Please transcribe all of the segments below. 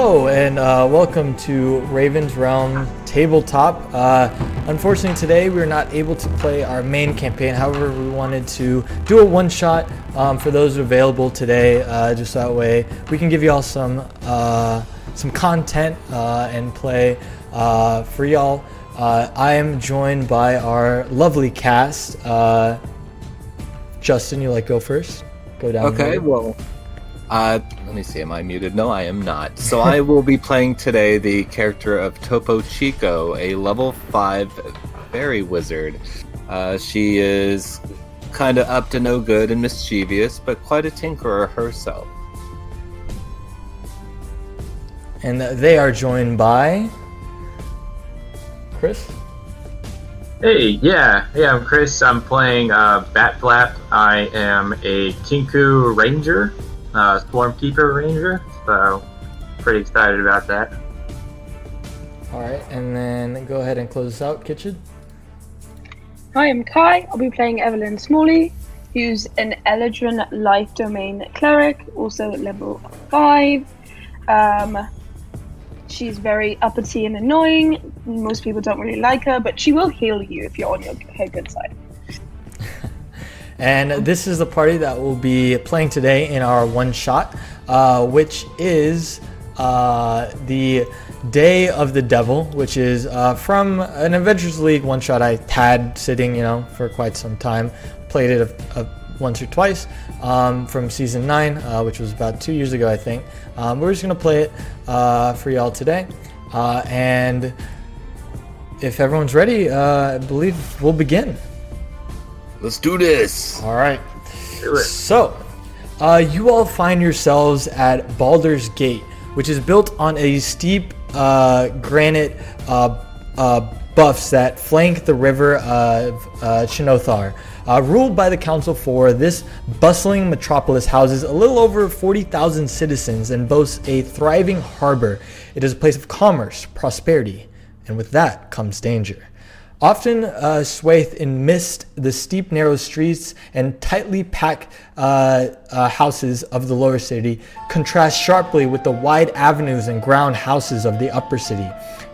Hello and uh, welcome to Raven's Realm Tabletop. Uh, unfortunately, today we are not able to play our main campaign. However, we wanted to do a one shot um, for those available today, uh, just that way we can give you all some uh, some content uh, and play uh, for y'all. I am joined by our lovely cast. Justin, you like go first? Go down. Okay, here. well. Uh, let me see, am I muted? No, I am not. So I will be playing today the character of Topo Chico, a level 5 fairy wizard. Uh, she is kind of up to no good and mischievous, but quite a tinkerer herself. And they are joined by Chris. Hey, yeah, yeah, I'm Chris. I'm playing uh, Batflap. I am a Kenku Ranger uh, Keeper Ranger, so pretty excited about that. All right, and then go ahead and close this out, Kitchen. Hi, I'm Kai. I'll be playing Evelyn Smalley, who's an Eladrin Life Domain cleric, also level five. Um, she's very uppity and annoying. Most people don't really like her, but she will heal you if you're on your, her good side. And this is the party that will be playing today in our one shot, uh, which is uh, the Day of the Devil, which is uh, from an Adventures League one shot I had sitting, you know, for quite some time. Played it a, a, once or twice um, from season nine, uh, which was about two years ago, I think. Um, we're just gonna play it uh, for y'all today, uh, and if everyone's ready, I believe we'll begin. Let's do this. All right. So, uh, you all find yourselves at Baldur's Gate, which is built on a steep uh, granite uh, uh buffs that flank the river of uh, Chionthar. Uh, ruled by the Council for this bustling metropolis houses a little over 40,000 citizens and boasts a thriving harbor. It is a place of commerce, prosperity, and with that comes danger. Often uh, swathed in mist, the steep, narrow streets and tightly packed uh, uh, houses of the lower city contrast sharply with the wide avenues and ground houses of the upper city.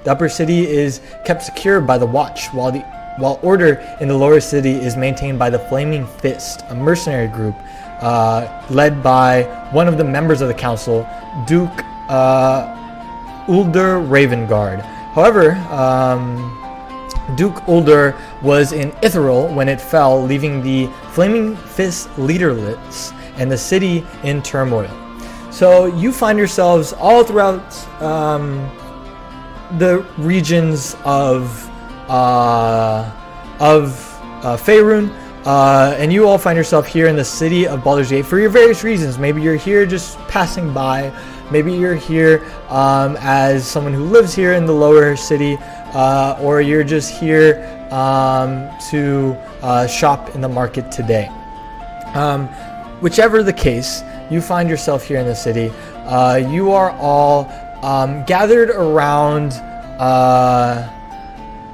The upper city is kept secure by the Watch, while the while order in the lower city is maintained by the Flaming Fist, a mercenary group uh, led by one of the members of the council, Duke uh, Ulder Ravengard. However, um, Duke Ulder was in Ithral when it fell, leaving the Flaming Fist leaderless and the city in turmoil. So you find yourselves all throughout um, the regions of uh, of uh, Faerun, uh, and you all find yourself here in the city of Baldur's Gate for your various reasons. Maybe you're here just passing by. Maybe you're here um, as someone who lives here in the lower city uh, or you're just here um, to uh, shop in the market today. Um, whichever the case, you find yourself here in the city. Uh, you are all um, gathered around, uh,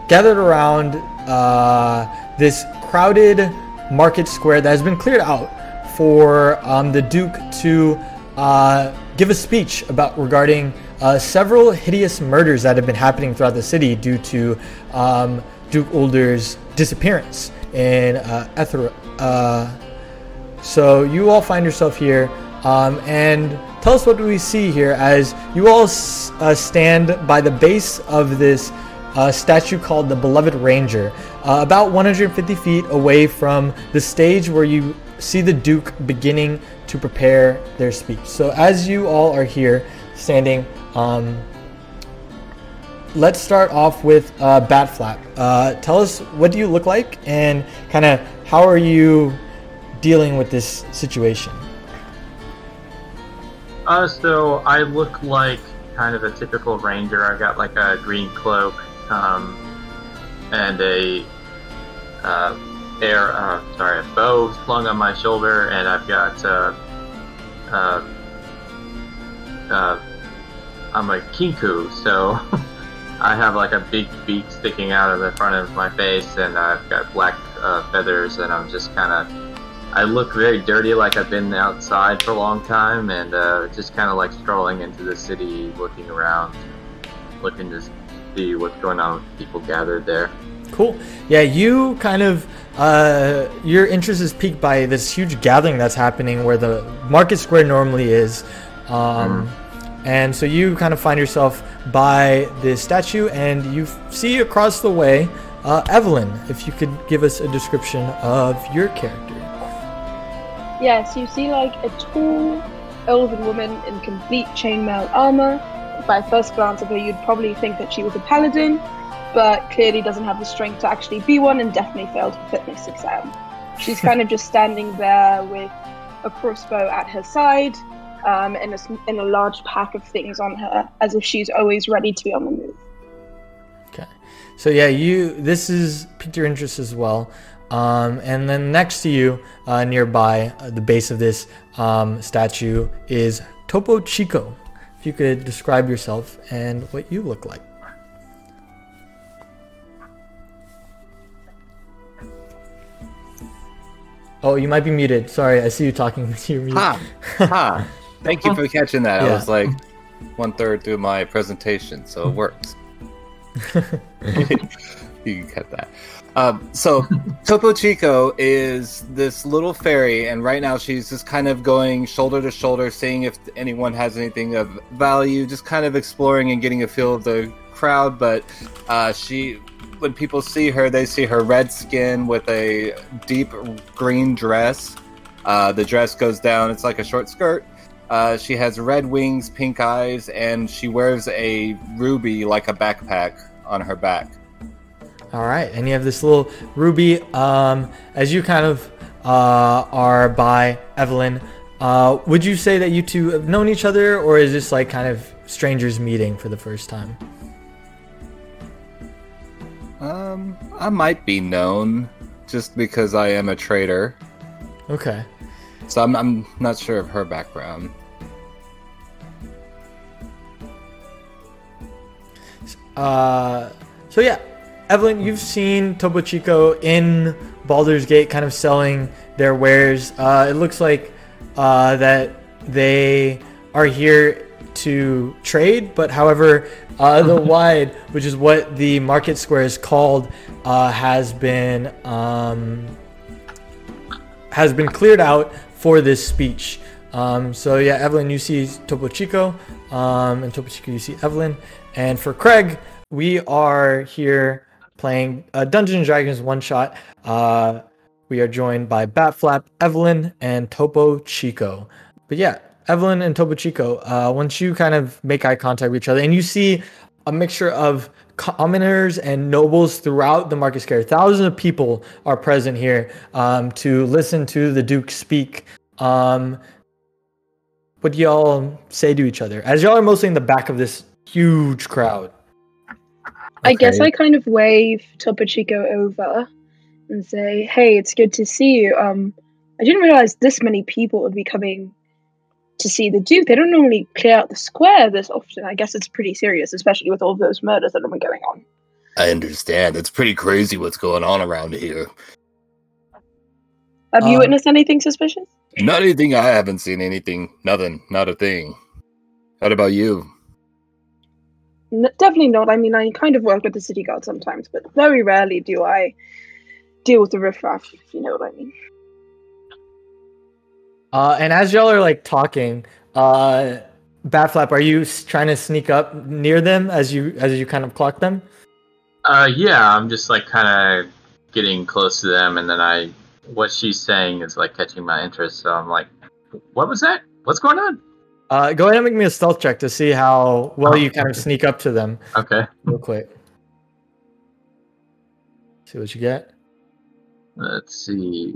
gathered around uh, this crowded market square that has been cleared out for um, the Duke to uh, give a speech about regarding uh, several hideous murders that have been happening throughout the city due to um, Duke Ulder's disappearance in uh, Ethera. Uh, so you all find yourself here, um, and tell us what do we see here as you all s- uh, stand by the base of this uh, statue called the Beloved Ranger, uh, about 150 feet away from the stage where you see the Duke beginning to prepare their speech. So as you all are here standing um, let's start off with uh, Batflap. Uh, tell us what do you look like and kind of how are you dealing with this situation? Uh, so I look like kind of a typical ranger. I got like a green cloak um, and a uh, air, uh, sorry, a bow slung on my shoulder, and I've got uh, uh, uh I'm a Kenku, so I have like a big beak sticking out of the front of my face, and I've got black uh, feathers, and I'm just kind of I look very dirty, like I've been outside for a long time, and uh, just kind of like strolling into the city, looking around, looking to see what's going on with people gathered there. Cool. Yeah, you kind of uh, your interest is piqued by this huge gathering that's happening where the market square normally is. Um, mm. And so you kind of find yourself by this statue, and you see across the way uh, Evelyn. If you could give us a description of your character. Yes, you see like a tall, elven woman in complete chainmail armor. By first glance of her, you'd probably think that she was a paladin, but clearly doesn't have the strength to actually be one and definitely failed her fitness exam. She's kind of just standing there with a crossbow at her side um, and, a, and a large pack of things on her, as if she's always ready to be on the move. Okay, so yeah, you this is piqued your interest as well. Um, and then next to you, uh, nearby uh, the base of this um, statue, is Topo Chico. If you could describe yourself and what you look like. Oh, you might be muted. Sorry, I see you talking to your mute. Ha! Ha! Thank you for catching that. Yeah. I was like one third through my presentation, so it works. you can cut that. Um, so Topo Chico is this little fairy, and right now she's just kind of going shoulder to shoulder, seeing if anyone has anything of value, just kind of exploring and getting a feel of the crowd. But uh, she when people see her, they see her red skin with a deep green dress. Uh, the dress goes down; it's like a short skirt. Uh, she has red wings, pink eyes, and she wears a ruby like a backpack on her back. All right, and you have this little ruby. Um, as you kind of uh, are by Evelyn, uh, would you say that you two have known each other, or is this like kind of strangers meeting for the first time? Um, I might be known just because I am a trader. Okay. So I'm, I'm not sure of her background. Uh, so yeah, Evelyn, you've seen Topo Chico in Baldur's Gate, kind of selling their wares. Uh, it looks like uh, that they are here to trade, but however, uh, the wide, which is what the market square is called, uh, has been um, has been cleared out for this speech. Um, so yeah, Evelyn, you see Topo Chico, um, and Topo Chico, you see Evelyn, and for Craig, we are here playing a Dungeons and Dragons one shot. Uh, we are joined by Batflap, Evelyn, and Topo Chico. But yeah, Evelyn and Topo Chico, uh, once you kind of make eye contact with each other and you see a mixture of commoners and nobles throughout the market square, thousands of people are present here um, to listen to the Duke speak. Um, what do y'all say to each other as y'all are mostly in the back of this huge crowd? I guess I kind of wave Topo Chico over and say, "Hey, it's good to see you. Um, I didn't realize this many people would be coming to see the Duke. They don't normally clear out the square this often. I guess it's pretty serious, especially with all those murders that have been going on. I understand. It's pretty crazy what's going on around here. Have you um, witnessed anything suspicious? Not anything. I haven't seen anything. Nothing. Not a thing. What about you? N- definitely not. I mean, I kind of work with the city guard sometimes, but very rarely do I deal with the riffraff, if you know what I mean. Uh, and as y'all are like talking, uh, Batflap, are you trying to sneak up near them as you as you kind of clock them? Uh, yeah, I'm just like kind of getting close to them, and then I, what she's saying is like catching my interest. So I'm like, what was that? What's going on? Uh, go ahead and make me a stealth check to see how well you kind of sneak up to them. Okay. Real quick. See what you get. Let's see.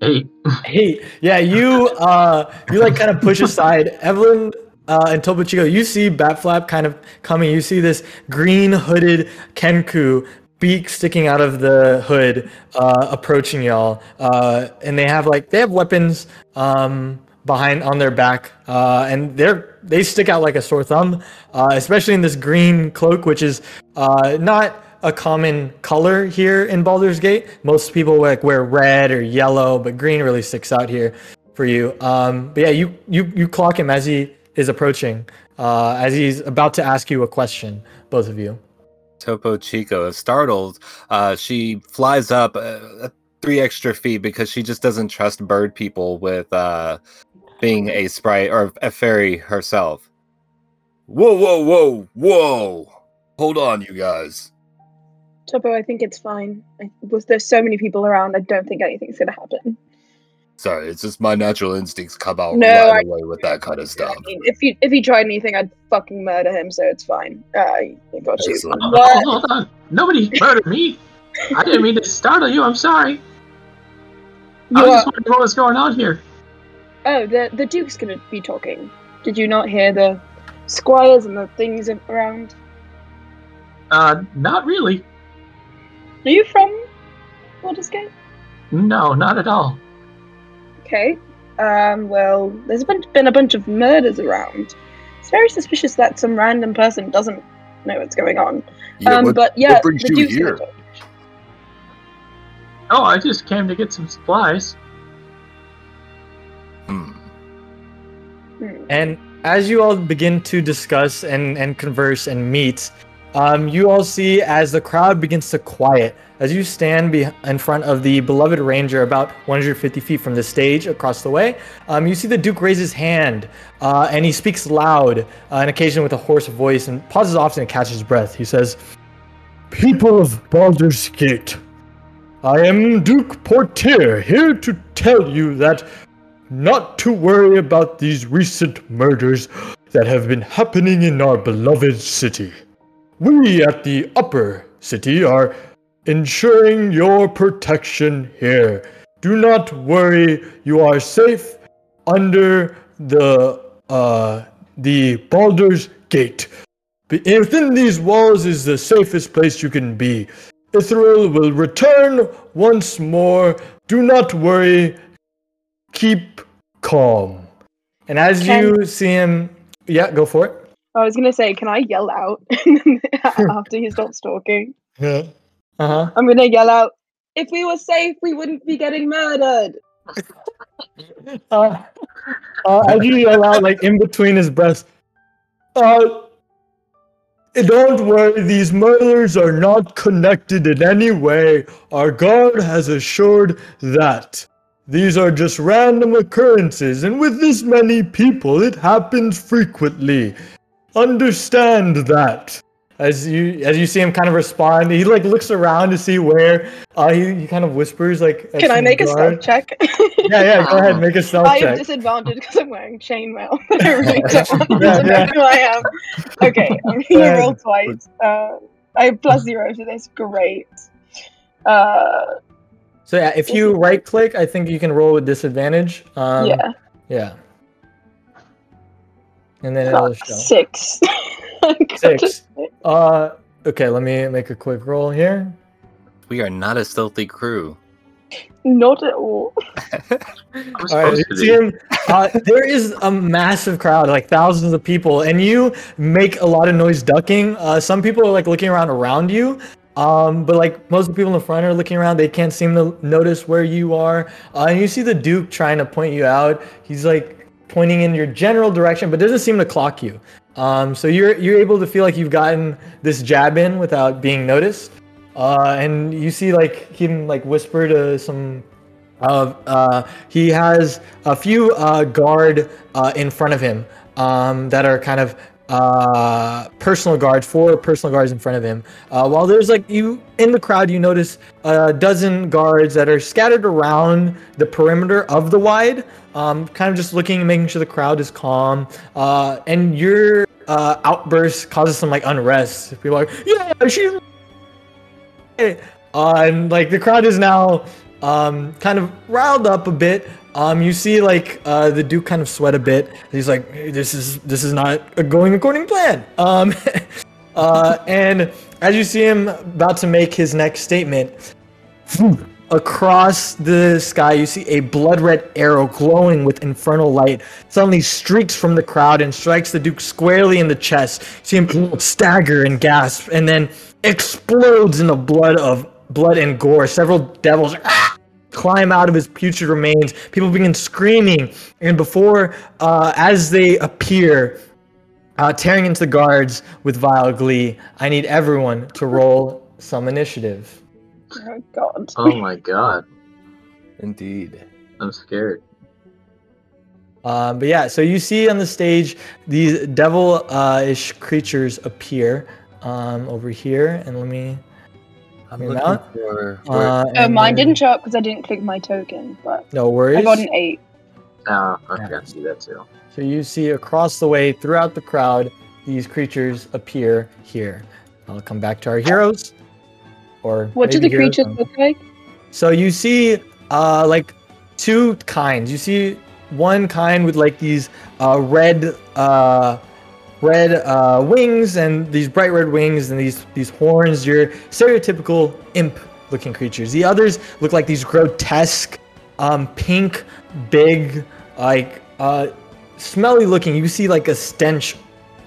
Eight. Eight. Yeah, you uh you like kind of push aside Evelyn uh, and Topo Chico. You see Batflap kind of coming. You see this green hooded Kenku beak sticking out of the hood, uh, approaching y'all. Uh, and they have like they have weapons um behind on their back, uh, and they're they stick out like a sore thumb, uh, especially in this green cloak, which is uh, not a common color here in Baldur's Gate. Most people like wear red or yellow, but green really sticks out here for you. Um, but yeah, you you you clock him as he is approaching, uh, as he's about to ask you a question. Both of you. Topo Chico is startled. Uh, she flies up uh, three extra feet because she just doesn't trust bird people with uh, being a sprite or a fairy herself. Whoa, whoa, whoa, whoa! Hold on, you guys. Topo, I think it's fine. I, there's so many people around, I don't think anything's gonna happen. Sorry, it's just my natural instincts come out no, right I, away with that kind of stuff. I mean, if he if he tried anything, I'd fucking murder him. So it's fine. Uh, I got you. Hold on, nobody murdered me. I didn't mean to startle you. I'm sorry. You I was just wondering what was going on here. Oh, the the Duke's gonna be talking. Did you not hear the squires and the things around? Uh, not really. Are you from Baldur's Gate? No, not at all. Okay. Um, well, there's been a bunch of murders around. It's very suspicious that some random person doesn't know what's going on. Yeah, um, what, but yeah, what brings you here? Oh, I just came to get some supplies. And as you all begin to discuss and, and converse and meet, um, you all see as the crowd begins to quiet as you stand be- in front of the beloved ranger about 150 feet from the stage across the way. Um, you see the Duke raise his hand uh, and he speaks loud uh, and occasionally with a hoarse voice and pauses often to catch his breath. He says, People of Baldur's Gate, I am Duke Portyr here to tell you that not to worry about these recent murders that have been happening in our beloved city. We at the upper city are ensuring your protection here. Do not worry, you are safe under the uh the Baldur's Gate. Within these walls is the safest place you can be. Ithral will return once more. Do not worry. Keep calm. And as can, you see him, yeah, go for it. I was gonna say, can I yell out after he stops talking? Yeah. Uh huh. I'm gonna yell out, "If we were safe, we wouldn't be getting murdered." uh, uh, as you yell out, like in between his breaths, uh, don't worry, these murders are not connected in any way. Our guard has assured that. These are just random occurrences, and with this many people, it happens frequently. Understand that. As you as you see him kind of respond, he like looks around to see where. Uh, he, he kind of whispers like. Can I make guard. a stealth check? yeah, yeah. Go ahead, make a stealth I check. I have disadvantage because I'm wearing chainmail. I really don't want yeah, yeah. who I am. Okay, I'm gonna roll twice. Uh, I have plus zero to this. Great. Uh, so yeah, if you right click, I think you can roll with disadvantage. Um, yeah. Yeah. And then it'll show. Six. Six. Uh, okay, let me make a quick roll here. We are not a stealthy crew. Not at all. all right, see him. Uh, there is a massive crowd, like thousands of people, and you make a lot of noise ducking. Uh, some people are like looking around around you, um, but like most of the people in the front are looking around, they can't seem to notice where you are. Uh, and you see the Duke trying to point you out. He's like pointing in your general direction, but doesn't seem to clock you. Um, so you're you're able to feel like you've gotten this jab in without being noticed, uh, and you see like him like whisper to some. Uh, uh, he has a few uh, guard uh, in front of him um, that are kind of uh, personal guards, four personal guards in front of him. Uh, while there's like you in the crowd, you notice a dozen guards that are scattered around the perimeter of the wide, um, kind of just looking and making sure the crowd is calm. Uh, and your uh, outburst causes some like unrest. People are like, yeah, she's. Uh, and like the crowd is now um, kind of riled up a bit. Um, you see like uh, the Duke kind of sweat a bit. He's like, "This is this is not going according to plan." Um, uh, and as you see him about to make his next statement, across the sky, you see a blood red arrow glowing with infernal light. Suddenly streaks from the crowd and strikes the Duke squarely in the chest. You see him stagger and gasp, and then explodes in the blood of blood and gore. Several devils ah, climb out of his putrid remains. People begin screaming, and before, uh, as they appear, uh, tearing into the guards with vile glee, I need everyone to roll some initiative. Oh my god. Oh my god. Indeed. I'm scared. Um, but yeah, so you see on the stage these devil-ish creatures appear um, over here, and let me. I'm You're looking not? for. Uh, Oh, mine then- didn't show up because I didn't click my token, but No worries. I got an eight. Oh, I forgot to do that too. So you see across the way throughout the crowd, these creatures appear here. I'll come back to our heroes. Or What do the creatures look like? So you see uh like two kinds. You see one kind with like these uh red uh red uh wings and these bright red wings and these these horns, your stereotypical imp looking creatures. The others look like these grotesque um pink big like uh smelly looking. You see like a stench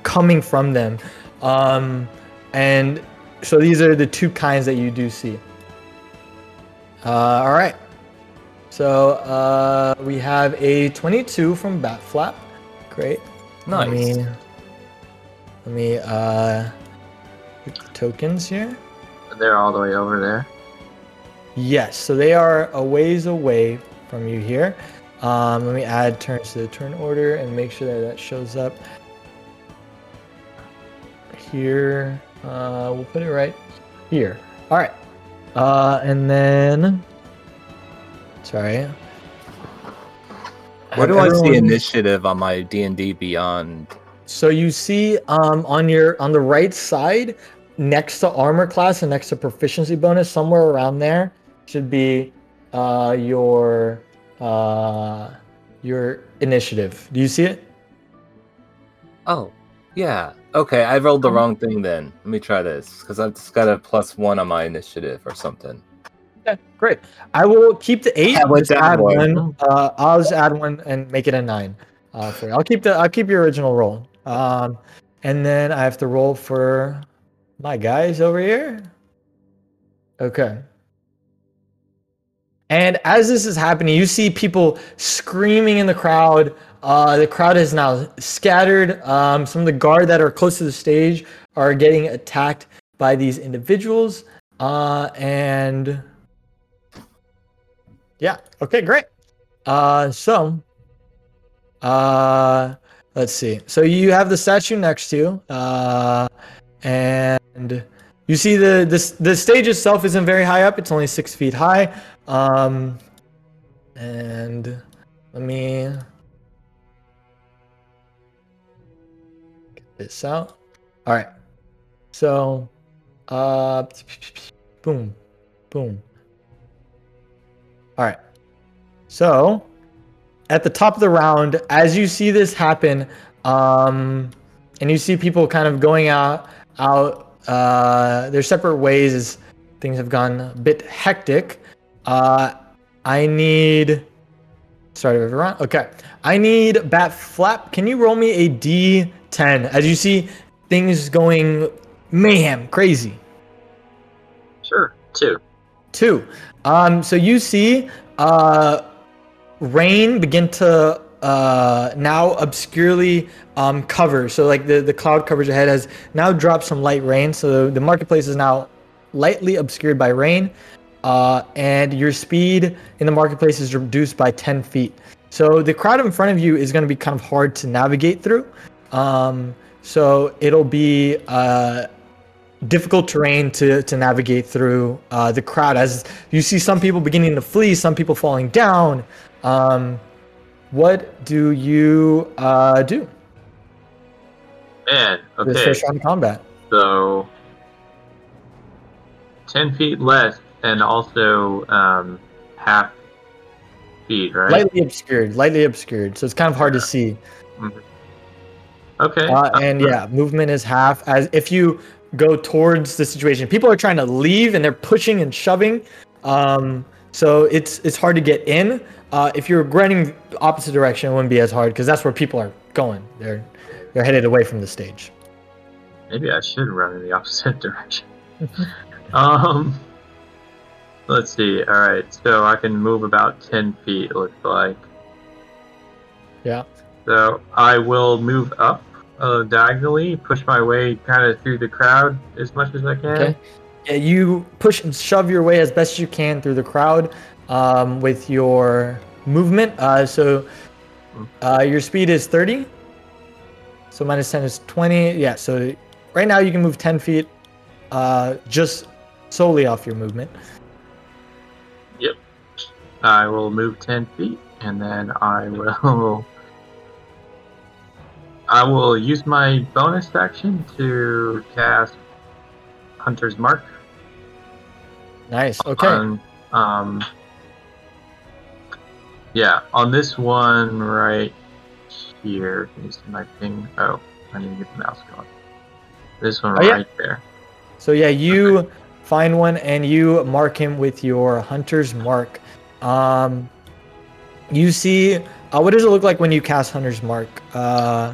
coming from them. Um and so these are the two kinds that you do see. Uh, all right. So uh, we have a 22 from Batflap. Great. Nice. me, let me uh, get the tokens here. They're all the way over there. Yes, so they are a ways away from you here. Um, let me add turns to the turn order and make sure that that shows up here. Uh, we'll put it right here. All right. Uh, and then, sorry. Where do I see initiative on my D and D Beyond? So you see um, on your on the right side, next to armor class and next to proficiency bonus, somewhere around there should be uh, your uh, your initiative. Do you see it? Oh, yeah. Okay, I rolled the Um, wrong thing then. Let me try this because I've just got a plus one on my initiative or something. Yeah, great. I will keep the eight. I went just add down one. one. Uh, I'll just add one and make it a nine. Uh, for you. I'll keep the I'll keep your original roll. Um, and then I have to roll for my guys over here. Okay. And as this is happening, you see people screaming in the crowd. Uh, the crowd is now scattered. Um, some of the guard that are close to the stage are getting attacked by these individuals. Uh, and yeah, okay, great. Uh, so, uh, let's see. So you have the statue next to you, uh, and you see the this the stage itself isn't very high up. It's only six feet high. Um, and let me get this out. All right. So, uh, boom, boom. All right. So, at the top of the round, as you see this happen, um, and you see people kind of going out, out uh, their separate ways as things have gone a bit hectic. Uh, I need. Over everyone. Okay. I need Bat Flap. Can you roll me a D10 as you see things going mayhem, crazy? Sure. Two. Two. Um, so you see uh, rain begin to uh, now obscurely um, cover. So like the, the cloud coverage ahead has now dropped some light rain. So the marketplace is now lightly obscured by rain. Uh, and your speed in the marketplace is reduced by 10 feet. So the crowd in front of you is going to be kind of hard to navigate through. Um, so it'll be uh, difficult terrain to, to navigate through uh, the crowd as you see some people beginning to flee, some people falling down. Um, what do you uh, do Man, for this okay. first round of combat? So, 10 feet less and also um, half feet, right? Lightly obscured, lightly obscured. So it's kind of hard to see. Okay. Uh, and yeah, movement is half. As if you go towards the situation, people are trying to leave and they're pushing and shoving. Um, so it's it's hard to get in. Uh, if you're running the opposite direction, it wouldn't be as hard because that's where people are going. They're they're headed away from the stage. Maybe I should run in the opposite direction. um, let's see. All right, so I can move about ten feet. It looks like. Yeah. So I will move up uh, diagonally, push my way kind of through the crowd as much as I can. Okay. Yeah, you push and shove your way as best you can through the crowd um, with your movement. Uh, so uh, your speed is 30. So minus 10 is 20. Yeah, so right now you can move 10 feet uh, just solely off your movement. Yep. I will move 10 feet and then I will. I will use my bonus action to cast Hunter's Mark. Nice. Okay. On, um, yeah, on this one right here. Can you see my thing? Oh, I need to get the mouse going. This one Oh, yeah. right there. So yeah, you find one and you mark him with your hunter's mark. Um, you see, uh, what does it look like when you cast hunter's mark? Uh,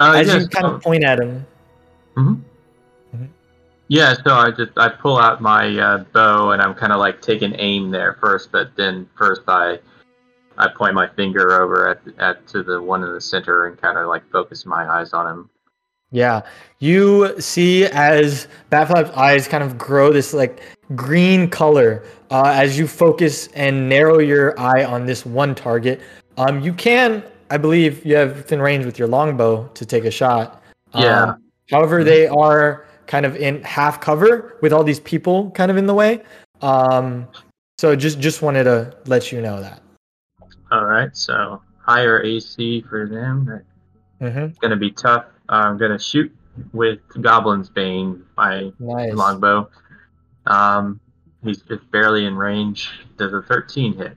Uh, as yes, you kind um, of point at him. Mhm. Yeah, so I just I pull out my uh, bow and I'm kind of like taking aim there first, but then first I I point my finger over at at to the one in the center and kind of like focus my eyes on him. Yeah, you see as Batflap's eyes kind of grow this like green color uh, as you focus and narrow your eye on this one target. Um, you can, I believe, you have thin range with your longbow to take a shot. Yeah. Um, however, they are kind of in half cover with all these people kind of in the way. Um, so just just wanted to let you know that. All right, so higher AC for them. That's hmm gonna be tough. I'm gonna shoot with Goblin's Bane, my Nice. longbow. Um, he's just barely in range. Does a 13 hit?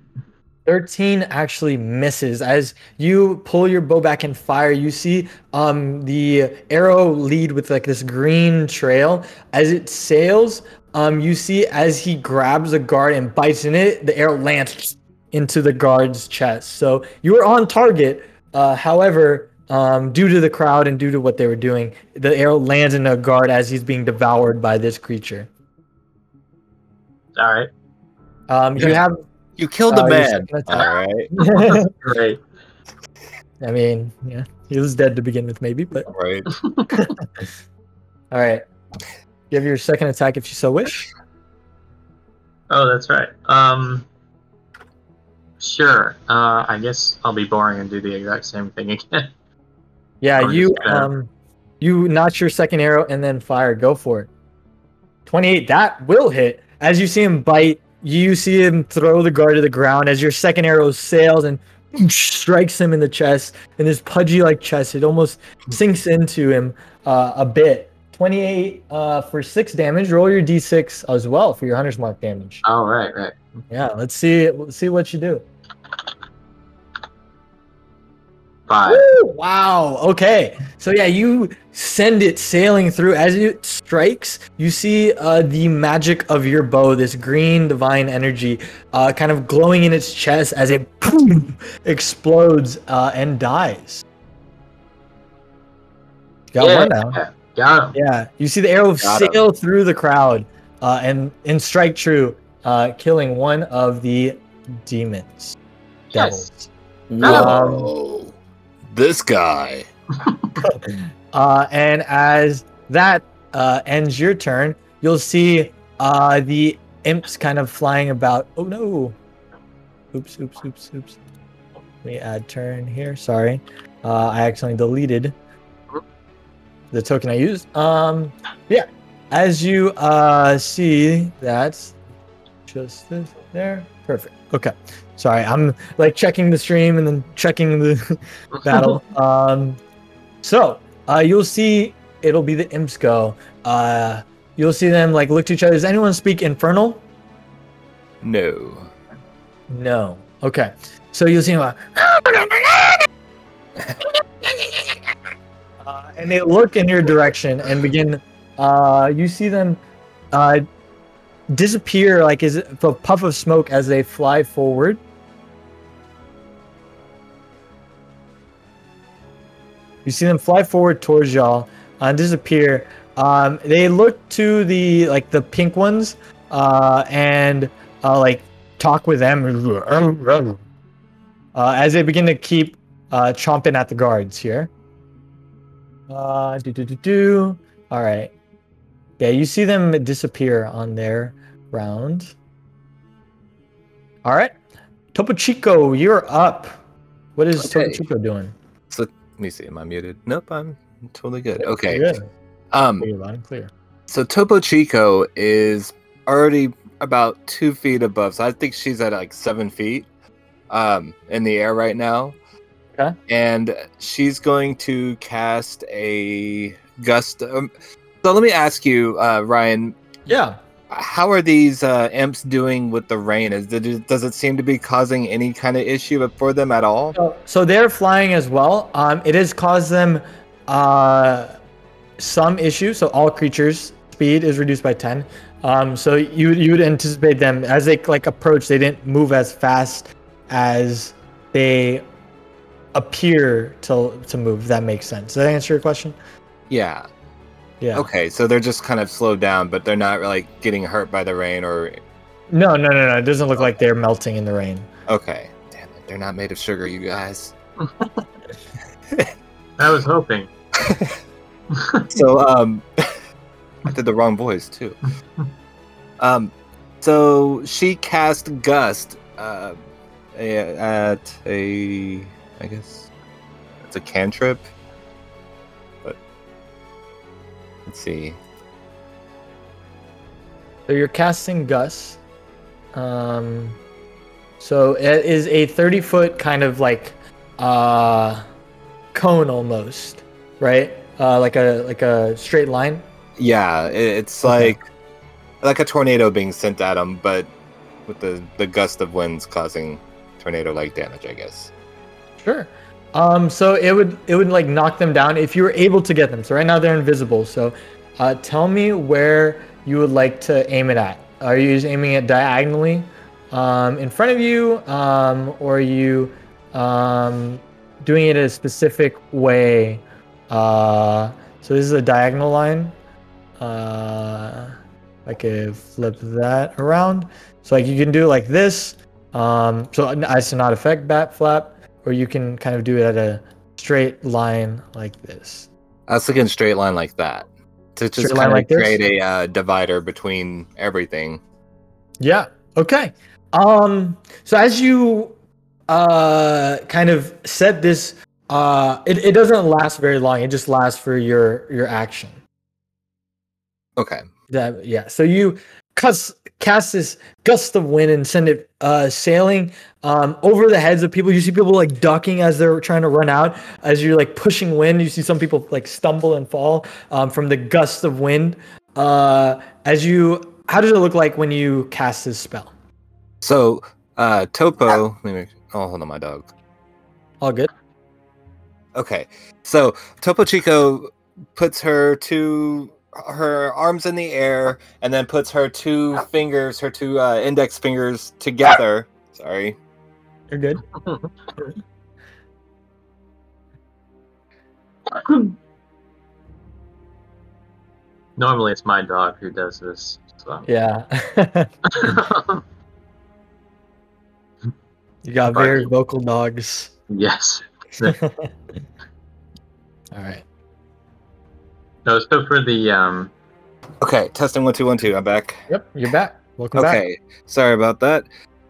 13 actually misses. As you pull your bow back and fire you see um the arrow lead with like this green trail. As it sails um you see as he grabs a guard and bites in it the arrow lands into the guard's chest. So you were on target. Uh however um due to the crowd and due to what they were doing the arrow lands in a guard as he's being devoured by this creature. All right, um you have You killed Uh, a your man. All right. great. I mean, yeah, he was dead to begin with, maybe, but Right. all right. You have your second attack if you so wish. Oh, that's right. Um, sure. Uh, I guess I'll be boring and do the exact same thing again. Yeah, I'm you um, you notch your second arrow and then fire. Go for it. Twenty-eight. That will hit. As you see him bite, you see him throw the guard to the ground. As your second arrow sails and strikes him in the chest, in his pudgy-like chest, it almost sinks into him uh, a bit. Twenty-eight uh, for six damage. Roll your d6 as well for your hunter's mark damage. Oh, right, right. Yeah, let's see. Let's see what you do. Five. Woo! Wow. Okay. So yeah, you send it sailing through as it strikes. You see uh, the magic of your bow, this green divine energy, uh, kind of glowing in its chest as it boom, explodes uh, and dies. Got yeah, one yeah, got him. Yeah, you see the arrow Got him. sail through the crowd uh, and and strike true, uh, killing one of the demons. Yes. Devils. Whoa. This guy. Uh, and as that uh, ends your turn, you'll see uh, the imps kind of flying about. Oh no! Oops, oops, oops, oops. Let me add turn here. Sorry, uh, I accidentally deleted the token I used. Um, yeah. As you uh, see, that's just this there. Perfect. Okay. Sorry, I'm like checking the stream and then checking the battle. Um, so uh, you'll see it'll be the imps go. Uh, you'll see them like look to each other. Does anyone speak infernal? No. No. Okay. So you'll see them. Uh, and they look in your direction and begin. Uh, you see them uh, disappear like as a puff of smoke as they fly forward. You see them fly forward towards y'all and disappear. Um, they look to the like the pink ones uh, and uh, like talk with them uh, as they begin to keep uh, chomping at the guards here. Uh, do do do do. All right. Yeah, you see them disappear on their round. All right. Topo Chico, you're up. What is Okay. Topo Chico doing? So let me see. Am I muted? Nope, I'm totally good. Okay. Good. Um, You're clear. so Topo Chico is already about two feet above. So I think she's at like seven feet um, in the air right now. Okay. And she's going to cast a gust. Um, so let me ask you, uh, Ryan, Yeah. How are these uh, imps doing with the rain? Is it, does it seem to be causing any kind of issue for them at all? So, so they're flying as well. Um, it has caused them uh, some issues. So all creatures' speed is reduced by ten. Um, so you you would anticipate them as they like approach. They didn't move as fast as they appear to to move. If that makes sense. Does that answer your question? Yeah. Yeah. Okay, so they're just kind of slowed down, but they're not like getting hurt by the rain or. No, no, no, no. It doesn't look like they're melting in the rain. Okay, damn it, they're not made of sugar, you guys. I was hoping. So um, I did the wrong voice too. Um, so she cast gust uh, at a, I guess it's a cantrip, let's see. So you're casting Gust. Um, so it is a 30 foot kind of like uh, cone almost, right? Uh, like a like a straight line. Yeah, it's Okay. like like a tornado being sent at them, but with the the gust of winds causing tornado-like damage, I guess. Sure. Um, so it would it would like knock them down if you were able to get them. So right now they're invisible. So uh, tell me where you would like to aim it at. Are you just aiming it diagonally um, in front of you, um, or are you um, doing it a specific way? Uh, so this is a diagonal line. Uh, I could flip that around. So like you can do like this. Um, so as to not affect bat flap, or you can kind of do it at a straight line like this. I was thinking straight line like that to just Straight kind of like this? create a uh, divider between everything. Yeah. Okay. Um. So as you uh kind of set this, uh, it, it doesn't last very long. It just lasts for your your action. Okay. That yeah. So you cast cast this gust of wind and send it uh sailing um over the heads of people. You see people like ducking as they're trying to run out. As you're like pushing wind, you see some people like stumble and fall um from the gust of wind. Uh as you how does it look like when you cast this spell? So uh Topo, let me oh hold on my dog. All good. Okay. So Topo Chico puts her two her arms in the air and then puts her two fingers, her two uh, index fingers together. Sorry. You're good. Normally, it's my dog who does this. So. Yeah. you got very Barking. vocal dogs. yes. All right. No, so for the um, Okay, testing one two one two. I'm back. Yep, you're back. Welcome back. Okay, sorry about that.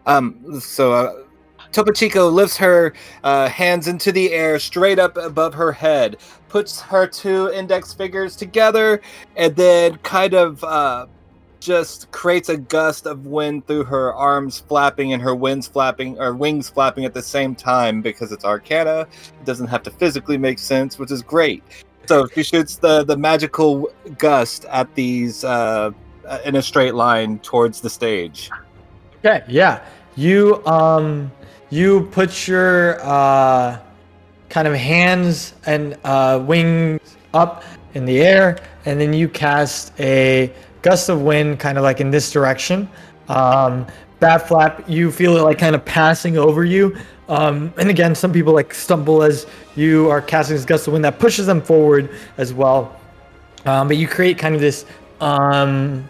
Um, so uh, Topo Chico lifts her uh, hands into the air, straight up above her head, puts her two index fingers together, and then kind of uh, just creates a gust of wind through her arms flapping and her wings flapping or wings flapping at the same time because it's Arcana. It doesn't have to physically make sense, which is great. So she shoots the the magical gust at these. Uh, uh, in a straight line towards the stage. Okay, yeah. You um you put your uh kind of hands and uh wings up in the air and then you cast a gust of wind kind of like in this direction. Um, bat flap, you feel it like kind of passing over you. Um, and again, some people like stumble as you are casting this gust of wind that pushes them forward as well. Um, but you create kind of this um,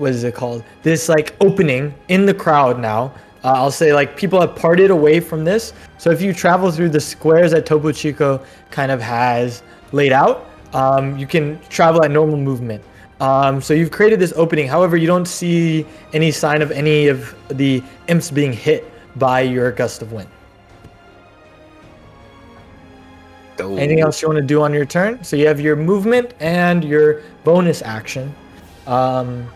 what is it called? This like opening in the crowd now. Uh, I'll say like people have parted away from this. So if you travel through the squares that Topo Chico kind of has laid out, um, you can travel at normal movement. Um, so you've created this opening. However, you don't see any sign of any of the imps being hit by your gust of wind. Oh. Anything else you want to do on your turn? So you have your movement and your bonus action. Um,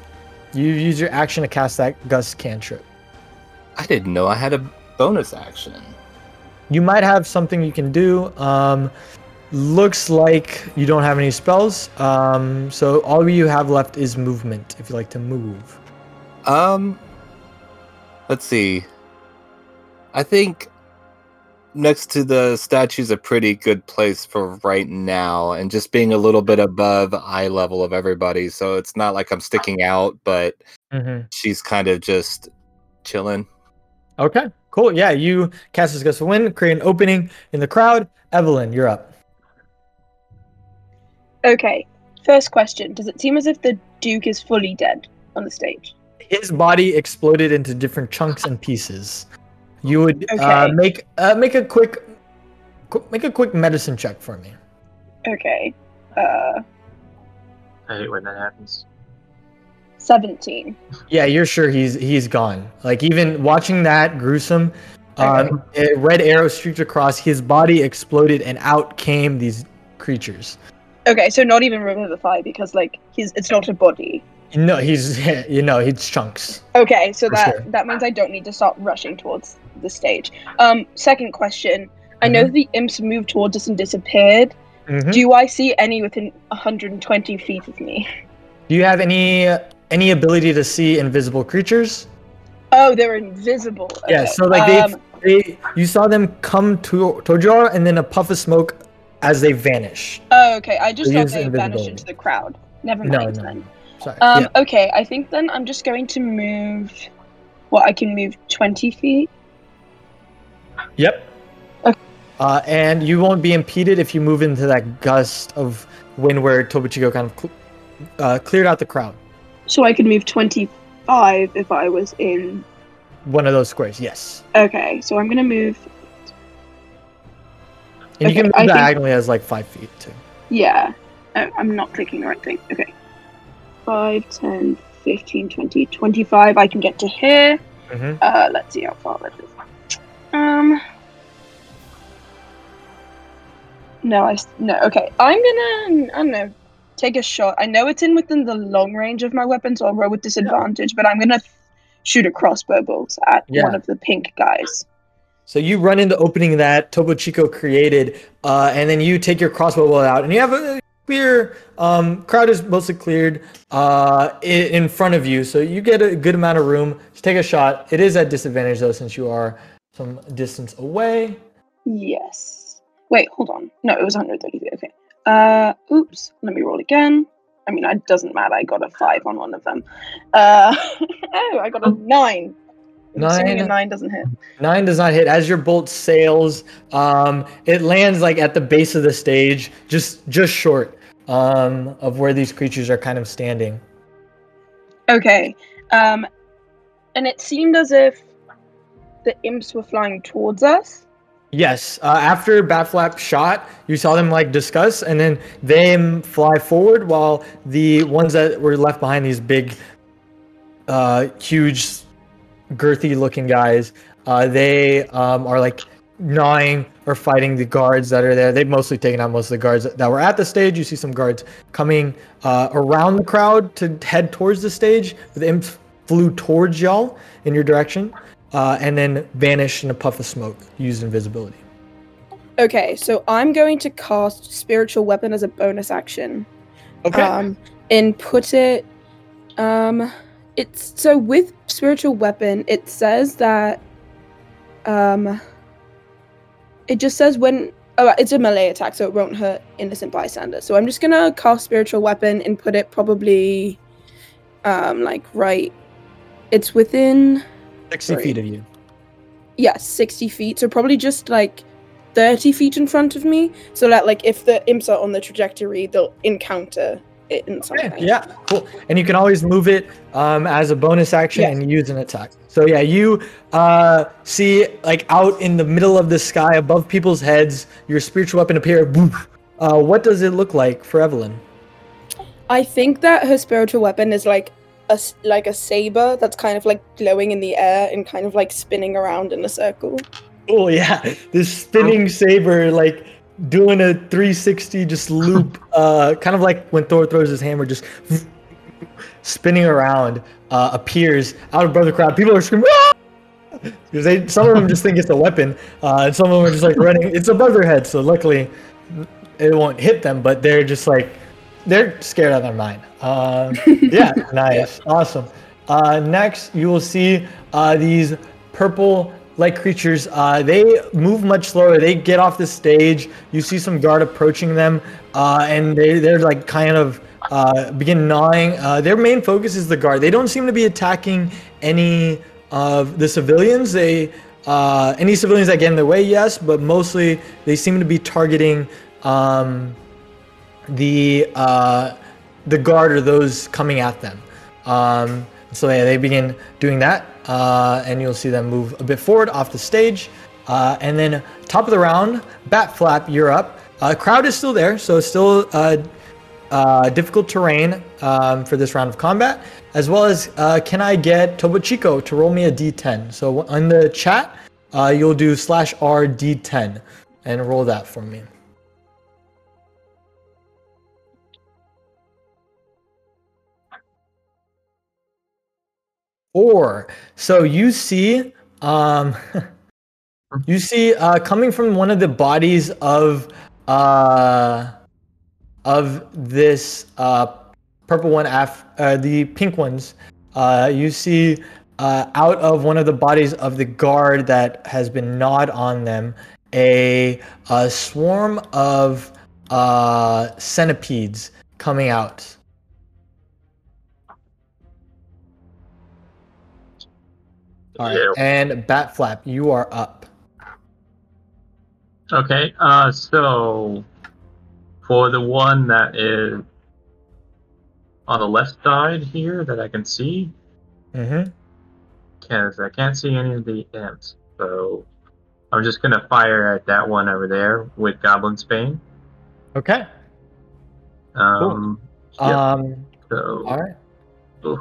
you use your action to cast that gust cantrip. I didn't know I had a bonus action. You might have something you can do. Um, looks like you don't have any spells. Um, so all you have left is movement. If you like to move. Um, let's see. I think next to the statue's a pretty good place for right now and just being a little bit above eye level of everybody. So it's not like i'm sticking out but mm-hmm. she's kind of just chilling. Okay cool. Yeah you cast this gust of wind create an opening in the crowd. Evelyn you're up. Okay first question. Does it seem as if the duke is fully dead on the stage? His body exploded into different chunks and pieces you would uh, okay. uh, make uh, make a quick qu- make a quick medicine check for me. Okay. Uh, I hate when that happens. Seventeen. Yeah, you're sure he's he's gone. Like even watching that gruesome, um, okay. a red arrow streaked across his body, exploded, and out came these creatures. Okay, so not even revivify because like he's it's not a body. No, he's you know he's chunks. Okay, so that sure. that means I don't need to start rushing towards the stage. Um, second question. I mm-hmm. know the imps moved towards us and disappeared. Mm-hmm. Do I see any within 120 feet of me? Do you have any any ability to see invisible creatures? Oh, they're invisible. Okay. Yeah, so like um, they, they, you saw them come to towards you, and then a puff of smoke as they vanish. Oh, okay. I just thought they vanished into the crowd. Never mind no, no. then. Sorry. Um, yeah. Okay, I think then I'm just going to move. Well, I can move 20 feet. Yep. Okay. Uh, and you won't be impeded if you move into that gust of wind where Topo Chico kind of cl- uh, cleared out the crowd. So I could move 25 if I was in. One of those squares, yes. Okay, so I'm going to move. And okay, you can move I diagonally think... as like five feet too. Yeah. Oh, I'm not clicking the right thing. Okay. 5, 10, 15, 20, 25. I can get to here. Mm-hmm. Uh, let's see how far that is. Um. No, I no. Okay, I'm gonna. I don't know. Take a shot. I know it's in within the long range of my weapon, so I'll roll with disadvantage. But I'm gonna shoot a crossbow bolt at yeah. one of the pink guys. So you run in the opening that Topo Chico created, uh, and then you take your crossbow bolt out, and you have a clear um, crowd is mostly cleared uh, in front of you so you get a good amount of room to take a shot it is at disadvantage though since you are some distance away yes wait hold on no it was 130 feet okay uh oops let me roll again i mean it doesn't matter i got a five on one of them uh oh i got a nine. Nine. Nine doesn't hit. Nine does not hit. As your bolt sails, um, it lands like at the base of the stage, just just short um, of where these creatures are kind of standing. Okay, um, and it seemed as if the imps were flying towards us. Yes. Uh, after Batflap shot, you saw them like discuss, and then them fly forward, while the ones that were left behind, these big, uh, huge girthy looking guys. Uh, they um, are like gnawing or fighting the guards that are there. They've mostly taken out most of the guards that were at the stage. You see some guards coming uh, around the crowd to head towards the stage. The imps flew towards y'all in your direction uh, and then vanish in a puff of smoke, Use invisibility. Okay, so I'm going to cast Spiritual Weapon as a bonus action. Okay. Um, and put it. Um, it's so with spiritual weapon it says that um it just says when oh it's a melee attack so it won't hurt innocent bystanders so i'm just gonna cast spiritual weapon and put it probably um, like right. It's within 60 Sorry. feet of you. yeah, 60 feet. So probably just like 30 feet in front of me. So that like if the imps are on the trajectory, they'll encounter it in some Okay, yeah, cool. And you can always move it um, as a bonus action Yes. and use an attack. So yeah, you uh, see like out in the middle of the sky above people's heads, your spiritual weapon appear. Uh, what does it look like for Evelyn? I think that her spiritual weapon is like a s- like a saber that's kind of like glowing in the air and kind of like spinning around in a circle. Oh yeah, this spinning saber like doing a 360 just loop, uh, kind of like when Thor throws his hammer, just spinning around, uh, appears out of the crowd. People are screaming. Because they, some of them just think it's a weapon, uh, and some of them are just like running. It's above their head, so luckily it won't hit them. But they're just like they're scared out of their mind. Um, yeah, nice, awesome. Uh, next, you will see uh, these purple-like creatures. Uh, they move much slower. They get off the stage. You see some guard approaching them, uh, and they they're like kind of uh, begin gnawing. Uh, their main focus is the guard. They don't seem to be attacking any of the civilians. They uh, any civilians that get in their way, yes, but mostly they seem to be targeting. Um, the uh, the guard or those coming at them. Um, so yeah, they begin doing that, uh, and you'll see them move a bit forward off the stage. Uh, and then top of the round, Bat Flap, you're up. Uh, crowd is still there, so still uh, uh, difficult terrain um, for this round of combat, as well as uh, can I get Topo Chico to roll me a d10? So in the chat, you'll do slash r d10 and roll that for me. Four. So you see, um, you see, uh, coming from one of the bodies of, uh, of this uh, purple one, af- uh, the pink ones. Uh, you see, uh, out of one of the bodies of the guard that has been gnawed on them, a, a swarm of uh, centipedes coming out. All right, and Bat Flap, you are up. Okay, uh, so for the one that is on the left side here that I can see, Mm-hmm. because I can't see any of the imps, so I'm just gonna fire at that one over there with Goblin's Bane. Okay. Um, yeah, Um. so All right. uh,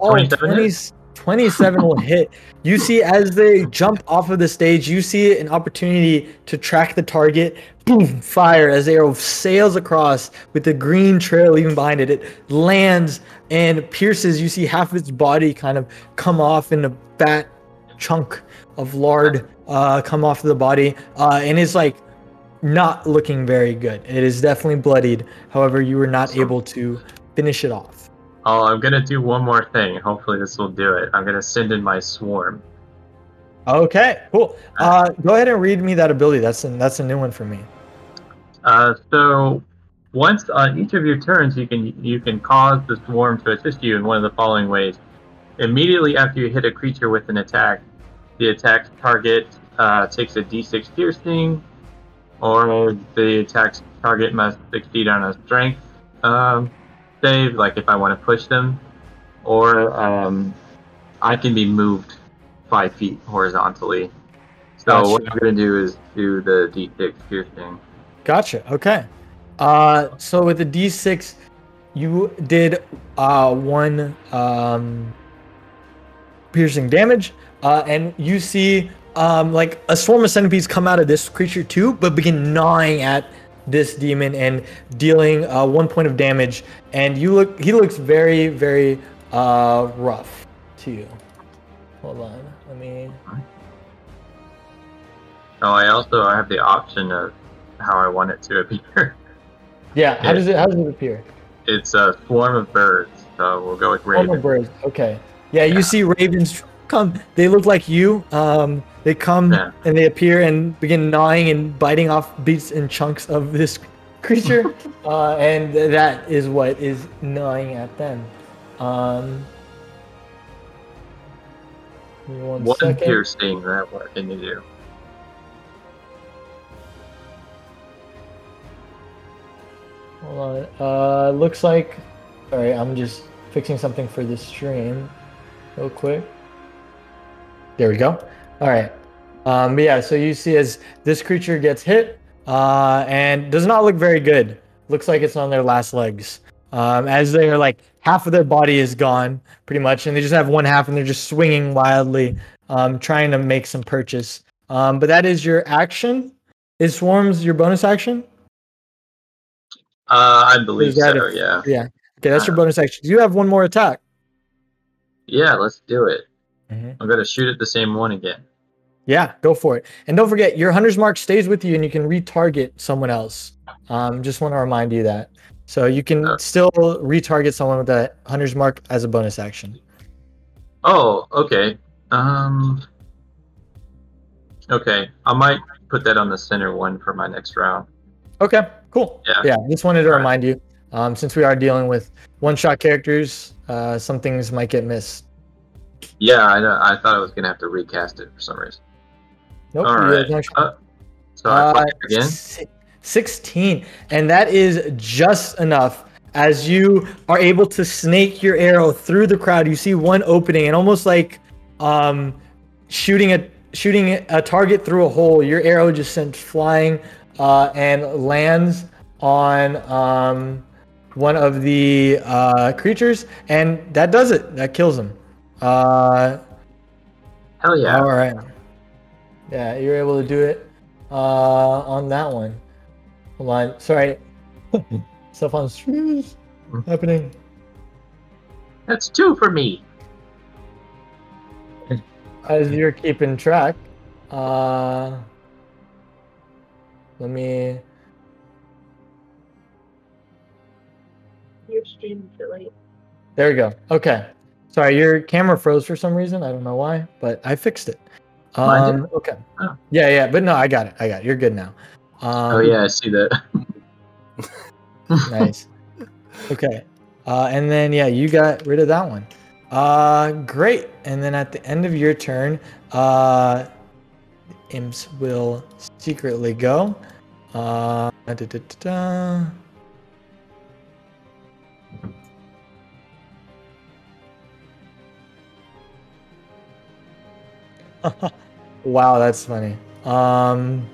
Oh, 27 20 hits? 27 will hit. You see, as they jump off of the stage, you see an opportunity to track the target. Boom! Fire as the arrow sails across with the green trail leaving behind it. It lands and pierces. You see half of its body kind of come off in a fat chunk of lard uh, come off of the body, uh, and it's like not looking very good. It is definitely bloodied. However, you were not able to finish it off. Oh, I'm gonna do one more thing. Hopefully, this will do it. I'm gonna send in my swarm. Okay, cool. Uh, go ahead and read me that ability. That's a, that's a new one for me. Uh, so once on each of your turns, you can you can cause the swarm to assist you in one of the following ways. Immediately after you hit a creature with an attack, the attack target uh, takes a D6 piercing, or the attack target must succeed on a strength um, save, like if I want to push them, or um, I can be moved five feet horizontally. So what I'm going to do is do the D6 piercing. Gotcha. Okay. Uh, so with the D6, you did uh, one um, piercing damage, uh, and you see um, like a swarm of centipedes come out of this creature too, but begin gnawing at this demon and dealing uh, one point of damage. And you look, he looks very, very uh, rough to you. Hold on, let me. Oh, I also I have the option of how I want it to appear. Yeah, how Yeah. does it? How does it appear? It's a swarm of birds, so we'll go with raven. of birds. Okay. Yeah, you see ravens come. They look like you. Um, they come Yeah. and they appear and begin gnawing and biting off bits and chunks of this creature, uh, and that is what is gnawing at them. Um, give me one One second. piercing. That what can you do? Hold on. Uh, looks like. Sorry, I'm just fixing something for the stream, real quick. There we go. All right. Um, but yeah, so you see as this creature gets hit, uh, and does not look very good. Looks like it's on their last legs. Um, as they're like half of their body is gone, pretty much, and they just have one half, and they're just swinging wildly, um, trying to make some purchase. Um, but that is your action. Is swarms your bonus action? Uh, I believe so. a- Yeah. Okay, that's your bonus action. Do you have one more attack. Yeah. Let's do it. Mhm. I'm gonna shoot at the same one again. Yeah, go for it. And don't forget, your hunter's mark stays with you, and you can retarget someone else. Um, just want to remind you that. So you can still retarget someone with that hunter's mark as a bonus action. Oh, okay. Um. Okay, I might put that on the center one for my next round. Okay, cool. Yeah. Yeah, just wanted to Alright. remind you. Um, since we are dealing with one-shot characters, uh, some things might get missed. Yeah, I know. I thought I was gonna have to recast it for some reason. Nope. All right. have no action. Uh, so I Uh, again. 16. And that is just enough. As you are able to snake your arrow through the crowd, you see one opening and almost like um, shooting a shooting a target through a hole. Your arrow just sent flying uh, and lands on um, one of the uh, creatures, and that does it. That kills him. Uh, Hell yeah! all right. Yeah, you're able to do it uh, on that one. Hold on. Sorry. Stuff on stream is happening. That's two for me. As you're keeping track, uh, let me. Your stream delay. There we go. Okay. Sorry, your camera froze for some reason. I don't know why, but I fixed it. Um, okay. Oh. Yeah, yeah, but no, I got it. I got it. You're good now. Um, oh yeah, I see that. nice. Okay. Uh, and then yeah, you got rid of that one. Uh, great. And then at the end of your turn, uh, imps will secretly go. Uh. wow, that's funny. Um,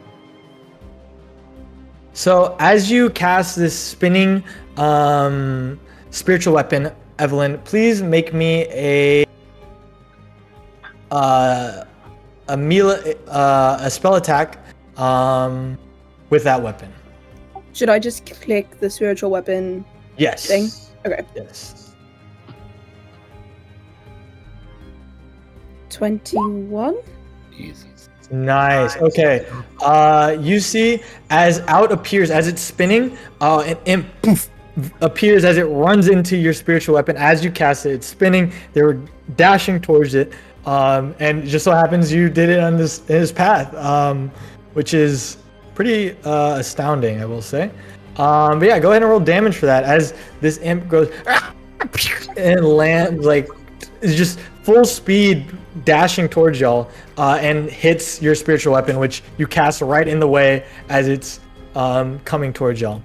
so as you cast this spinning um, spiritual weapon, Evelyn, please make me a uh, a uh, a spell attack um, with that weapon. Should I just click the spiritual weapon? Yes. Thing? Okay. Yes. 21? Easy. Nice. Okay. Uh, you see, as out appears, as it's spinning, uh, an imp poof, appears as it runs into your spiritual weapon. As you cast it, it's spinning. They were dashing towards it, um, and just so happens you did it on this in his path, um, which is pretty uh, astounding, I will say. Um, but yeah, go ahead and roll damage for that. As this imp goes and lands like it's just full speed dashing towards y'all uh, and hits your spiritual weapon, which you cast right in the way as it's um, coming towards y'all.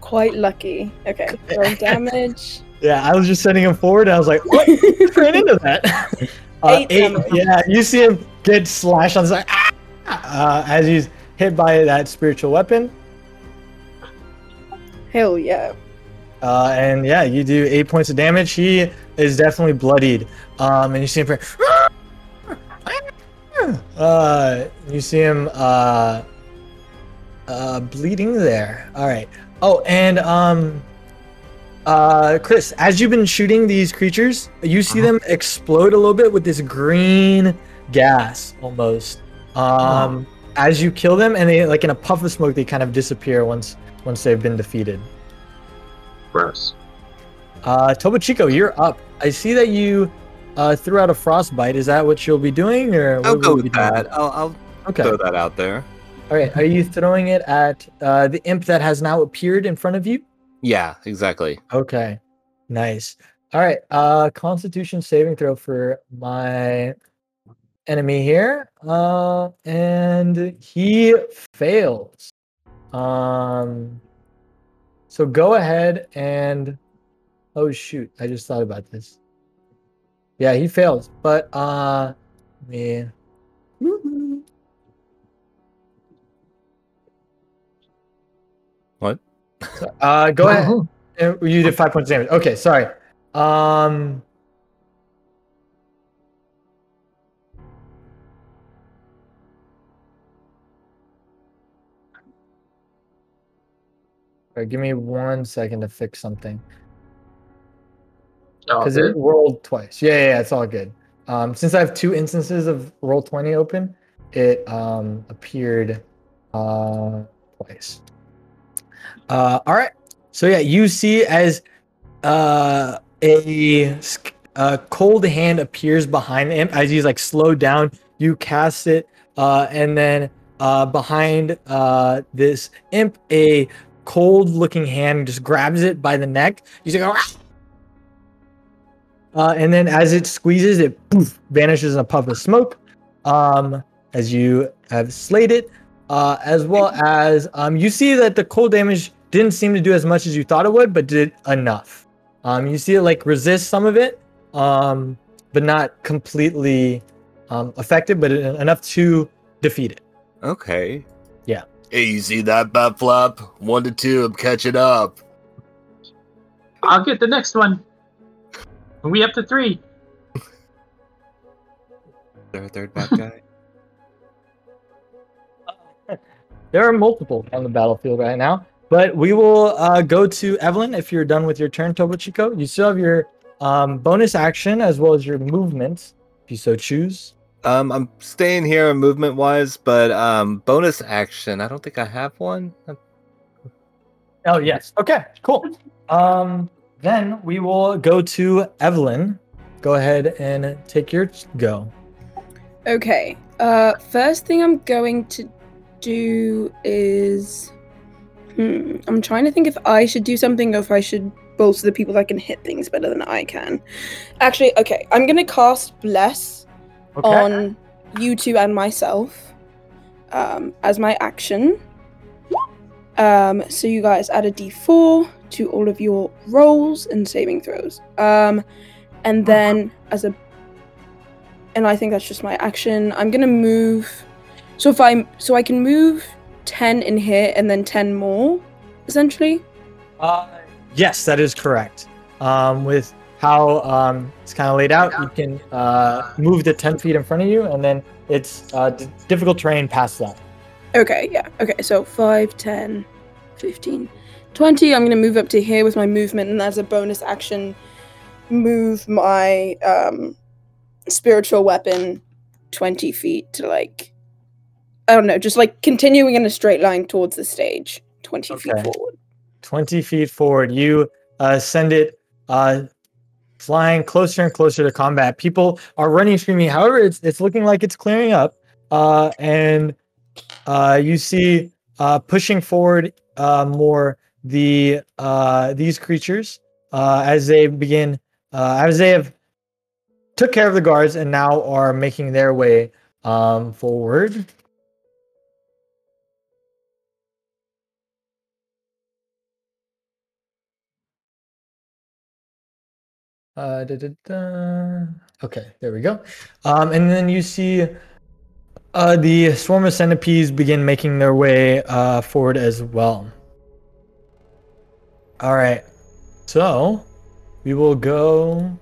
Quite lucky. Okay, roll damage. Yeah, I was just sending him forward. And I was like, what? ran into that. Uh, Eight damage. Yeah, you see him get slashed on the side ah! uh, as he's hit by that spiritual weapon. Hell yeah. Uh, and yeah, you do eight points of damage. He is definitely bloodied. Um, and you see him. Uh, you see him uh, uh, bleeding there. All right. Oh, and um, uh, Chris, as you've been shooting these creatures, you see them explode a little bit with this green gas almost. Um, as you kill them, and they like in a puff of smoke, they kind of disappear once once they've been defeated. Gross. Uh, Topo Chico, you're up. I see that you uh, threw out a frostbite. Is that what you'll be doing, or I'll go with that. I'll, I'll Okay. throw that out there. All right. Are you throwing it at uh, the imp that has now appeared in front of you? Yeah, exactly. Okay. Nice. All right. Uh, Constitution saving throw for my enemy here. Uh, and he fails. Um, so go ahead and oh shoot, I just thought about this. Yeah, he fails, but uh, me. What? Uh, go ahead. You did five points damage. Okay, sorry. Um. Give me one second to fix something Oh, because it rolled twice. Yeah, yeah, yeah, it's all good. Um, since I have two instances of Roll20 open, it um appeared uh twice. Uh, all right. So yeah, you see as uh a a cold hand appears behind the imp as he's like slowed down. You cast it, uh, and then uh behind uh this imp, a cold looking hand just grabs it by the neck. You just go. "Ah!" Uh, and then as it squeezes, it poof, vanishes in a puff of smoke. Um, as you have slayed it, uh, as well as um, you see that the cold damage didn't seem to do as much as you thought it would, but did enough. Um, you see it like resist some of it, um, but not completely um, affected, but enough to defeat it. Okay. Hey, you see that, Bat Flap? One to two, I'm catching up. I'll get the next one. We up to three. There a third bad guy? There are multiple on the battlefield right now, but we will uh, go to Evelyn if you're done with your turn, Topo Chico. You still have your um, bonus action as well as your movement, if you so choose. Um, I'm staying here movement wise, but um, bonus action. I don't think I have one. Oh yes. Okay. Cool. Um, then we will go to Evelyn. Go ahead and take your go. Okay. Uh, first thing I'm going to do is, hmm, I'm trying to think if I should do something or if I should bolster the people that can hit things better than I can. Actually, okay, I'm gonna cast bless Okay. on you two and myself um, as my action. Um, so you guys add a d4 to all of your rolls and saving throws. Um, and then as a and I think that's just my action. I'm gonna move. So if I'm so I can move ten in here and then ten more, essentially. Uh, yes, that is correct. Um, with how um, it's kind of laid out, you can uh, move the 10 feet in front of you, and then it's uh, d- difficult terrain past that. Okay, yeah. Okay, so 5, 10, 15, 20. I'm gonna move up to here with my movement, and as a bonus action, move my um, spiritual weapon 20 feet to like. I don't know, just like continuing in a straight line towards the stage, 20 feet forward. 20 feet forward, you uh, send it uh, flying closer and closer to combat. People are running, screaming. However, it's, it's looking like it's clearing up. Uh, and uh, you see uh, pushing forward uh, more the uh, these creatures uh, as they begin, uh, as they have took care of the guards and now are making their way um, forward. Uh, da, da, da. Okay, there we go. Um, and then you see uh, the swarm of centipedes begin making their way uh, forward as well. All right, so we will go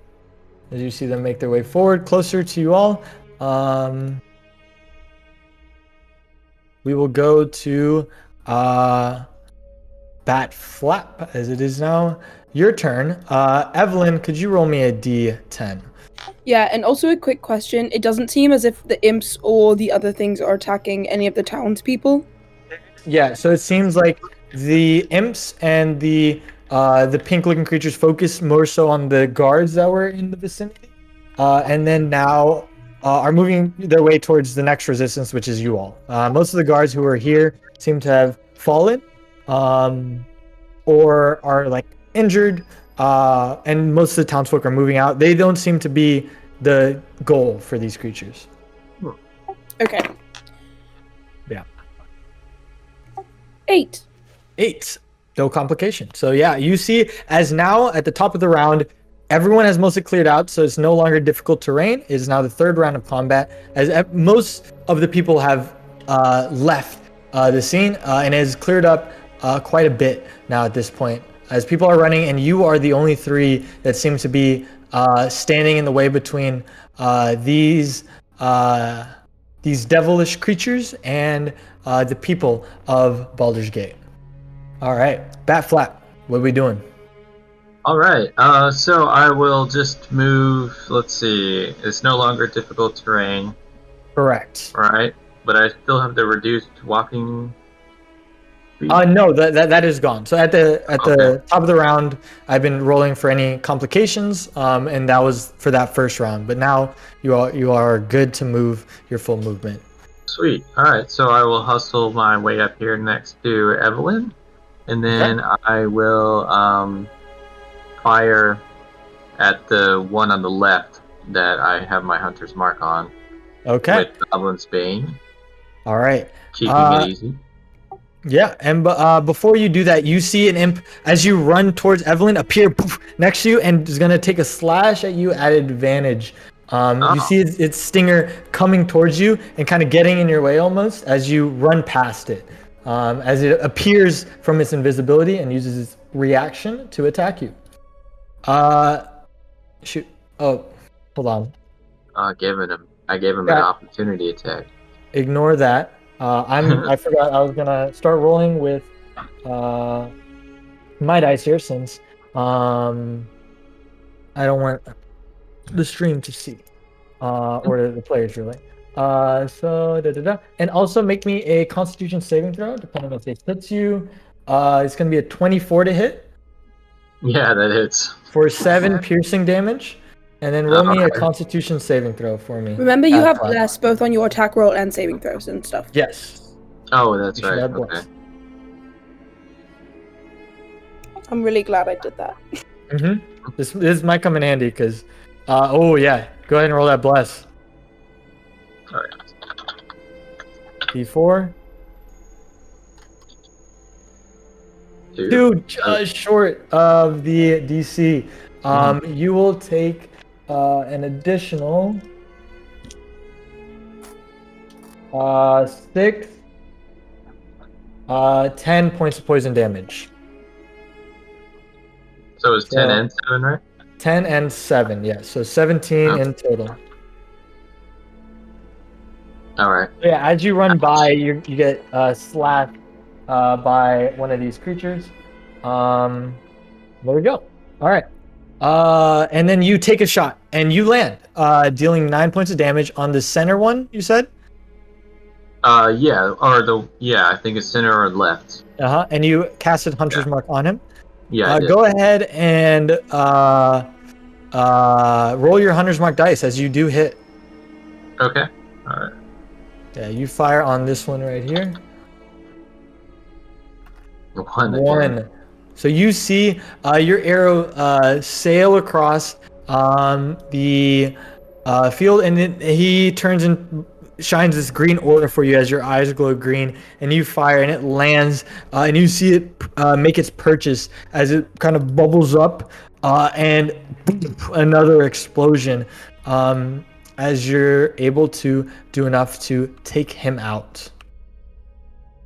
as you see them make their way forward closer to you all. Um, we will go to uh, Bat Flap as it is now your turn. Uh, Evelyn, could you roll me a d10? Yeah, and also a quick question. It doesn't seem as if the imps or the other things are attacking any of the townspeople. Yeah, so it seems like the imps and the uh, the pink-looking creatures focus more so on the guards that were in the vicinity, uh, and then now uh, are moving their way towards the next resistance, which is you all. Uh, most of the guards who are here seem to have fallen, um, or are like injured, uh, and most of the townsfolk are moving out. They don't seem to be the goal for these creatures. Okay. Yeah. Eight. Eight. No complication. So yeah, you see, as now at the top of the round, everyone has mostly cleared out, so it's no longer difficult terrain. It is now the third round of combat, as most of the people have uh, left uh, the scene, uh, and it has cleared up uh, quite a bit now at this point. As people are running, and you are the only three that seem to be uh, standing in the way between uh, these uh, these devilish creatures and uh, the people of Baldur's Gate. All right, bat flap. What are we doing? All right. Uh, so I will just move. Let's see. It's no longer difficult terrain, Correct. right? But I still have the reduced walking. Uh, no, that, that that is gone. So at the at the top of the round, I've been rolling for any complications, um, and that was for that first round. But now you are you are good to move your full movement. Sweet. All right. So I will hustle my way up here next to Evelyn, and then I will um, fire at the one on the left that I have my hunter's mark on Okay. with Goblin's Bane, All right. keeping Uh, it easy. Yeah, and uh, before you do that, you see an imp as you run towards Evelyn appear poof, next to you and is gonna take a slash at you at advantage. Um, You Oh. see its, its stinger coming towards you and kind of getting in your way almost as you run past it. Um, as it appears from its invisibility and uses its reaction to attack you. Uh, shoot. Oh, hold on. Uh, giving him. I gave him an Yeah. opportunity attack. ignore that. Uh, I'm. I forgot I was gonna start rolling with uh, my dice here since um, I don't want the stream to see uh, or the players really. Uh, so da da da, and also make me a Constitution saving throw, depending on if it hits you. Uh, it's gonna be a 24 to hit Yeah, that hits. for seven piercing damage, and then roll me a Constitution saving throw for me. Remember, you at have five. bless both on your attack roll and saving throws and stuff. Yes. Oh, that's You should right. have Okay. bless. I'm really glad I did that. Mm-hmm. This this might come in handy because, uh, oh yeah, go ahead and roll that bless. All right. D4. Two. Two just short of the DC. Um, you will take uh, an additional uh, six, uh, ten points of poison damage. So it's ten So- and seven, right? 10 and 7, yes. So 17 Oh. in total. All right. Yeah, as you run by, you, you get uh, slapped uh, by one of these creatures. Um, there we go. All right. Uh, and then you take a shot and you land, uh, dealing nine points of damage on the center one. You said, Uh, yeah, or the yeah, I think it's center or left. uh huh. And you casted Hunter's Yeah. Mark on him. Yeah. Uh, go ahead and uh, uh, roll your Hunter's Mark dice as you do hit. Okay. All right. Yeah, you fire on this one right here. One. One. So you see uh, your arrow uh, sail across um, the uh, field, and it, he turns and shines this green aura for you as your eyes glow green, and you fire, and it lands, uh, and you see it uh, make its purchase as it kind of bubbles up, uh, and another explosion. Um, as you're able to do enough to take him out.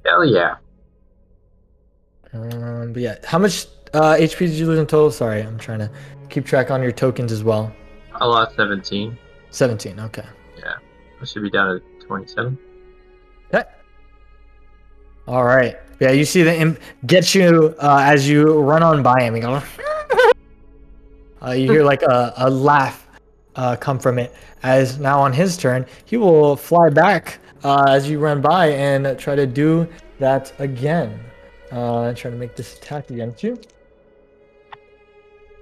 Hell yeah. Um, but yeah, how much uh, HP did you lose in total? Sorry, I'm trying to keep track on your tokens as well. I lost seventeen. 17, okay. Yeah, I should be down to twenty-seven. Okay. All right. Yeah, you see the imp get you uh, as you run on by him. You, go, uh, you hear like a, a laugh uh, come from it. As now on his turn, he will fly back uh, as you run by and try to do that again. Uh, try to make this attack against you.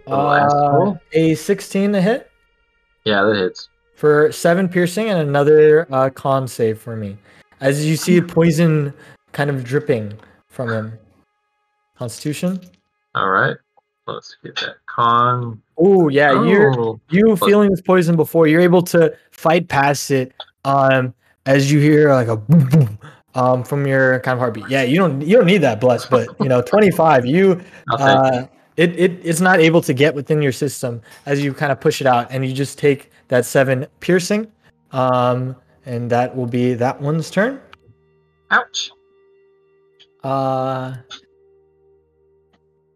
Uh, a 16 to hit Yeah, that hits. for seven piercing and another uh, con save for me. As you see poison kind of dripping from him. Constitution. All right. Let's get that con. Oh yeah, you're Oh, you But- feeling this poison before you're able to fight past it um as you hear like a boom boom um from your kind of heartbeat. Yeah you don't you don't need that bless but you know 25 you uh it, it it's not able to get within your system as you kind of push it out and you just take that seven piercing um and that will be that one's turn. Ouch. uh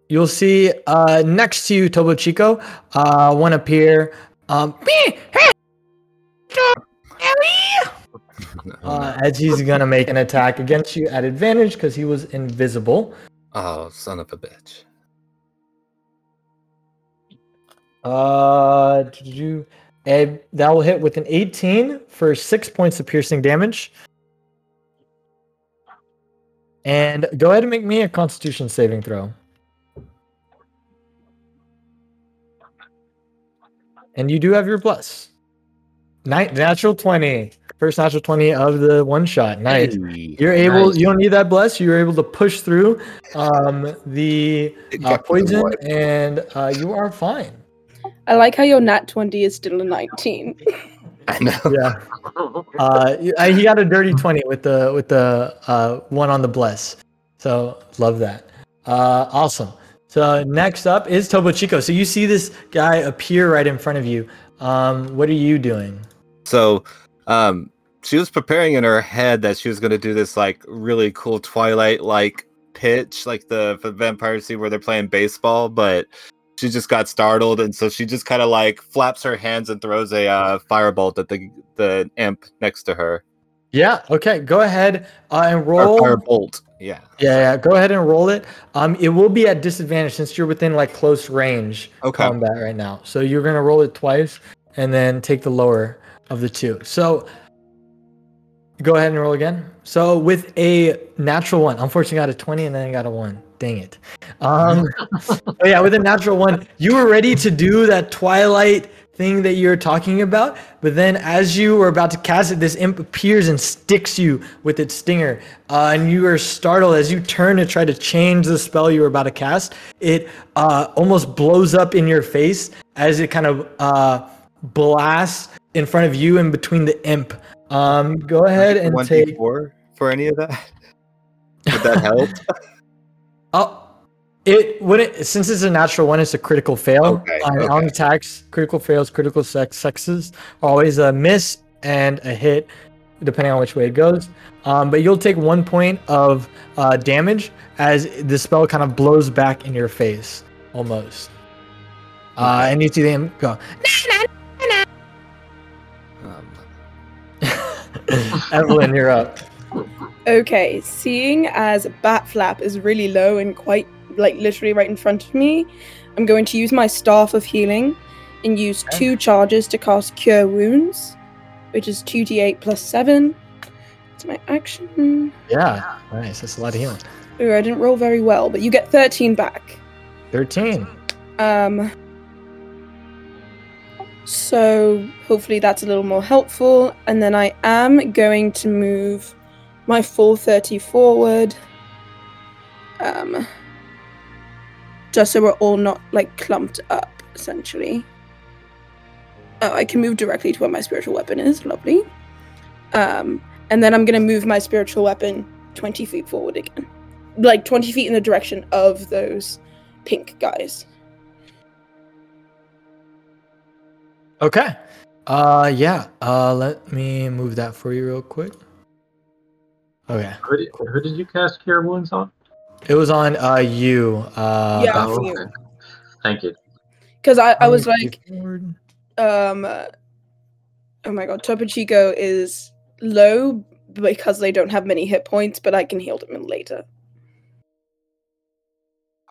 you'll see uh next to you Topo Chico uh one appear um uh, as he's gonna make an attack against you at advantage because he was invisible. oh, son of a bitch. Uh, you? And that will hit with an 18 for six points of piercing damage. And go ahead and make me a Constitution saving throw. And you do have your plus. Night natural 20. First natural 20 of the one shot. Nice. Hey. You're able. Nice. You don't need that bless. You're able to push through um, the uh, got the poison, and uh, you are fine. I like how your nat 20 is still a 19. I know. Yeah. Uh, uh, he got a dirty 20 with the with the uh, one on the bless. So love that. Uh, awesome. So next up is Topo Chico. So you see this guy appear right in front of you. Um, what are you doing? So, um, she was preparing in her head that she was going to do this like really cool Twilight like pitch, like the for Vampire Sea where they're playing baseball, but she just got startled, and so she just kind of like flaps her hands and throws a uh, firebolt at the the imp next to her. Yeah. Okay. Go ahead uh, and Or roll. firebolt. Yeah. Yeah, yeah. Go ahead and roll it. Um, it will be at disadvantage since you're within like close range Okay. combat right now. So you're gonna roll it twice and then take the lower of the two. So go ahead and roll again. So with a natural one, unfortunately, I got a twenty and then I got a one. Dang it. Um, but yeah, with a natural one, you were ready to do that Twilight thing that you're talking about, but then as you were about to cast it, this imp appears and sticks you with its stinger, uh, and you are startled as you turn to try to change the spell you were about to cast. It uh, almost blows up in your face as it kind of uh, blasts in front of you and between the imp. Um, go ahead and take. four for any of that. Would that help? Oh, it wouldn't since it's a natural one. It's a critical fail Okay, on, on attacks. Critical fails, critical sex sexes always a miss and a hit, depending on which way it goes. Um, but you'll take one point of uh, damage as the spell kind of blows back in your face, almost. Uh, and you see them go. Um, Evelyn, you're up. Okay, seeing as Bat Flap is really low and quite, like, literally right in front of me, I'm going to use my Staff of Healing and use Okay. two charges to cast Cure Wounds, which is 2d8 plus 7. It's my action. Yeah, nice. That's a lot of healing. Ooh, I didn't roll very well, but you get 13 back. Thirteen. Um, so hopefully that's a little more helpful. And then I am going to move my full 30 forward. Um, just so we're all not like clumped up, essentially. Oh, I can move directly to where my spiritual weapon is. Lovely. Um, and then I'm going to move my spiritual weapon 20 feet forward again. Like 20 feet in the direction of those pink guys. Okay. Uh, yeah. Uh, let me move that for you real quick. Okay. Who did, who did you cast Cure Wounds on? It was on uh you. Uh, Yeah, for you. Thank you. Because I, I was like, um, uh, oh my god, Topo Chico is low because they don't have many hit points, but I can heal them later.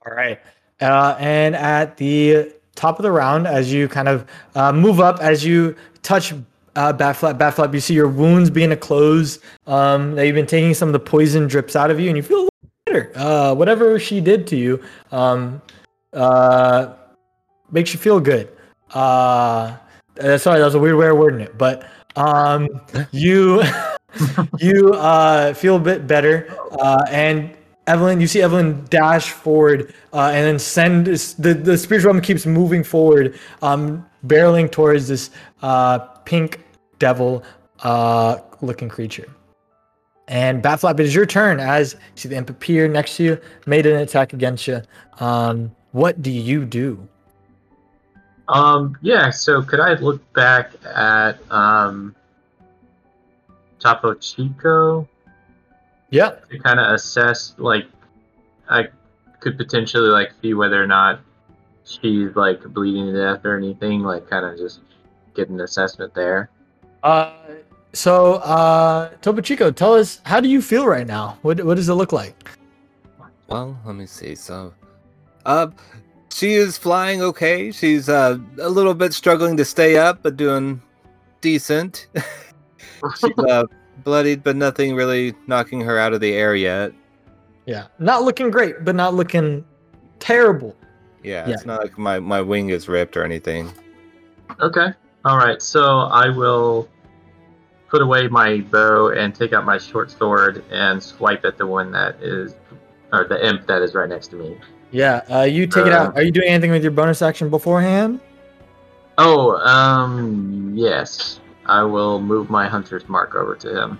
All right. Uh, and at the top of the round, as you kind of uh, move up, as you touch uh, Batflap, Batflap, you see your wounds being to close. Um, that you've been taking some of the poison drips out of you, and you feel a little better. Uh, whatever she did to you, um, uh, makes you feel good. Uh, uh, sorry, that was a weird way of wording it, but um, you you uh, feel a bit better, uh, and Evelyn, you see Evelyn dash forward uh, and then send this, the the spiritual realm keeps moving forward, um, barreling towards this uh, pink devil uh, looking creature. And Batflap, it is your turn as you see the imp appear next to you, made an attack against you. Um, what do you do? Um, yeah, so could I look back at um, Chico Yeah. to kind of assess, like, I could potentially, like, see whether or not she's, like, bleeding to death or anything, like, kind of just get an assessment there. Uh, so, uh, Topo Chico, tell us, how do you feel right now? What, what does it look like? Well, let me see. So, uh, she is flying okay. She's uh, a little bit struggling to stay up, but doing decent. She's uh, bloodied, but nothing really knocking her out of the air yet. Yeah. Not looking great, but not looking terrible. Yeah, Yeah. it's not like my, my wing is ripped or anything. Okay. All right. So I will put away my bow and take out my short sword and swipe at the one that is, or the imp that is right next to me. Yeah. Uh, you take it Uh, out. Are you doing anything with your bonus action beforehand? Oh, um, yes. I will move my hunter's mark over to him.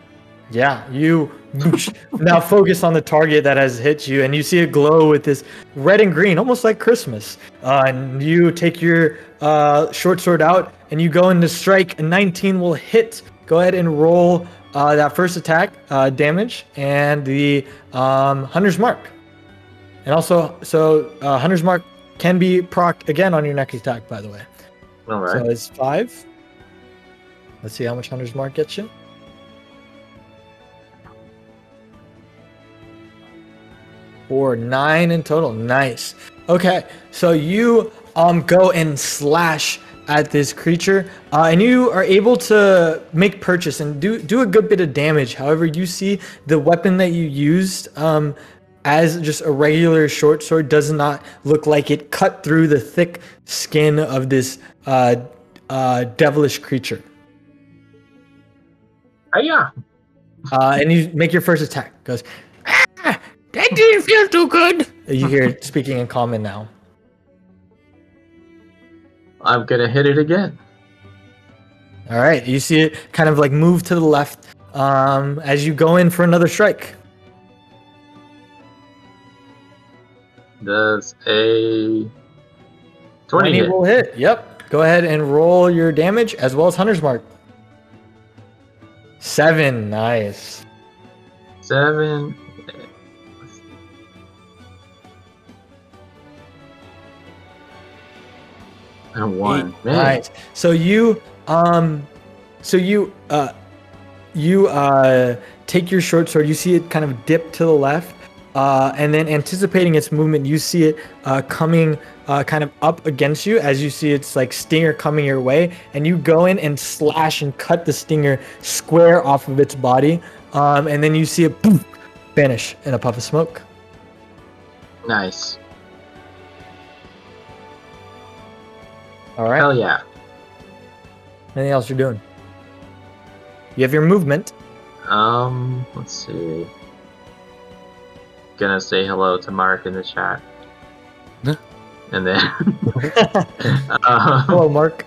Yeah, you now focus on the target that has hit you, and you see it glow with this red and green, almost like Christmas. Uh, and you take your uh, short sword out, and you go in to strike. A 19 will hit. Go ahead and roll uh, that first attack uh, damage and the um, Hunter's Mark. And also, so uh, Hunter's Mark can be proc again on your next attack, by the way. All So it's five. Let's see how much Hunter's Mark gets you. Four, nine in total. Nice. Okay, so you um go and slash at this creature, uh, and you are able to make purchase and do do a good bit of damage. However, you see the weapon that you used um as just a regular short sword does not look like it cut through the thick skin of this uh, uh, devilish creature. Yeah. Uh, and you make your first attack. Goes, ah, that didn't feel too good. You hear it speaking in common now. I'm gonna hit it again. All right, you see it kind of like move to the left um, as you go in for another strike. Does a 20 20 hit? will hit. Yep. Go ahead and roll your damage as well as Hunter's Mark. Seven. Nice. Seven. And one. Eight. Nice. So you um so you uh you uh take your short sword, you see it kind of dip to the left, uh, and then anticipating its movement, you see it uh, coming uh, kind of up against you as you see its like stinger coming your way, and you go in and slash and cut the stinger square off of its body, um, and then you see it poof, vanish in a puff of smoke. Nice. All right. Hell yeah. Anything else you're doing? You have your movement. Um, let's see. Gonna say hello to Mark in the chat. Huh? and then, uh, Hello, Mark.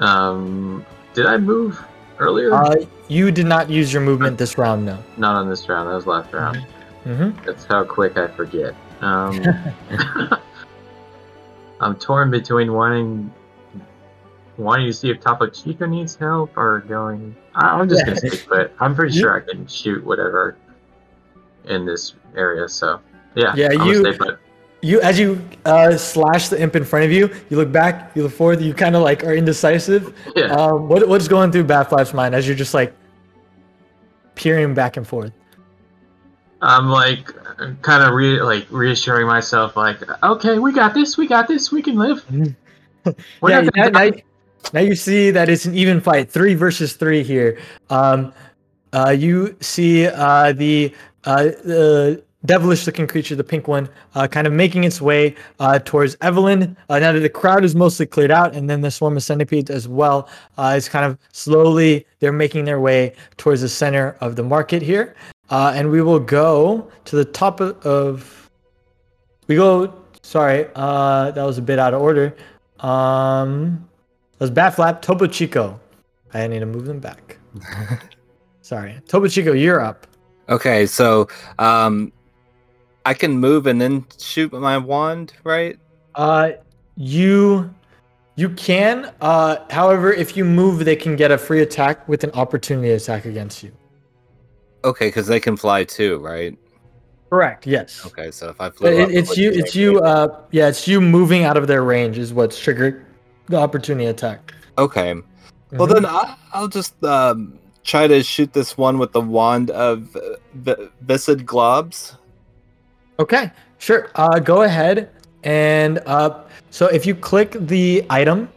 um, did I move earlier? Uh, you did not use your movement this round, no. Not on this round. That was last round. Mm-hmm. That's how quick I forget. Um, I'm torn between wanting wanting to see if Topo Chico needs help or going. I- I'm just gonna stick with it. I'm pretty sure I can shoot whatever in this area. So yeah, Yeah, I'm you- stay put. You, as you uh, slash the imp in front of you, you look back, you look forward, you kind of like are indecisive. Yeah. Um, what, what's going through Batflap's mind as you're just like peering back and forth? I'm like kind of re- like reassuring myself, like, okay, we got this, we got this, we can live. We're yeah, now, now, now you see that it's an even fight, three versus three here. Um, uh, you see uh, the uh, the devilish-looking creature, the pink one, uh, kind of making its way uh, towards Evelyn. Uh, now that the crowd is mostly cleared out, and then the swarm of centipedes as well uh, is kind of slowly they're making their way towards the center of the market here. uh, and we will go to the top of, of we go. Sorry, uh, that was a bit out of order. Um, that was Bat Flap, Topo Chico. I need to move them back. Sorry, Topo Chico, you're up. Okay, so um, I can move and then shoot my wand, right? Uh, you you can. Uh, however, if you move, they can get a free attack with an opportunity attack against you. Okay, because they can fly too, right? Correct. Yes. Okay, so if I flew, It- up, it's you. It's you. Uh, yeah, it's you moving out of their range is what's triggered the opportunity attack. Okay, well Mhm. then I, I'll just um, try to shoot this one with the wand of uh, v- viscid globs. Okay, sure. Uh, go ahead and uh, so if you click the item,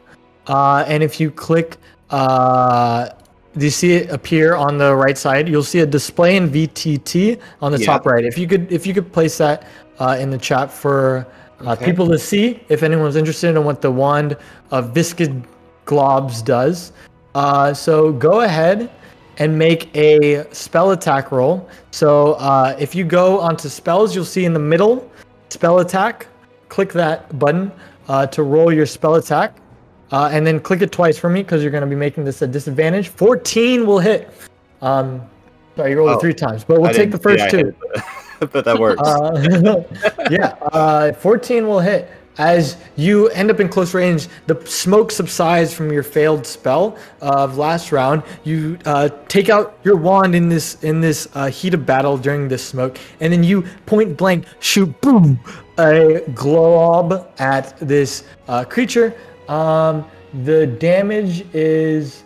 uh, and if you click, uh, do you see it appear on the right side? You'll see a display in VTT on the Yeah. top right. If you could, if you could place that uh, in the chat for uh, Okay. people to see, if anyone's interested in what the wand of viscid globs does. Uh, so go ahead and make a spell attack roll. So uh, if you go onto spells, you'll see in the middle spell attack. Click that button uh, to roll your spell attack, uh, and then click it twice for me because you're going to be making this a disadvantage. 14 will hit. Um, sorry, you rolled Oh. it three times, but we'll I take the first yeah, two. it, but that works. Uh, yeah, uh, 14 will hit. As you end up in close range, the smoke subsides from your failed spell of last round. You uh, take out your wand in this in this uh, heat of battle during this smoke, and then you point blank shoot boom a glob at this uh, creature. Um, the damage is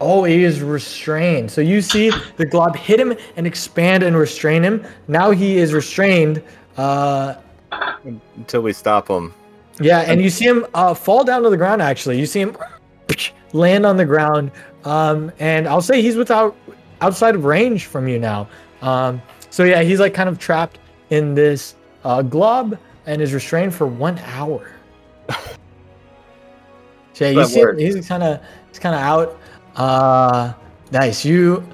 Oh, he is restrained. So you see the glob hit him and expand and restrain him. Now he is restrained. Uh, Until we stop him. yeah, and you see him uh, fall down to the ground. Actually, you see him land on the ground. Um, and I'll say he's without outside of range from you now. Um, so yeah, he's like kind of trapped in this uh, glob and is restrained for one hour. so yeah, you see him, he's kind of he's kind of out. Uh, nice. You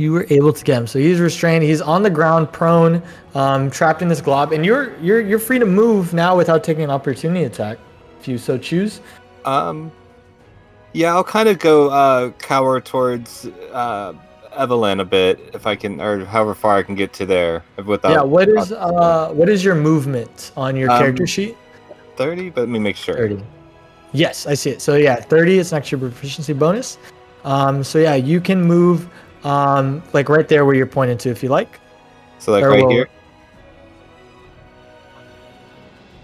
you were able to get him. So he's restrained. He's on the ground, prone, um, trapped in this glob, and you're you're you're free to move now without taking an opportunity attack, if you so choose. Um, yeah, I'll kind of go uh, cower towards uh, Evelyn a bit if I can, or however far I can get to there without. yeah. What is uh what is your movement on your Um, character sheet? thirty? But let me make sure. Thirty. Yes, I see it. So yeah, thirty is an extra proficiency bonus. Um, so yeah, you can move um like right there where you're pointing to if you like. So like Or right will- here.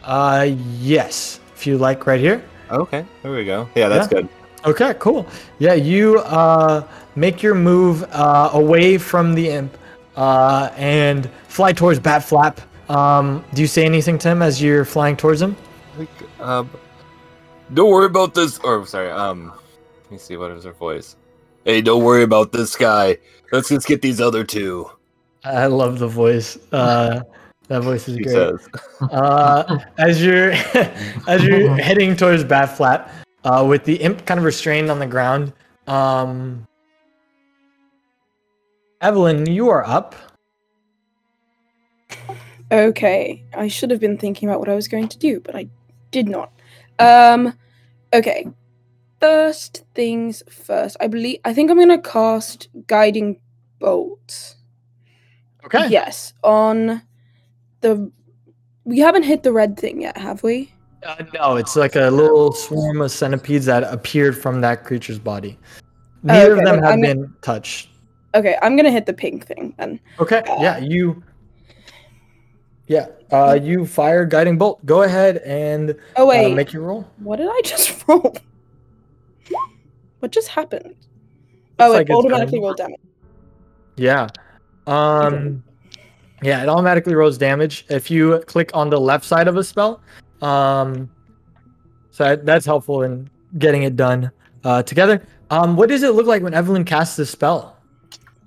Uh, yes, if you like right here. Okay, there we go. Yeah, that's Yeah. good. Okay, cool. Yeah, you uh, make your move uh, away from the imp uh, and fly towards Bat Flap. Um, do you say anything to him as you're flying towards him? Like, Um, don't worry about this. Or sorry. Um, let me see what is her voice. Hey, don't worry about this guy. Let's just get these other two. I love the voice. Uh, that voice is She great. uh, as you're as you're heading towards Bat Flap, uh, with the imp kind of restrained on the ground. Um, Evelyn, you are up. Okay, I should have been thinking about what I was going to do, but I did not. Um, okay. First things first. I believe I think I'm gonna cast guiding bolt. Okay. Yes, on the. We haven't hit the red thing yet, have we? Uh, no, it's like a little swarm of centipedes that appeared from that creature's body. Neither okay, of them have I'm- been touched. Okay, I'm gonna hit the pink thing then. Okay. Yeah, you. Yeah, uh, you fire guiding bolt. Go ahead and Oh uh, wait, make your roll. what did I just roll? What just happened? Oh, like it automatically rolled damage. Yeah. Um yeah, it automatically rolls damage if you click on the left side of a spell. Um so that's helpful in getting it done uh together. Um what does it look like when Evelyn casts this spell?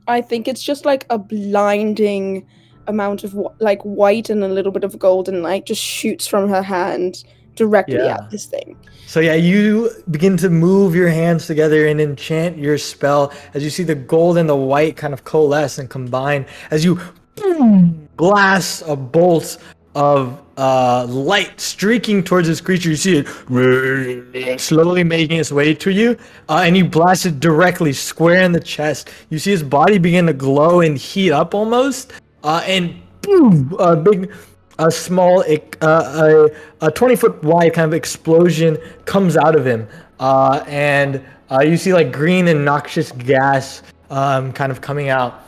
I think it's just like a blinding amount of like white and a little bit of golden light just shoots from her hand directly Yeah. at this thing. So yeah, you begin to move your hands together and enchant your spell as you see the gold and the white kind of coalesce and combine as you boom, blast a bolt of uh, light streaking towards this creature. You see it slowly making its way to you, uh, and you blast it directly square in the chest. You see his body begin to glow and heat up almost, uh, and boom, a big a small uh, a, a 20 foot wide kind of explosion comes out of him uh, and uh, you see like green and noxious gas um, kind of coming out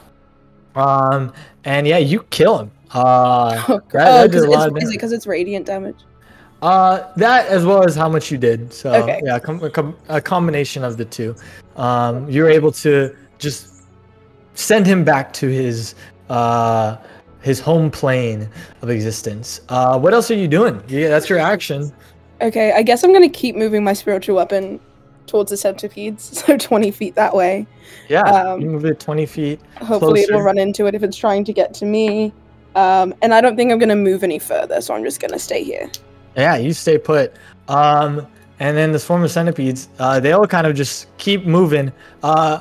um, and yeah you kill him uh, Oh, that a it's, is it because it's radiant damage? Uh, that as well as how much you did. So Okay. yeah, com- a, com- a combination of the two. Um, you're able to just send him back to his uh his home plane of existence. Uh, what else are you doing? Yeah, that's your action. Okay, I guess I'm gonna keep moving my spiritual weapon towards the centipedes, so 20 feet that way. Yeah, Um, you move it 20 feet. Hopefully, it'll run into it if it's trying to get to me. Um, and I don't think I'm gonna move any further, so I'm just gonna stay here. Yeah, you stay put. Um, and then the swarm of centipedes, uh, they all kind of just keep moving. Uh,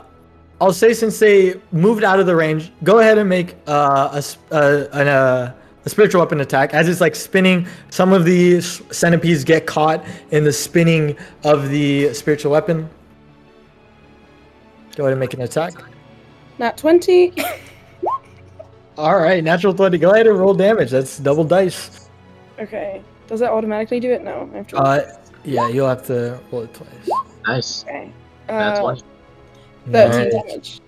I'll say since they moved out of the range, go ahead and make uh, a, s- uh, an, uh, a spiritual weapon attack. As it's like spinning, some of the centipedes get caught in the spinning of the spiritual weapon. Go ahead and make an attack. Nat 20. All right, natural 20. Go ahead and roll damage. That's double dice. okay. Does that automatically do it? No. I have to. Uh, yeah, you'll have to roll it twice. Nice. okay. That's Uh, one. 13 Nice. damage.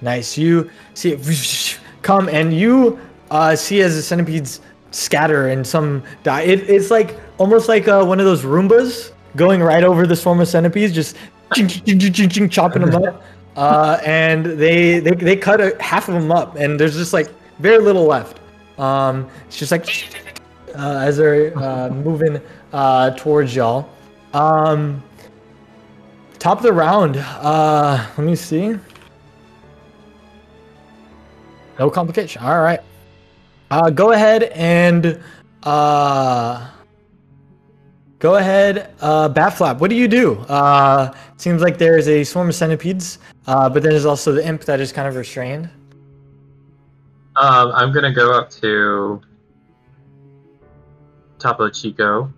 Nice. You see it come and you uh, see as the centipedes scatter and some die. It, it's like almost like uh, one of those Roombas going right over the swarm of centipedes, just ching, ching, ching, ching, chopping them up. Uh, and they, they they cut a, half of them up, and there's just like very little left. Um, it's just like uh, as they're uh, moving uh, towards y'all. Um, top of the round. Uh, let me see. No complication. All right. Uh, go ahead and uh, go ahead. Uh, bat flap. What do you do? Uh, seems like there's a swarm of centipedes, uh, but there's also the imp that is kind of restrained. Um, I'm gonna go up to Topo Chico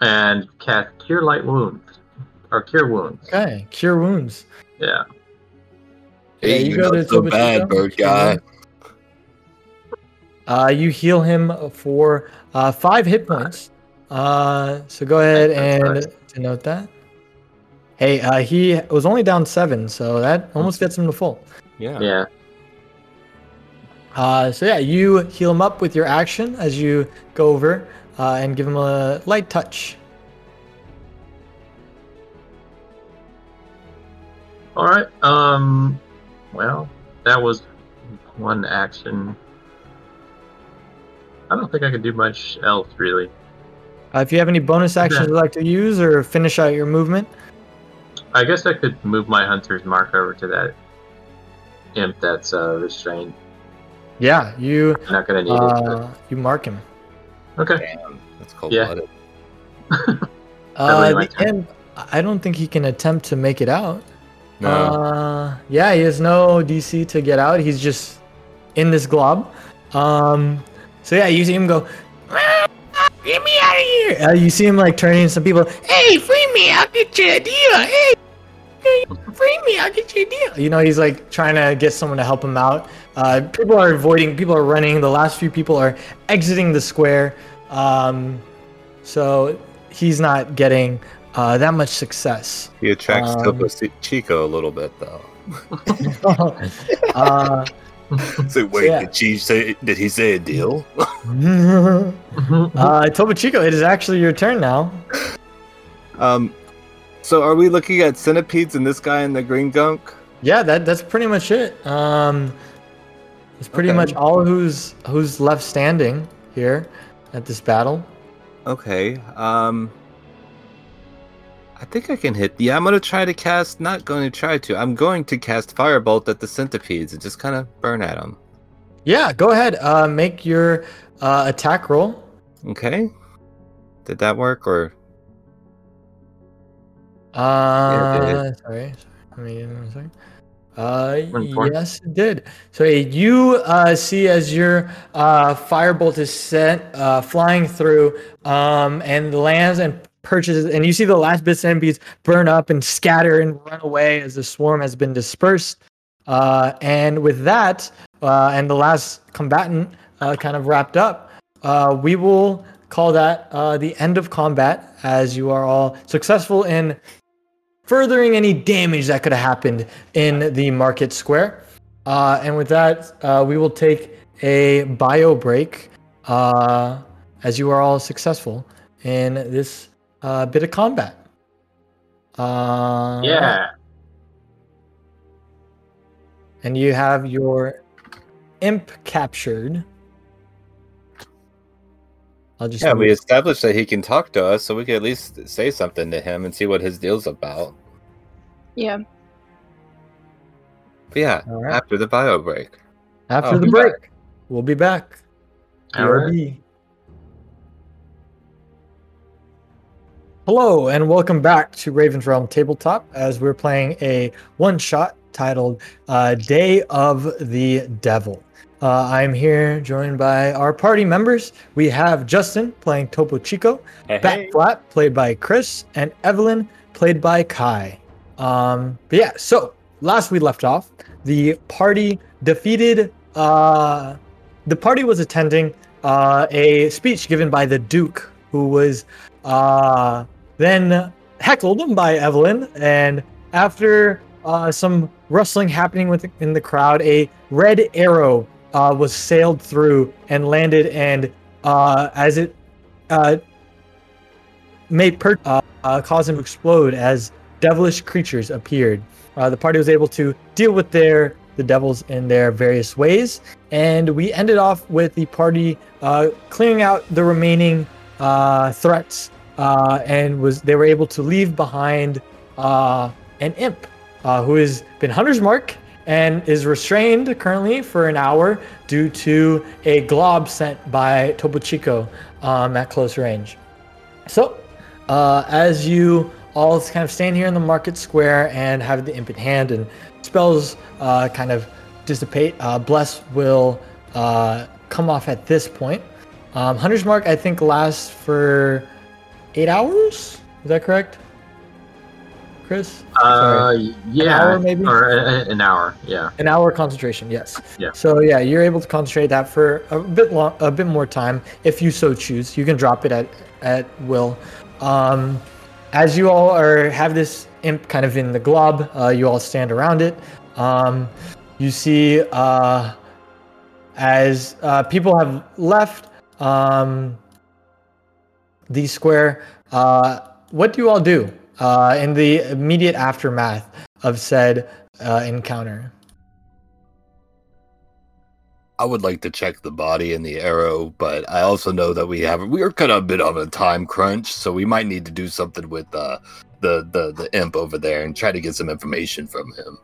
and cast Cure Light Wounds or Cure Wounds. Okay. Cure wounds. Yeah. Yeah, Hey, you you go are to so Topo bad, bird guy. Uh, you heal him for uh, five hit points. Uh, so go ahead and nice. denote that. Hey, uh, he was only down seven, so that almost gets him to full. Yeah. Yeah. Uh, so yeah, you heal him up with your action as you go over uh, and give him a light touch. All right. Um. Well, that was one action. I don't think I could do much else really. Uh, if you have any bonus actions Okay. you'd like to use or finish out your movement, I guess I could move my hunter's mark over to that imp that's uh, restrained. yeah, you I'm not gonna need it. uh, you mark him. But, okay. Damn. That's cold Yeah. blooded. Uh, really the turn. imp, I don't think he can attempt to make it out. No. Uh, yeah, he has no DC to get out. He's just in this glob. Um, so yeah, you see him go. "Ah, Get me out of here! Uh, you see him like turning to some people. Hey, free me! I'll get you a deal. Hey, hey, free me! I'll get you a deal. You know, he's like trying to get someone to help him out. Uh, people are avoiding. People are running. The last few people are exiting the square. Um, so he's not getting uh, that much success. he attracts um, Topo Chico a little bit, though. uh, So wait, Yeah. did she say? Did he say a deal? uh, Topo Chico, it is actually your turn now. Um, so are we looking at centipedes and this guy in the green gunk? Yeah, that that's pretty much it. Um, it's pretty Okay. much all who's who's left standing here at this battle. Okay. Um, I think I can hit. Yeah, I'm gonna try to cast. Not going to try to. I'm going to cast firebolt at the centipedes and just kind of burn at them. Yeah, go ahead. Uh, make your uh, attack roll. Okay. Did that work or? Uh, it sorry. Let me give me one second. Uh, yes, it did. So you uh, see as your uh, firebolt is sent uh, flying through, um, and lands and purchases, and you see the last bits of enemies burn up and scatter and run away as the swarm has been dispersed. Uh, and with that, uh, and the last combatant uh, kind of wrapped up, uh, we will call that uh, the end of combat as you are all successful in furthering any damage that could have happened in the market square. Uh, and with that, uh, we will take a bio break uh, as you are all successful in this uh, bit of combat. Uh, Yeah. And you have your imp captured. I'll just Yeah, we established that he can talk to us, so we could at least say something to him and see what his deal's about. Yeah. But yeah, All right. after the bio break. after Oh, the be break. We'll be back. All right. Hello and welcome back to Raven's Realm Tabletop as we're playing a one shot titled uh, Day of the Devil. Uh, I'm here joined by our party members. We have Justin playing Topo Chico, Bat Flap played by Chris, and Evelyn played by Kai. Um, but yeah, so last we left off, the party defeated. Uh, the party was attending uh, a speech given by the Duke, who was uh, then heckled by Evelyn. And after uh, some rustling happening within the crowd, a red arrow uh, was sailed through and landed. And uh, as it uh, made per- uh, uh, cause him to explode as devilish creatures appeared. Uh, the party was able to deal with their the devils in their various ways, and we ended off with the party clearing out the remaining threats, and was they were able to leave behind an imp who has been hunter's mark and is restrained currently for an hour due to a glob sent by Topo Chico um, at close range. So, uh, as you all kind of stand here in the market square and have the imp in hand and spells uh, kind of dissipate, uh, Bless will uh, come off at this point. Um, Hunter's Mark, I think, lasts for eight hours. Is that correct, Chris? Uh, yeah. hour, maybe? Or a, a- an hour. Yeah. An hour concentration, yes. Yeah. So yeah, you're able to concentrate that for a bit long, a bit more time if you so choose. You can drop it at at will. Um, as you all are have this imp kind of in the glob, uh, you all stand around it. Um, you see uh, as uh, people have left um, the square. Uh, what do you all do uh, in the immediate aftermath of said uh, encounter? I would like to check the body and the arrow, but I also know that we have we are kind of a bit on a time crunch, so we might need to do something with uh, the the the imp over there and try to get some information from him.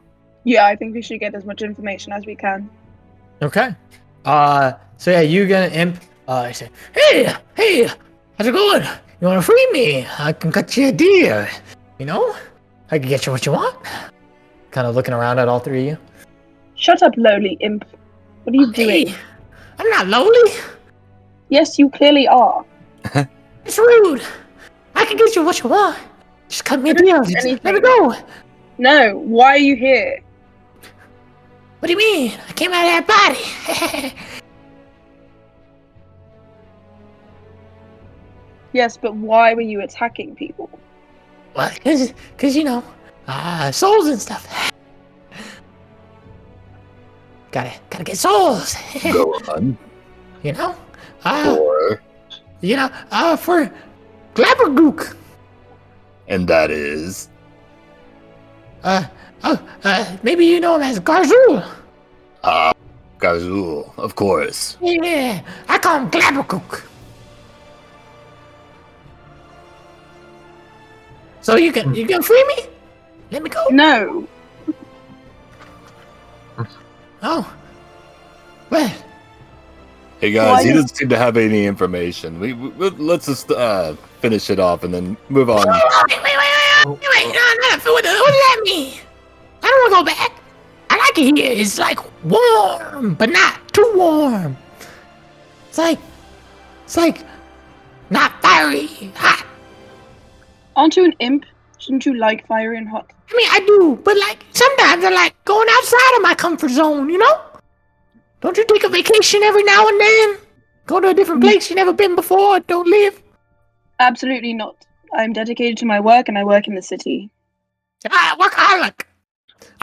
Yeah, I think we should get as much information as we can. Okay. Uh, so yeah, you get an imp. Uh, I say, hey, hey, how's it going? You want to free me? I can cut you a deal. You know, I can get you what you want. Kind of looking around at all three of you. Shut up, lowly imp. What are you doing? I'm not lonely. Yes, you clearly are. It's rude. I can get you what you want. Just cut me a deal. Let me go. No, why are you here? What do you mean? I came out of that body. Yes, but why were you attacking people? well, cause, cause you know, uh, souls and stuff. gotta, gotta get souls. Go on. you know, uh, Or you know, uh, for Glabbergook. and that is Uh, oh, uh, maybe you know him as Garzul. ah Gazul, of course. Yeah, I call him Glabbergook. So you can, you can free me? Let me go. No. Oh, well, Hey guys, Why he does- doesn't seem to have any information. We, we we- let's just uh, finish it off and then move on. Wait, wait, wait, wait, wait, wait, no, no, what, what does that mean? I don't want to go back. I like it here. It's like warm, but not too warm. It's like, it's like not fiery, hot. Aren't you an imp? Shouldn't you like fiery and hot? I mean, I do, but like sometimes I like going outside of my comfort zone. You know? Don't you take a vacation every now and then? Go to a different place you've never been before. Don't live. Absolutely not. I'm dedicated to my work and I work in the city. Ah, workaholic.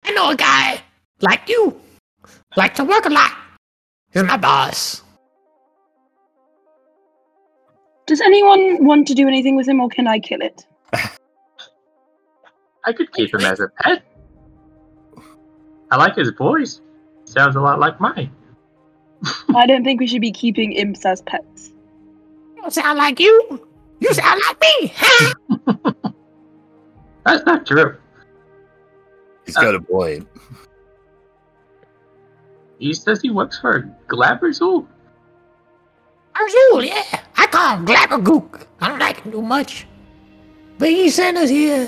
I know a guy like you, like to work a lot. He's my boss. Does anyone want to do anything with him or can I kill it? I could keep him as a pet. I like his voice. Sounds a lot like mine. I don't think we should be keeping imps as pets. You sound like you. You sound like me. That's not true. He's got uh, a point. He says he works for Glabberzul. Arzul, yeah. I call him Glabbergook. I don't like him too much. But he sent us here.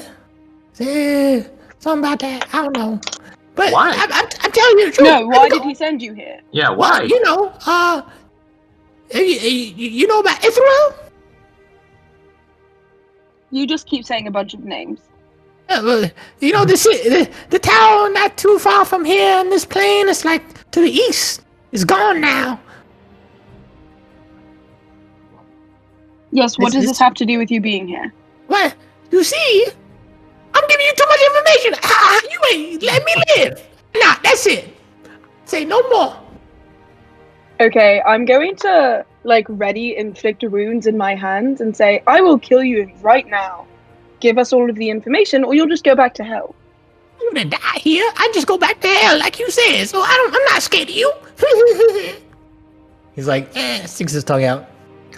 Said something about that. I don't know. But Why? I, I'm, I'm telling you the truth. No, why did go- he send you here? Yeah, Well, why? you know, uh, you, you, you know about Ithril? You just keep saying a bunch of names. Uh, well, you know the, ci- the the town not too far from here in this plane. It's like to the east. It's gone now. Yes, what This does is- this have to do with you being here? Well, you see, I'm giving you too much information. Ah, you ain't let me live. Nah, that's it. Say no more. Okay, I'm going to like ready inflict wounds in my hands and say, I will kill you right now. Give us all of the information, or you'll just go back to hell. I'm gonna die here. I just go back to hell, like you said. So I don't. I'm not scared of you. He's like, eh, sticks his tongue out.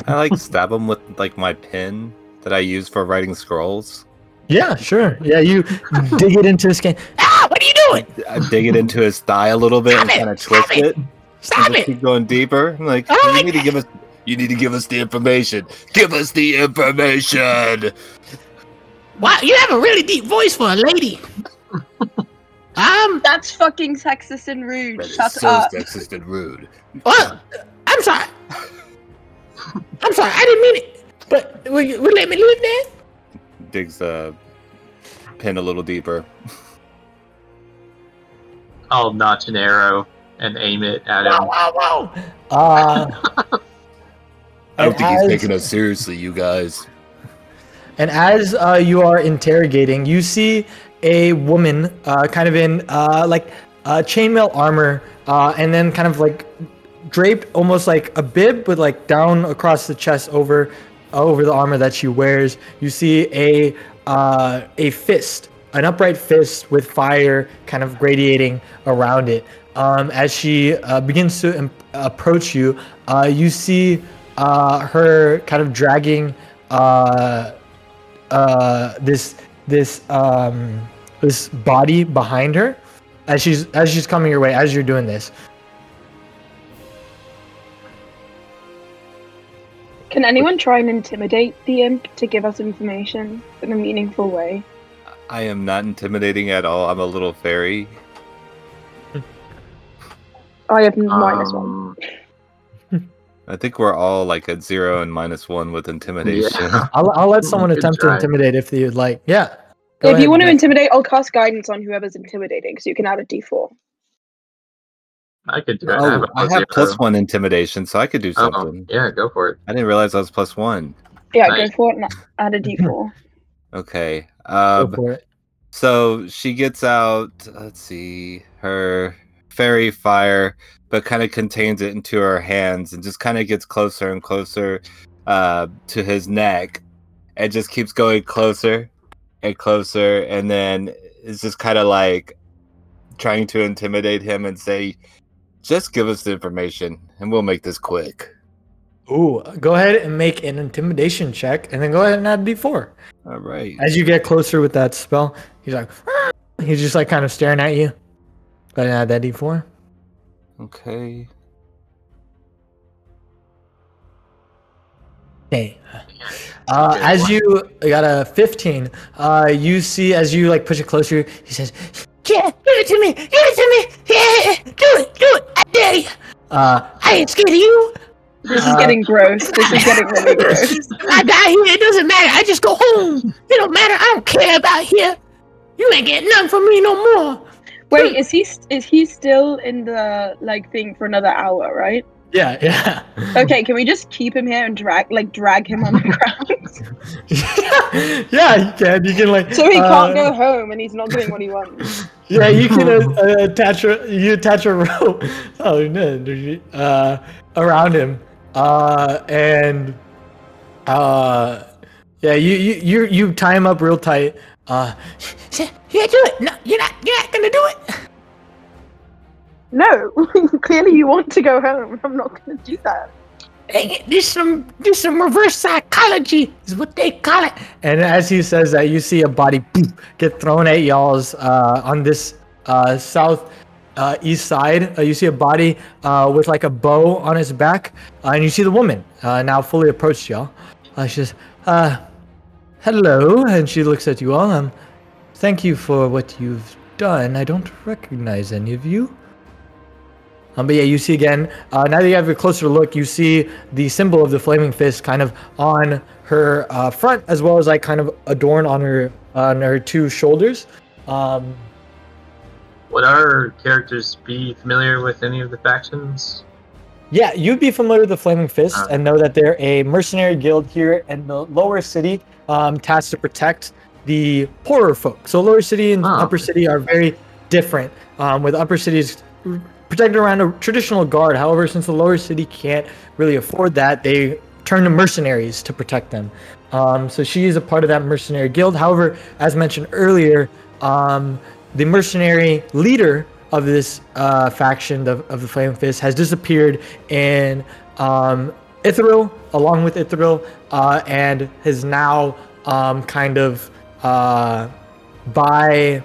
I like stab him with like my pen that I use for writing scrolls. Yeah, sure. Yeah, you dig it into his skin. ah, what are you doing? I dig it into his thigh a little bit and Stop it! kind of Stop twist it! it. and Stop just it! keep going deeper. I'm like, I don't you like need to give us You need to give us the information. Give us the information. Wow, you have a really deep voice for a lady. um, That's fucking sexist and rude. That is Shut so up. sexist and rude. well, I'm sorry. I'm sorry. I didn't mean it. But will you, will you let me live then? digs the pin a little deeper. I'll notch an arrow and aim it at Whoa, him. wow, wow. Uh, I don't think he's taking us seriously, you guys. And as uh, you are interrogating, you see a woman, uh, kind of in uh, like uh, chainmail armor, uh, and then kind of like draped, almost like a bib, but like down across the chest over over the armor that she wears. You see a uh, a fist, an upright fist with fire kind of radiating around it. Um, as she uh, begins to im- approach you, uh, you see uh, her kind of dragging. Uh, uh, this this um, this body behind her as she's as she's coming your way as you're doing this. Can anyone try and intimidate the imp to give us information in a meaningful way? I am not intimidating at all. I'm a little fairy. I have minus one. Um, I think we're all like at zero and minus one with intimidation. Yeah. I'll, I'll let someone attempt try. to intimidate if you'd like. Yeah. Go if you want to intimidate, I'll cast guidance on whoever's intimidating, so you can add a d4. I could do it. Oh, a I have zero. plus one intimidation, so I could do Oh, something. yeah, go for it. I didn't realize I was plus one. Yeah, Nice. go for it and add a d4. Okay. Go Um, for it. So she gets out, let's see, her fairy fire, but kind of contains it into her hands and just kind of gets closer and closer uh, to his neck and just keeps going closer and closer. And then it's just kind of like trying to intimidate him and say, just give us the information and we'll make this quick. Ooh, go ahead and make an intimidation check, and then go ahead and add d4. All right. As you get closer with that spell, he's like, he's just like kind of staring at you. Go ahead and add that d4. Okay. Okay. Uh, as you got a 15, uh, you see as you like push it closer, he says, Yeah, give it to me. Give it to me. Yeah, do it. Do it. I dare you. uh, I ain't scared of you. This is Uh, getting gross. This is getting really gross. I die here, it doesn't matter. I just go home. It don't matter. I don't care about here. You ain't getting nothing from me no more. Wait, is he st- is he still in the like thing for another hour, right? Yeah, yeah. Okay, can we just keep him here and drag like drag him on the ground yeah, you can. You can like. so he uh, can't go home and he's not getting what he wants? Yeah, you can uh, uh, attach a you attach a rope. Oh no, uh, around him, uh, and uh, yeah, you you you you tie him up real tight. Uh, Yeah, do it. No, you're not. You're not gonna do it. No, clearly you want to go home. I'm not going to do that. Dang it, This some this some reverse psychology is what they call it. and as he says that, you see a body boom, get thrown at y'all's uh, on this uh, south uh, east side. Uh, you see a body uh, with like a bow on its back, uh, and you see the woman uh, now fully approached y'all. Uh, she says, uh, "Hello," and she looks at you all. Um, thank you for what you've done. I don't recognize any of you. Um, but yeah, you see again. Uh, now that you have a closer look, you see the symbol of the flaming fist kind of on her uh, front, as well as like kind of adorned on her on her two shoulders. Um, Would our characters be familiar with any of the factions? yeah, you'd be familiar with the flaming fist Ah. and know that they're a mercenary guild here in the lower city, um, tasked to protect the poorer folk. So lower city and Ah. upper city are very different. Um, with upper cities protected around a traditional guard. However, since the lower city can't really afford that, they turn to mercenaries to protect them. Um, so she is a part of that mercenary guild. However, as mentioned earlier, um, the mercenary leader of this uh, faction of, of the Flame Fist has disappeared in um, Ithril, along with Ithril, uh, and is now um, kind of uh, by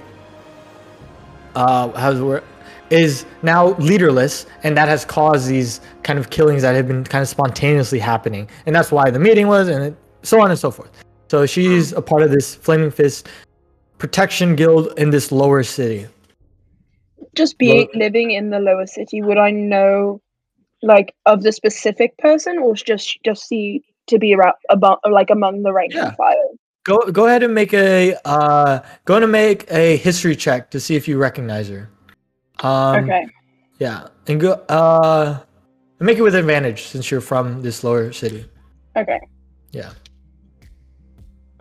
uh, how's the word is now leaderless, and that has caused these kind of killings that have been kind of spontaneously happening, and that's why the meeting was, and it, so on and so forth. So she's a part of this Flaming Fist protection guild in this lower city. Just being living in the lower city, would I know like of the specific person, or just just see to be around about like among the rank Yeah. and file? Go go ahead and make a uh, go to make a history check to see if you recognize her. Um, okay. Yeah, and go uh, make it with advantage since you're from this lower city. Okay. Yeah.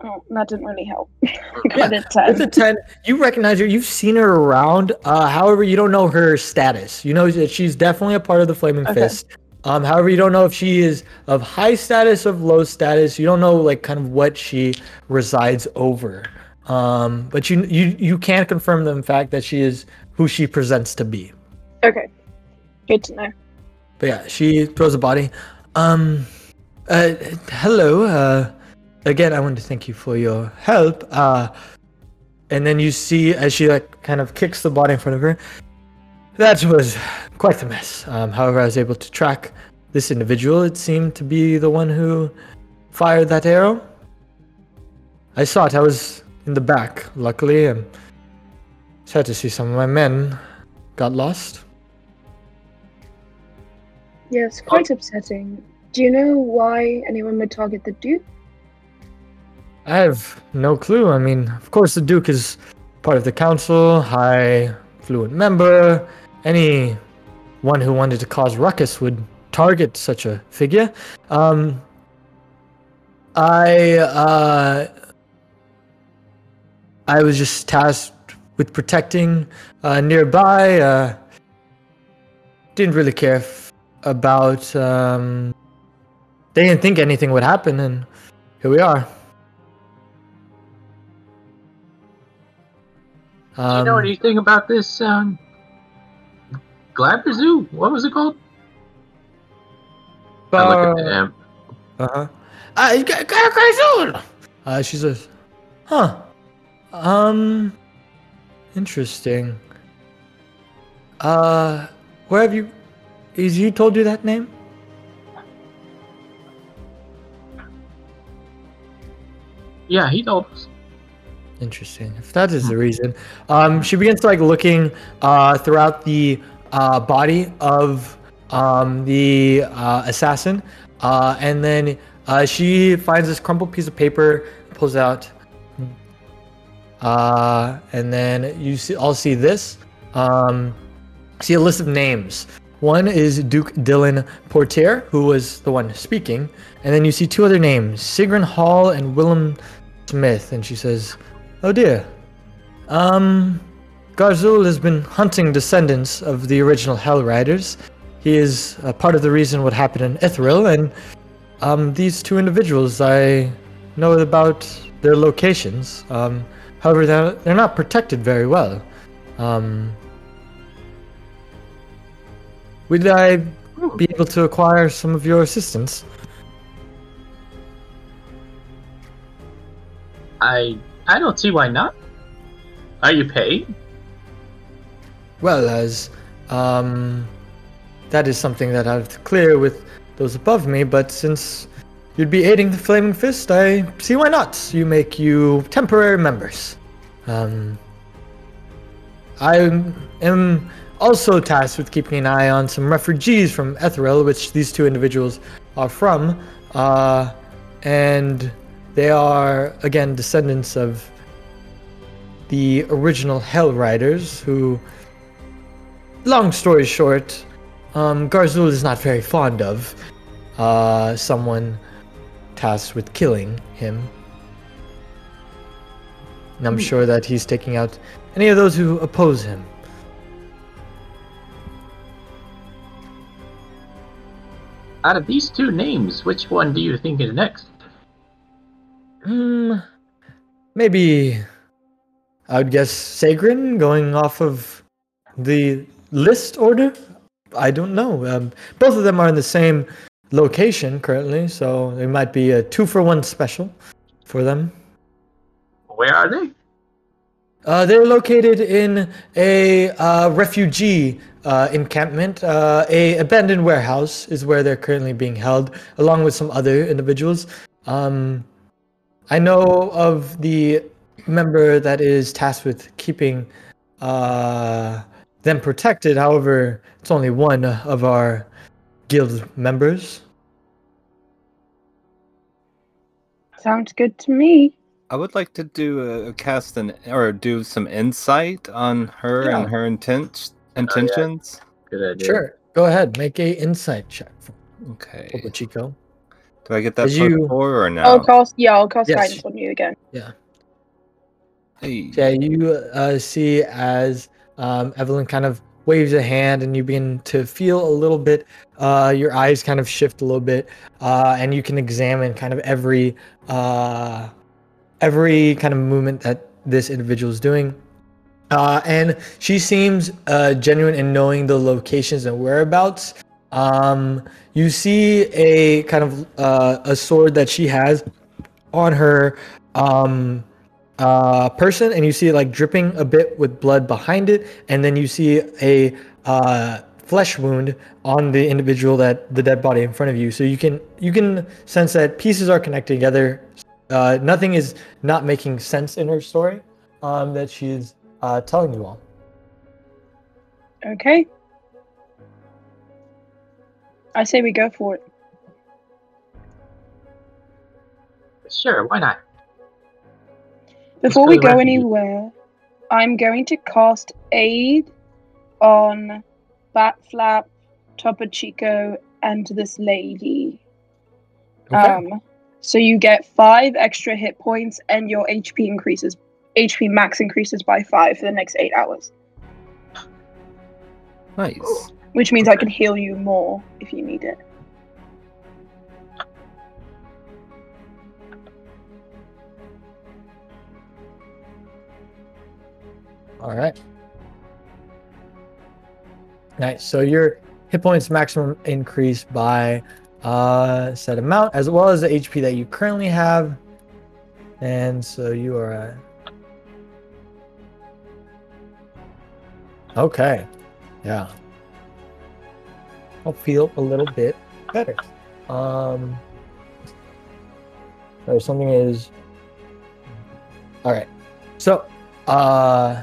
Oh, that didn't really help. Yeah, Got it ten. With a 10, you recognize her. You've seen her around. Uh, however, you don't know her status. You know that she's definitely a part of the Flaming Okay. Fist. Um, however, you don't know if she is of high status, of low status. You don't know like kind of what she resides over. Um, but you you you can confirm the fact that she is who she presents to be. Okay. Good to know. But yeah, she throws a body. Um, uh, hello. Uh, again, I want to thank you for your help. Uh, and then you see as she like kind of kicks the body in front of her. That was quite the mess. Um, however, I was able to track this individual. It seemed to be the one who fired that arrow. I saw it. I was in the back, luckily, and sad to see some of my men got lost. Yes, quite upsetting. Do you know why anyone would target the Duke? I have no clue. I mean, of course, the Duke is part of the council, high fluent member. Any one who wanted to cause ruckus would target such a figure. Um, I uh, I was just tasked with protecting uh, nearby. Uh, didn't really care f- about. Um, they didn't think anything would happen, and here we are. Do you know Um, anything about this um, Glabber Zoo? What was it called? I look at the imp. Uh-huh. I got got Uh she says, Huh. Um interesting. Uh where have you is he told you that name? Yeah, he told us. Interesting. If that is the reason, um, she begins to like looking uh, throughout the uh, body of um, the uh, assassin, uh, and then uh, she finds this crumpled piece of paper, pulls out, uh, and then you see, all see this. Um, see a list of names. One is Duke Dylan Portyr, who was the one speaking, and then you see two other names, Sigrun Hall and Willem Smith, and she says, "Oh dear, um, Garzul has been hunting descendants of the original Hell Riders. He is a part of the reason what happened in Ithril, and um, these two individuals, I know about their locations. Um, however, they're, they're not protected very well. Um, would I be able to acquire some of your assistance? I I don't see why not. Are you paid? Well, as um, that is something that I've to clear with those above me, but since you'd be aiding the Flaming Fist, I see why not. You make you temporary members. Um, I am also tasked with keeping an eye on some refugees from Etherel, which these two individuals are from, uh, and they are again descendants of the original Hell Riders, who, long story short, um, Garzul is not very fond of uh, someone tasked with killing him. And I'm sure that he's taking out any of those who oppose him. Out of these two names, which one do you think is next? Hmm. Maybe I would guess Sagrin going off of the list order. I don't know. Um, both of them are in the same location currently, so it might be a two for one special for them. Where are they? Uh, they're located in a uh, refugee uh, encampment. Uh, a abandoned warehouse is where they're currently being held, along with some other individuals. Um, I know of the member that is tasked with keeping uh, them protected. However, it's only one of our guild members. Sounds good to me. I would like to do a, a cast an or do some insight on her Yeah. and her intent intentions. Good idea. Sure. Go ahead. Make a insight check for Okay. Topo Chico. Do I get that As plus you- four or no? I'll cast. Yeah, I'll cast Yes. guidance on you again. Hey. Yeah, you uh, see as um, Evelyn kind of waves a hand, and you begin to feel a little bit. Uh, your eyes kind of shift a little bit, uh, and you can examine kind of every uh, every kind of movement that this individual is doing. Uh, and she seems uh, genuine in knowing the locations and whereabouts. Um, you see a kind of uh, a sword that she has on her um, uh, person, and you see it like dripping a bit with blood behind it, and then you see a uh, flesh wound on the individual that the dead body in front of you. So you can you can sense that pieces are connected together. Uh, nothing is not making sense in her story um, that she's uh, telling you all. Okay. I say we go for it. Sure, why not? Before we go anywhere, I'm going to cast aid on Bat Flap, Topo Chico, and this lady. Okay. Um, so you get five extra hit points, and your HP increases. HP max increases by five for the next eight hours, Nice. which means I can heal you more if you need it. All right. Nice. So your hit points maximum increase by uh set amount as well as the HP that you currently have. And so you are at Okay. Yeah. I'll feel a little bit better. Um or something is All right. So, uh,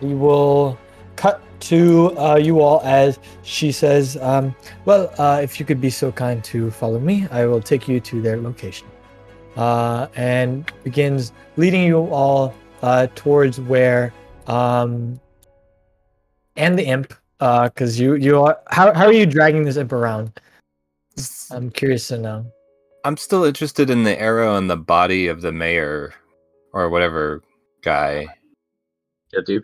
we will cut to uh, you all as she says, um, "Well, uh, if you could be so kind to follow me, I will take you to their location." Uh, and begins leading you all uh, towards where, um, and the imp, because you you are how how are you dragging this imp around? I'm curious to know. I'm still interested in the arrow and the body of the mayor or whatever guy. Yeah, dude.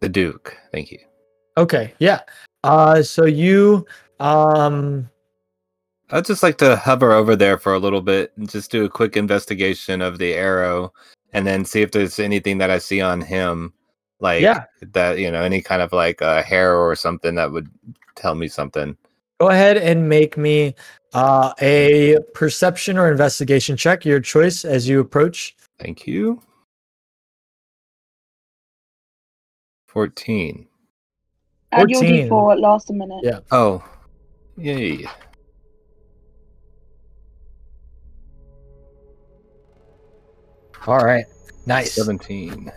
The Duke. Thank you. Okay, yeah. Uh, so you um I'd just like to hover over there for a little bit and just do a quick investigation of the arrow and then see if there's anything that I see on him. Like Yeah. that, you know, any kind of like uh, hair or something that would tell me something. go ahead and make me uh a perception or investigation check, your choice as you approach. Thank you. 14. Add your 14. d4 last a minute. Yeah. Oh. Yay. All right. Nice. 17.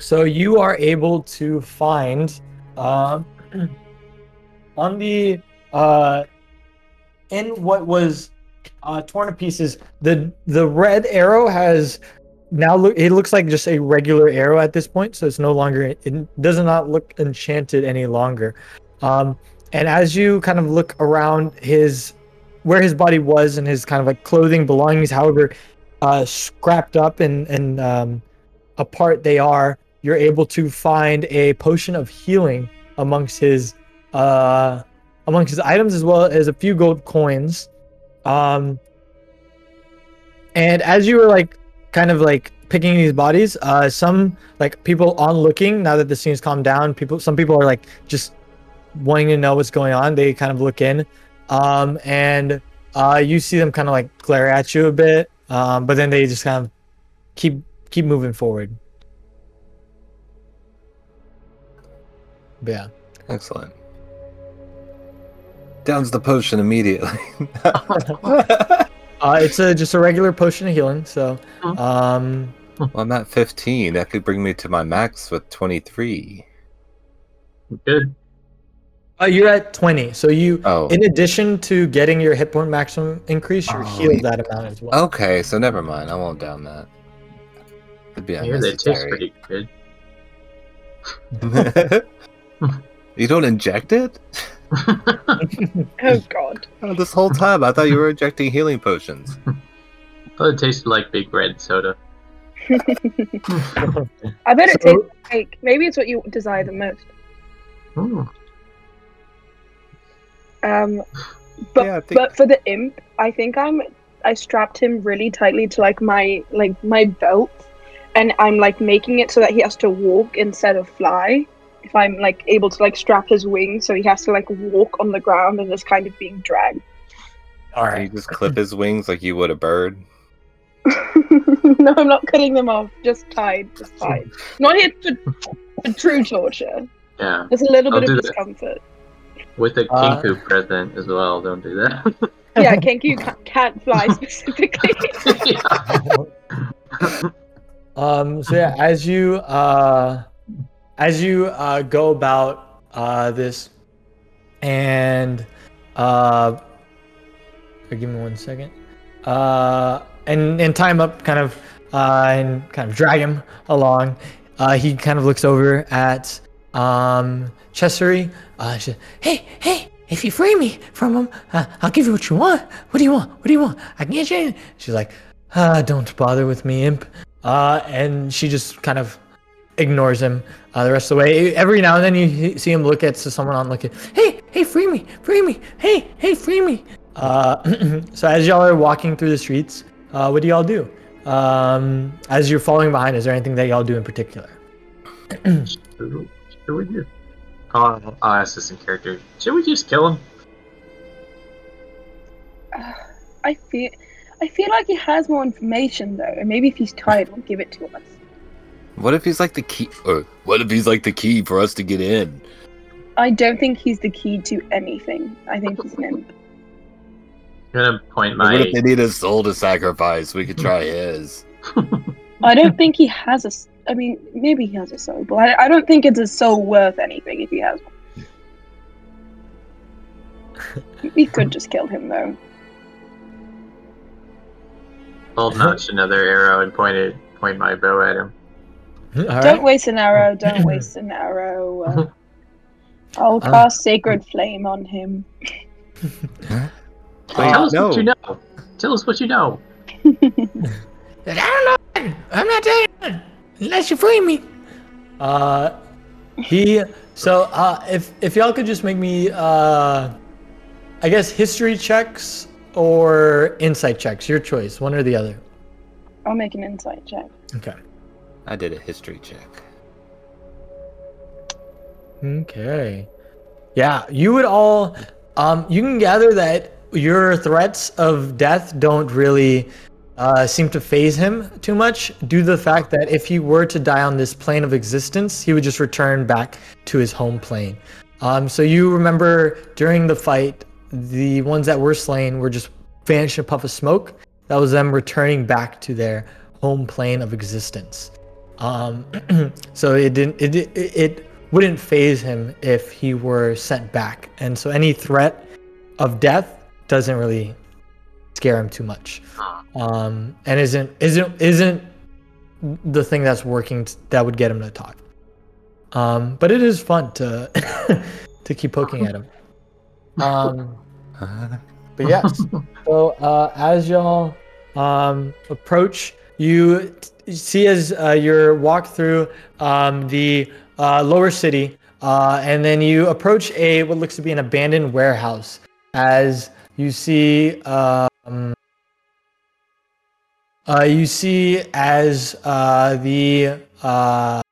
So you are able to find um, on the uh, in what was uh, torn to pieces. The the red arrow has now. It looks like just a regular arrow at this point, so it's no longer. It does not look enchanted any longer. Um, and as you kind of look around his where his body was and his kind of like clothing belongings, however, uh, scrapped up and and um, apart they are, you're able to find a potion of healing amongst his uh amongst his items as well as a few gold coins. Um and as you were like kind of like picking these bodies, uh some like people on looking now that the scene's calmed down, people some people are like just wanting to know what's going on. They kind of look in. Um and uh you see them kind of like glare at you a bit. Um but then they just kind of keep keep moving forward. But yeah. Excellent. Downs the potion immediately. Uh, it's a just a regular potion of healing. So, um, well, I'm at 15. That could bring me to my max with 23. Good. uh, you're at twenty. So you, Oh. in addition to getting your hit point maximum increase, you're Oh, healed yeah. that amount as well. Okay, so never mind. I won't down that. It'd be I hear they taste unnecessary. pretty good. you don't inject it? Oh god. Oh, this whole time I thought you were injecting healing potions. Oh, it tasted like big red soda. I bet it So- tastes like maybe it's what you desire the most. Hmm. Um, but Yeah, think- but for the imp, I think I'm I strapped him really tightly to like my like my belt, and I'm like making it so that he has to walk instead of fly. If I'm like able to like strap his wings, so he has to like walk on the ground and is kind of being dragged. All You just clip his wings like you would a bird. no, I'm not cutting them off. Just tied. Just tied. Not here for, for true torture. Yeah. There's a little I'll bit do of that. discomfort. With a Uh, Kenku present as well. Don't do that. Yeah, Kenku ca- can't fly specifically. Um. So yeah, as you uh, as you uh go about uh this, and uh, give me one second. Uh, and and time up kind of uh and kind of drag him along. Uh, he kind of looks over at um Chessery. Hey, hey, if you free me from him, I'll give you what you want. What do you want? What do you want? I can get you. She's like, don't bother with me, imp. And she just kind of ignores him uh, the rest of the way. Every now and then you see him look at someone on looking. Hey, hey, free me, free me. Hey, hey, free me. Uh, so as y'all are walking through the streets, uh, what do y'all do? Um, as you're following behind, is there anything that y'all do in particular? Should should we just? Oh, I'll ask this in character. Should we just kill him? I feel I feel like he has more information though, and maybe if he's tired, he'll give it to us. What if he's like the key? Or what if he's like the key for us to get in? I don't think he's the key to anything. I think he's an imp. I'm gonna point my. What my. if they need a soul to sacrifice? We could try his. I don't think he has a. I mean, maybe he has a soul, but I, I don't think it's a soul worth anything if he has one. We could just kill him though. I'll notch another arrow and point it, point my bow at him. All Don't right. waste an arrow. Don't waste an arrow. Uh, I'll Uh. cast Sacred Flame on him. Wait, Tell us no. what you know. Tell us what you know. I don't know. I'm not telling you unless you free me. Uh, he. So, uh, if if y'all could just make me, uh, I guess history checks or insight checks, your choice, one or the other. I'll make an insight check. Okay. I did a history check. Okay. Yeah, you would all. Um, you can gather that your threats of death don't really uh, seem to phase him too much, due to the fact that if he were to die on this plane of existence, he would just return back to his home plane. Um, so you remember during the fight, the ones that were slain were just vanished a puff of smoke. That was them returning back to their home plane of existence. Um, so it didn't. It, it it wouldn't phase him if he were sent back, and so any threat of death doesn't really scare him too much. Um, and isn't isn't isn't the thing that's working t- that would get him to talk. Um, but it is fun to to keep poking at him. Um, but yes. So uh, as y'all um, approach, you t- see as uh, you're walk through um, the uh, lower city, uh, and then you approach a what looks to be an abandoned warehouse. As you see, um, uh, you see as uh, the uh,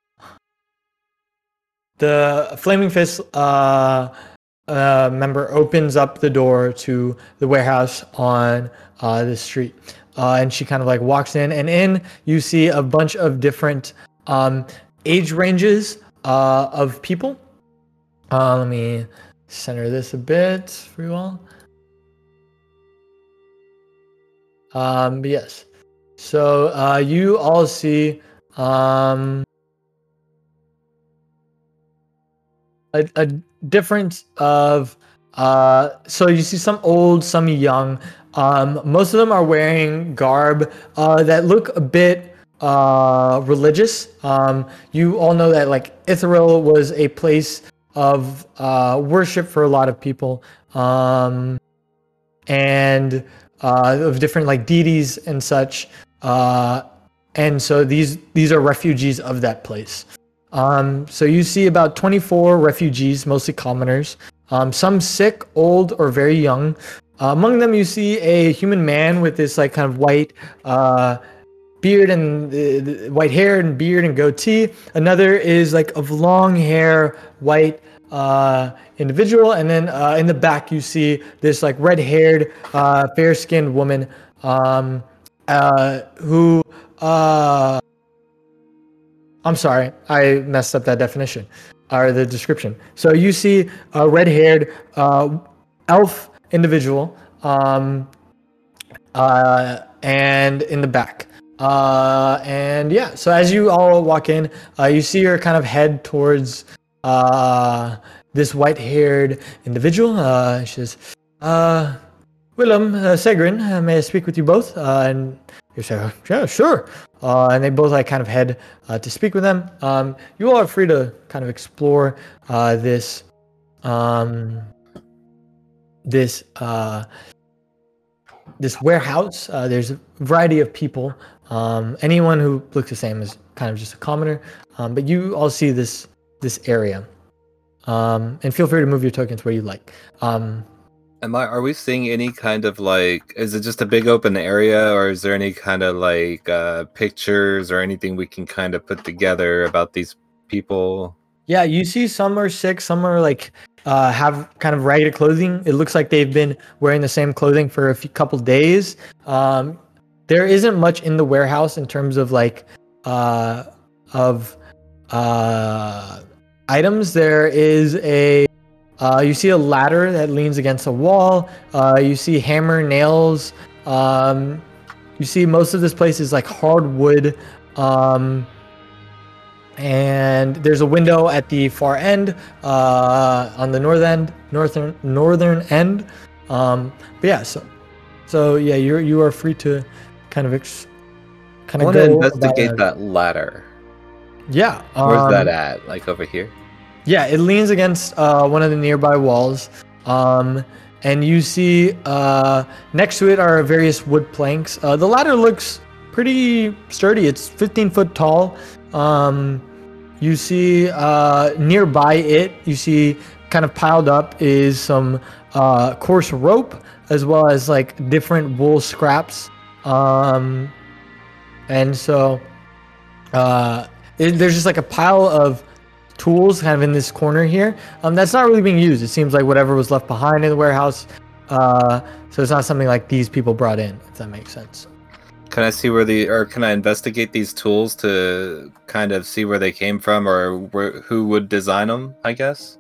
the flaming fist member opens up the door to the warehouse on the street. Uh, and she kind of like walks in, and in you see a bunch of different um, age ranges uh, of people. Uh, let me center this a bit for you all. Um, but yes. So uh, you all see um, a, a difference of uh, so you see some old, some young. Um, most of them are wearing garb uh, that look a bit uh, religious. Um, you all know that like Ithril was a place of uh, worship for a lot of people, um, and uh, of different like deities and such. Uh, and so these these are refugees of that place. Um, so you see about 24 refugees, mostly commoners, um, some sick, old, or very young. Uh, among them, you see a human man with this like kind of white uh, beard and uh, white hair and beard and goatee. Another is like of long hair, white uh, individual, and then uh, in the back you see this like red-haired, uh, fair-skinned woman um, who. I'm sorry, I messed up that definition or the description. So you see a red-haired elf individual, um, uh, and in the back. Uh, and yeah, so as you all walk in, uh, you see her kind of head towards uh, this white-haired individual. Uh, she says, uh, Willem, uh, Segrin, uh, may I speak with you both? Uh, and you say, yeah, sure. Uh, and they both like kind of head uh, to speak with them. Um, you all are free to kind of explore uh, this, um, this, uh, this warehouse. Uh, there's a variety of people. Um, anyone who looks the same is kind of just a commoner. Um, but you all see this this area, um, and feel free to move your tokens where you like. Um, Am I? Are we seeing any kind of like? Is it just a big open area, or is there any kind of like uh, pictures or anything we can kind of put together about these people? Yeah, you see some are sick, some are like uh, have kind of ragged clothing. It looks like they've been wearing the same clothing for a few couple days. Um, there isn't much in the warehouse in terms of like uh, of uh, items. There is a uh, you see a ladder that leans against a wall. Uh, you see hammer nails. Um, you see most of this place is like hardwood Um, and there's a window at the far end, uh, on the north end, northern northern end. Um, but yeah, so so yeah, you're you are free to kind of ex- kind I of go investigate about- that ladder. Yeah, Where's that um, at? Like over here? Yeah, it leans against uh, one of the nearby walls. Um, and you see uh, next to it are various wood planks. Uh, the ladder looks pretty sturdy. It's 15 foot tall. Um, you see uh, nearby it, you see kind of piled up is some uh, coarse rope as well as like different wool scraps. Um, and so uh, it, there's just like a pile of tools kind of in this corner here. Um, that's not really being used. It seems like whatever was left behind in the warehouse. Uh, so it's not something like these people brought in, if that makes sense. Can I see where the or can I investigate these tools to kind of see where they came from or where, who would design them? I guess.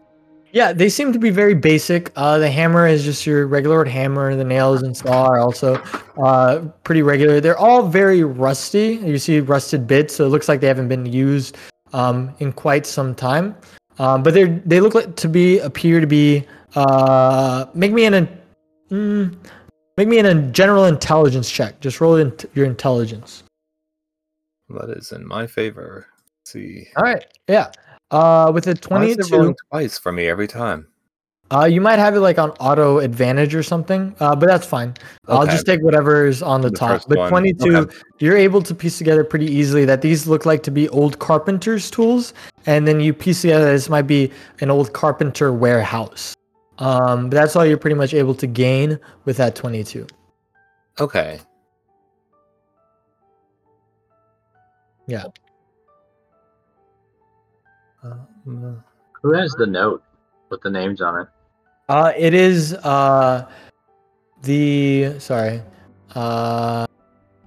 Yeah, they seem to be very basic. Uh, the hammer is just your regular hammer. The nails and saw are also uh, pretty regular. They're all very rusty. You see rusted bits, so it looks like they haven't been used um, in quite some time. Um, but they they look like to be appear to be. Uh, make me an mm, make me an a general intelligence check. Just roll in your intelligence. That is in my favor. Let's see. All right. Yeah. Uh, with a twenty-two. twice for me every time? Uh, you might have it like on auto advantage or something, uh, but that's fine. Okay. I'll just take whatever's on the, The top. But one. 22, Okay. you're able to piece together pretty easily that these look like to be old carpenter's tools, and then you piece together this might be an old carpenter warehouse. Um, but that's all you're pretty much able to gain with that 22. Okay. Yeah. Um, Who has the note with the names on it? Uh, it is uh, the sorry, uh,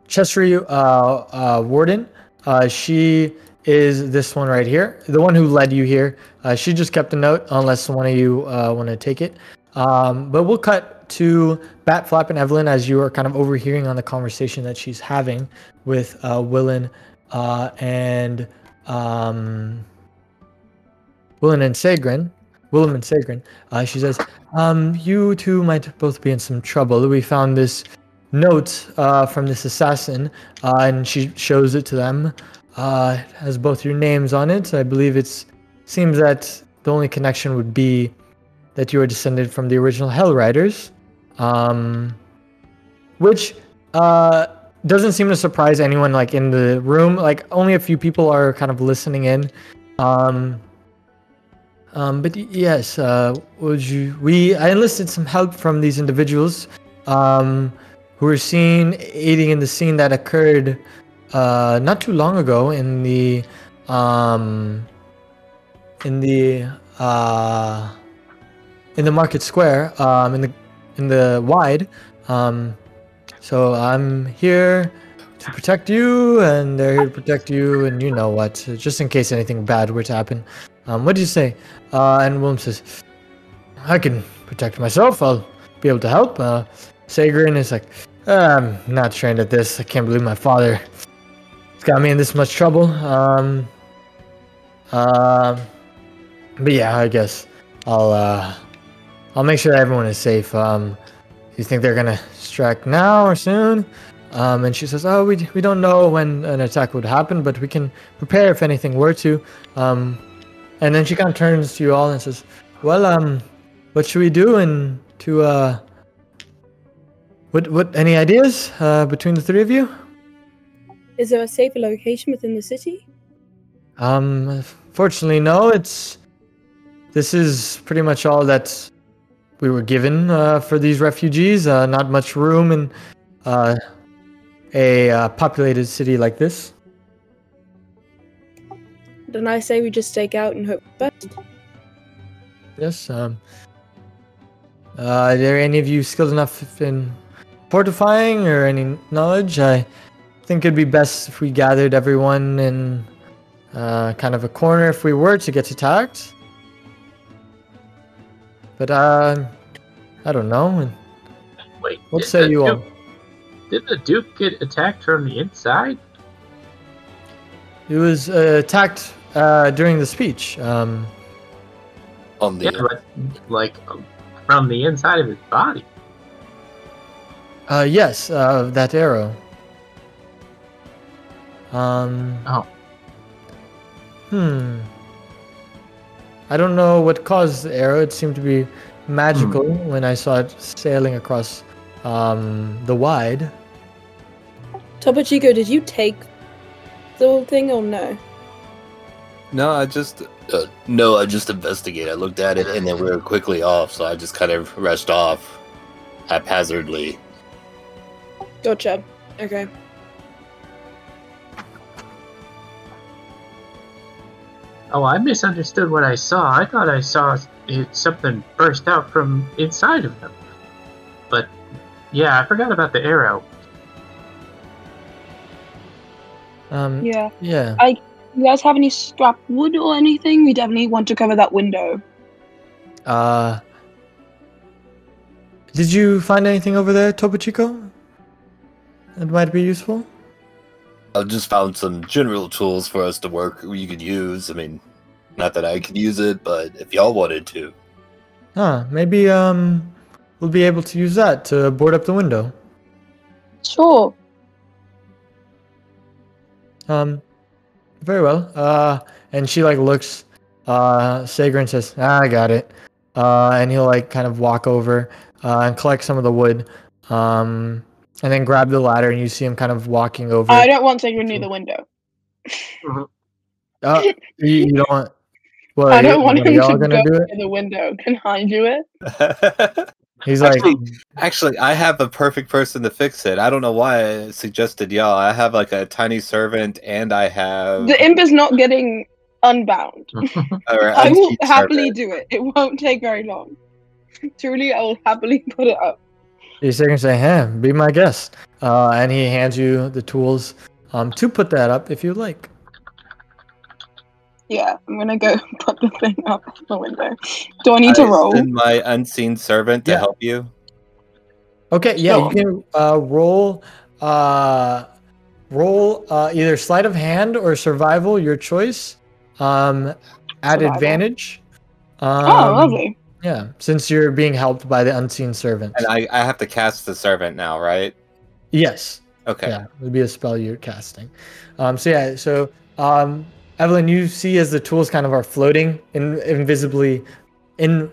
Cheshire uh, uh, Warden. Uh, she is this one right here, the one who led you here. Uh, she just kept a note, unless one of you uh, want to take it. Um, but we'll cut to Bat Flap and Evelyn as you are kind of overhearing on the conversation that she's having with uh, Willen uh, and um, Willen and Sagrin. Willem and Sagrin. Uh, she says, um, "You two might both be in some trouble. We found this note uh, from this assassin, uh, and she shows it to them. Uh, it has both your names on it. I believe it's seems that the only connection would be that you are descended from the original Hell Riders, um, which uh, doesn't seem to surprise anyone like in the room. Like only a few people are kind of listening in." Um, um, but yes, uh, would you? We I enlisted some help from these individuals, um, who were seen aiding in the scene that occurred, uh, not too long ago in the, um, in the uh, in the market square, um, in the in the wide. Um, so I'm here to protect you, and they're here to protect you, and you know what, just in case anything bad were to happen. Um, what do you say? Uh, and Willem says, I can protect myself. I'll be able to help. Uh, Sagrin is like, I'm not trained at this. I can't believe my father has got me in this much trouble. Um, um, but yeah, I guess I'll uh, I'll make sure everyone is safe. Um, you think they're gonna strike now or soon? Um, and she says, "Oh, we, we don't know when an attack would happen, but we can prepare if anything were to." Um, and then she kind of turns to you all and says, "Well, um, what should we do? And to uh, what what any ideas uh, between the three of you?" Is there a safer location within the city? Um, fortunately, no. It's this is pretty much all that we were given uh, for these refugees. Uh, not much room in uh, a uh, populated city like this. Then I say we just stake out and hope best. Yes. Um. Uh, are there any of you skilled enough in fortifying or any knowledge? I think it'd be best if we gathered everyone in uh, kind of a corner if we were to get attacked. But uh, I don't know. Wait, What did say the you all? Duke- Did the Duke get attacked from the inside? He was uh, attacked uh, during the speech. Um, On the Yeah, but like from the inside of his body. uh, yes, uh, that arrow. Um. Oh. Hmm. I don't know what caused the arrow. It seemed to be magical when I saw it sailing across um, the wide. Topo Chico, did you take the whole thing or no? No, I just uh, no, I just investigated. I looked at it, and then we were quickly off, so I just kind of rushed off haphazardly. Gotcha. Okay. Oh, I misunderstood what I saw. I thought I saw it, something burst out from inside of them. But yeah, I forgot about the arrow. Um, Yeah. yeah. You guys have any scrap wood or anything? We definitely want to cover that window. Uh, did you find anything over there, Topo Chico? That might be useful. I just found some general tools for us to work. You could use. I mean, not that I could use it, but if y'all wanted to, Huh? Maybe um, we'll be able to use that to board up the window. Sure. Um, very well. Uh, and she like looks, uh, Sager and says, ah, "I got it." Uh, and he'll like kind of walk over, uh, and collect some of the wood, um, and then grab the ladder, and you see him kind of walking over. I don't want Sigrid near the window. Uh, you, you don't want. What, I don't want him to go do near the window. Can I do it? He's like, Actually- actually, I have a perfect person to fix it. I don't know why I suggested y'all. I have like a tiny servant, and I have. The imp is not getting unbound. or I will happily servant. do it. It won't take very long. Truly, I will happily put it up. He's going to say, "Hey, be my guest," uh, and he hands you the tools um, to put that up if you like. Yeah, I'm gonna go put the thing up the window. Do I need to roll? send my unseen servant to Yeah. help you. Okay, yeah, Sure. you can uh, roll, uh, roll uh, either sleight of hand or survival, your choice, um, at Survival. advantage. Um, oh, lovely. Yeah, since you're being helped by the unseen servant. And I, I have to cast the servant now, right? yes. Okay. Yeah, it would be a spell you're casting. Um, so yeah, so um, Evelyn, you see as the tools kind of are floating in, invisibly, in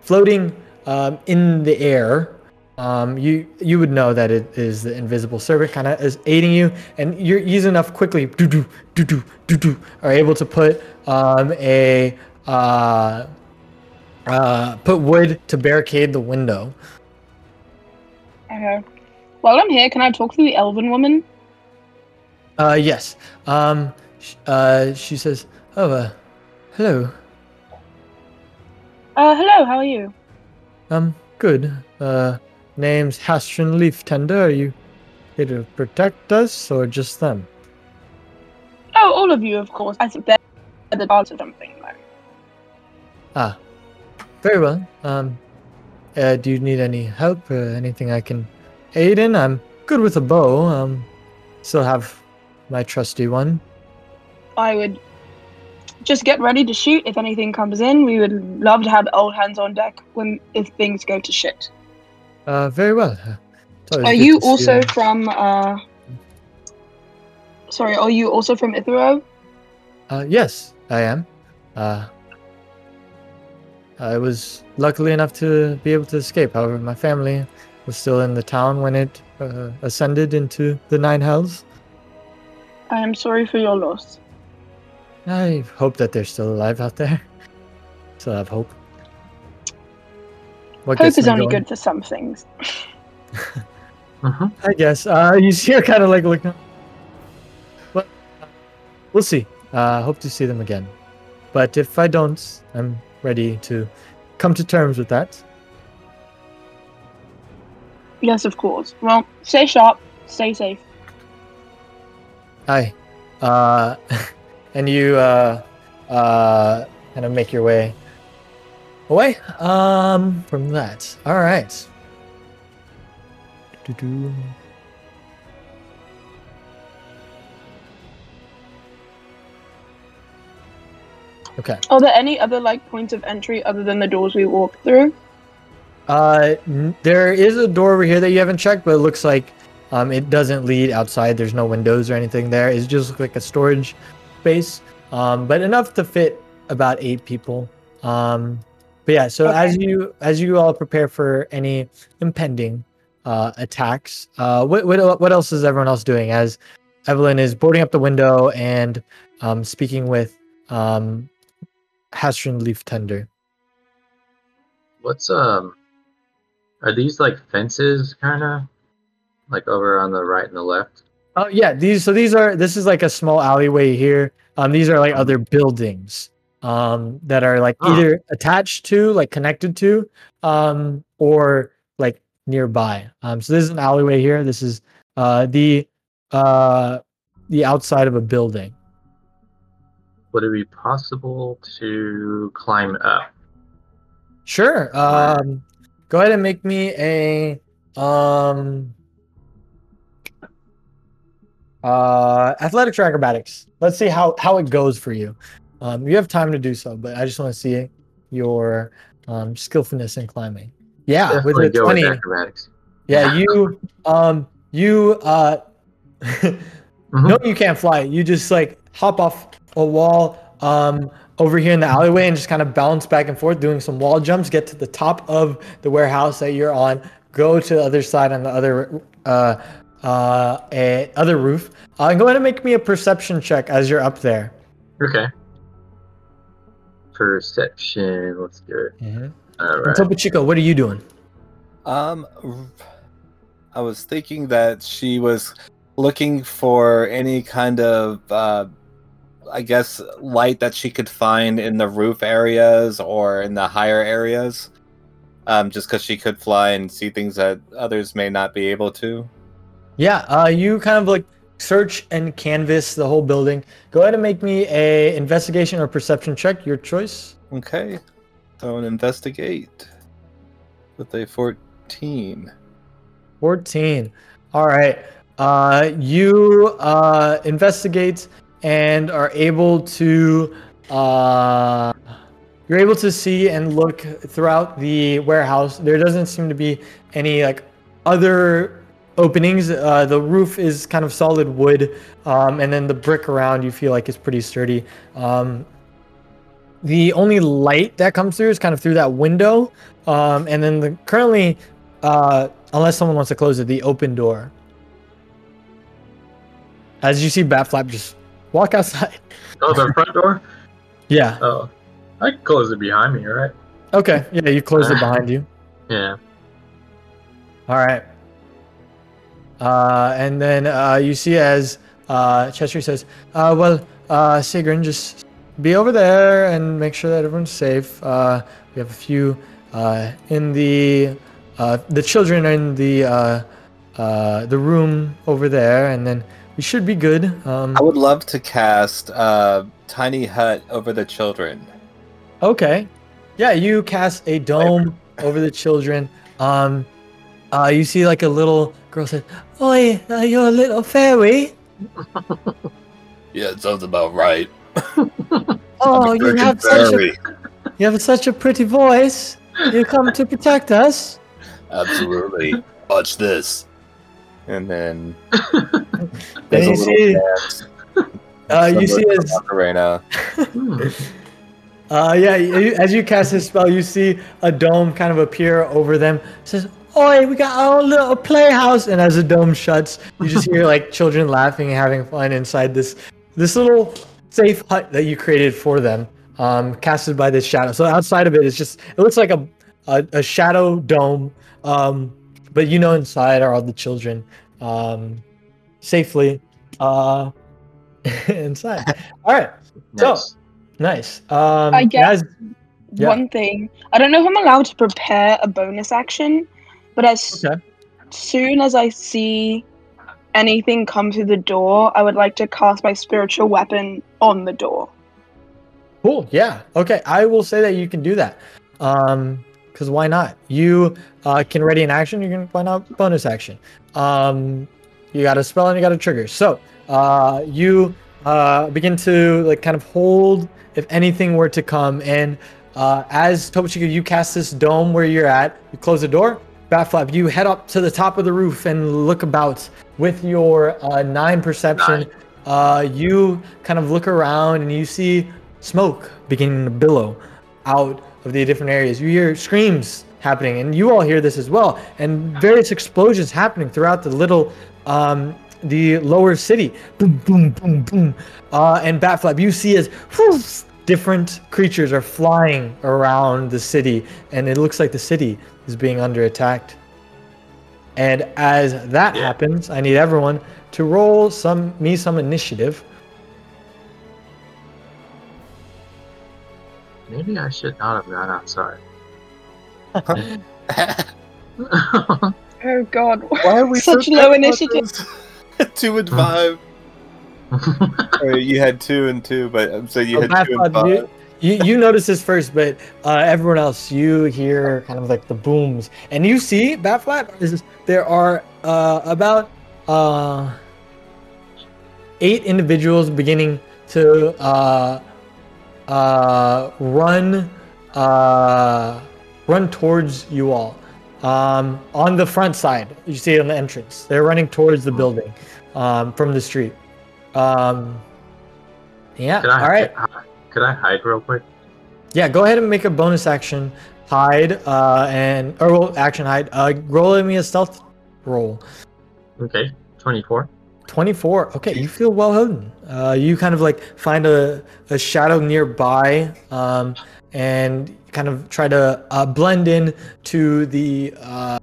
floating um, in the air. Um, you you would know that it is the invisible servant kind of is aiding you, and you're easy enough quickly do do do do do do are able to put um, a uh, uh, put wood to barricade the window. Okay. While I'm here, can I talk to the elven woman? Uh, yes. Um, sh- uh, she says, "Oh, uh, hello. Uh, hello. How are you? Um, good. Uh, name's Hastron Leaftender. Are you here to protect us or just them?" Oh, all of you, of course. I think they're the gods or something. though. Ah, very well. Um, uh, do you need any help? Uh, anything I can aid in? I'm good with a bow. Um, still have my trusty one. I would just get ready to shoot if anything comes in. We would love to have all hands on deck when if things go to shit. Uh, very well. Uh, Are you also from? uh Sorry, are you also from Ithero? Uh, yes, I am. Uh, I was luckily enough to be able to escape. However, my family was still in the town when it uh, ascended into the Nine Hells. I am sorry for your loss. I hope that they're still alive out there. Still have hope. What Hope is only going? good for some things. Mhm. I guess. Uh, you see her kind of like looking. But uh, we'll see. Uh, hope to see them again. But if I don't, I'm ready to come to terms with that. Yes, of course. Well, stay sharp, stay safe. Hi. Uh, and you uh, uh, kind of make your way away um, from that. All right. Okay. Are there any other like points of entry other than the doors we walked through? Uh, n- there is a door over here that you haven't checked, but it looks like um, it doesn't lead outside. There's no windows or anything there. It just looks like a storage space, um, but enough to fit about eight people. Um, but yeah, so Okay. as you as you all prepare for any impending uh, attacks, uh, what what what else is everyone else doing? As Evelyn is boarding up the window and um, speaking with um, Hastron Leaf Tender. What's um? Are these like fences, kind of, like over on the right and the left? Oh yeah, these so these are this is like a small alleyway here. Um, these are like other buildings um that are like either attached to, like connected to, um, or like nearby. Um, so this is an alleyway here. This is uh the uh the outside of a building. Would it be possible to climb up? Sure. Um, go ahead and make me a um uh athletics or acrobatics. Let's see how how it goes for you. Um, you have time to do so, but I just want to see your um skillfulness in climbing. Yeah, with a twenty. with acrobatics. Yeah, you um you uh no you can't fly. You just like hop off a wall um over here in the alleyway and just kind of bounce back and forth doing some wall jumps, get to the top of the warehouse that you're on, go to the other side on the other uh uh a, other roof. Uh, and go ahead and make me a perception check as you're up there. Okay. Perception. Let's do it. Mm-hmm. All right. Topo Chico, what are you doing? Um, I was thinking that she was looking for any kind of, uh, I guess, light that she could find in the roof areas or in the higher areas. Um, just because she could fly and see things that others may not be able to. Yeah, uh, you kind of like search and canvas the whole building. Go ahead and make me a investigation or perception check, your choice. Okay, so an investigate with a fourteen. 14. All right. Uh, you uh, investigate and are able to. Uh, you're able to see and look throughout the warehouse. There doesn't seem to be any like other openings. Uh, the roof is kind of solid wood, um, and then the brick around you feel like is pretty sturdy. Um, the only light that comes through is kind of through that window, um, and then the currently uh, unless someone wants to close it, the open door. As you see Bat Flap just walk outside. Oh, the front door. Yeah. Oh, I can close it behind me, right? Okay. Yeah, you close it behind you. Yeah. All right. Uh, and then uh, you see as uh, Chester says, uh, "Well, uh, Sigrun, just be over there and make sure that everyone's safe. Uh, we have a few uh, in the uh, the children are in the uh, uh, the room over there, and then we should be good." Um, I would love to cast uh, tiny hut over the children. Okay. Yeah, you cast a dome over the children. Um, uh, you see like a little girl said, "Oi, uh, you're a little fairy. Yeah, it sounds about right. Oh, you have such a you have such a pretty voice. You come to protect us." Absolutely. Watch this. And then there's a you little see, dance. uh, you see as Macarena. Uh, yeah, you, as you cast this spell, you see a dome kind of appear over them. It says, "Oi, we got our own little playhouse." And as the dome shuts, you just hear like children laughing and having fun inside this this little safe hut that you created for them, um, casted by this shadow. So outside of it, it is just it looks like a a, a shadow dome, um, but you know inside are all the children um, safely uh, inside. All right. So- Nice. Nice. Um, I guess- guys, Yeah. One thing, I don't know if I'm allowed to prepare a bonus action, but as Okay. soon as I see anything come through the door, I would like to cast my spiritual weapon on the door. cool. Yeah. Okay. I will say that you can do that. Um, because why not? You uh, can ready an action. You can why not bonus action. Um, you got a spell and you got a trigger. So uh, you uh, begin to like kind of hold if anything were to come. And uh, as Topo Chico, you cast this dome where you're at. You close the door. Bat Flap, you head up to the top of the roof and look about with your uh, nine perception. Nine. Uh, you kind of look around and you see smoke beginning to billow out of the different areas. You hear screams happening, and you all hear this as well, and various explosions happening throughout the little, um, the lower city. Boom, boom, boom, boom. Uh, and Bat Flap, you see as whew, different creatures are flying around the city, and it looks like the city is being under attack. And as that Yeah. happens, I need everyone to roll some me some initiative. Maybe I should not have gone outside. Oh god. Why are we Such so low bad initiative. two and five. you had two and two, but um, so saying you Oh, had Matt, two and uh, you, five. you, you notice this first, but uh, everyone else, you hear kind of like the booms, and you see Bat Flap. Is there are uh, about uh, eight individuals beginning to uh, run uh, run towards you all. Um, on the front side, you see it on the entrance. They're running towards the building um, from the street. Um, yeah. Could I, all right. Could I hide real quick? Yeah, go ahead and make a bonus action hide uh, and or well, action hide. Uh, roll me a stealth roll. Okay, 24. 24. Okay, you feel well hidden. Uh, you kind of like find a, a shadow nearby um, and kind of try to uh, blend in to the uh,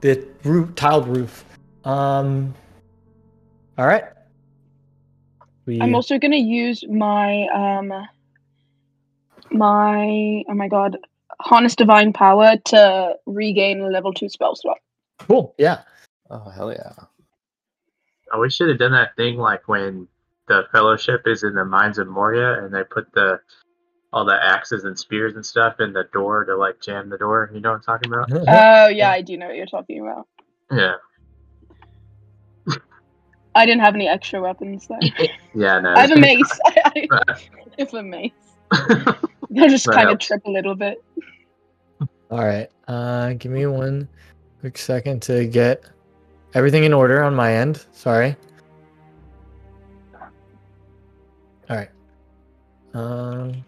the roof, tiled roof. Um, all right. We, I'm also gonna use my um my oh my god harness divine power to regain a level two spell slot. cool. Yeah. Oh hell yeah! Oh, we should have done that thing like when the fellowship is in the mines of Moria and they put the all the axes and spears and stuff in the door to like jam the door. You know what I'm talking about? Oh yeah, I do know what you're talking about. Yeah. I didn't have any extra weapons though. Yeah, no. I have a mace. I have a mace. They'll just That kind of trip a little bit. All right. Uh, give me one quick second to get everything in order on my end. Sorry. All right. Um.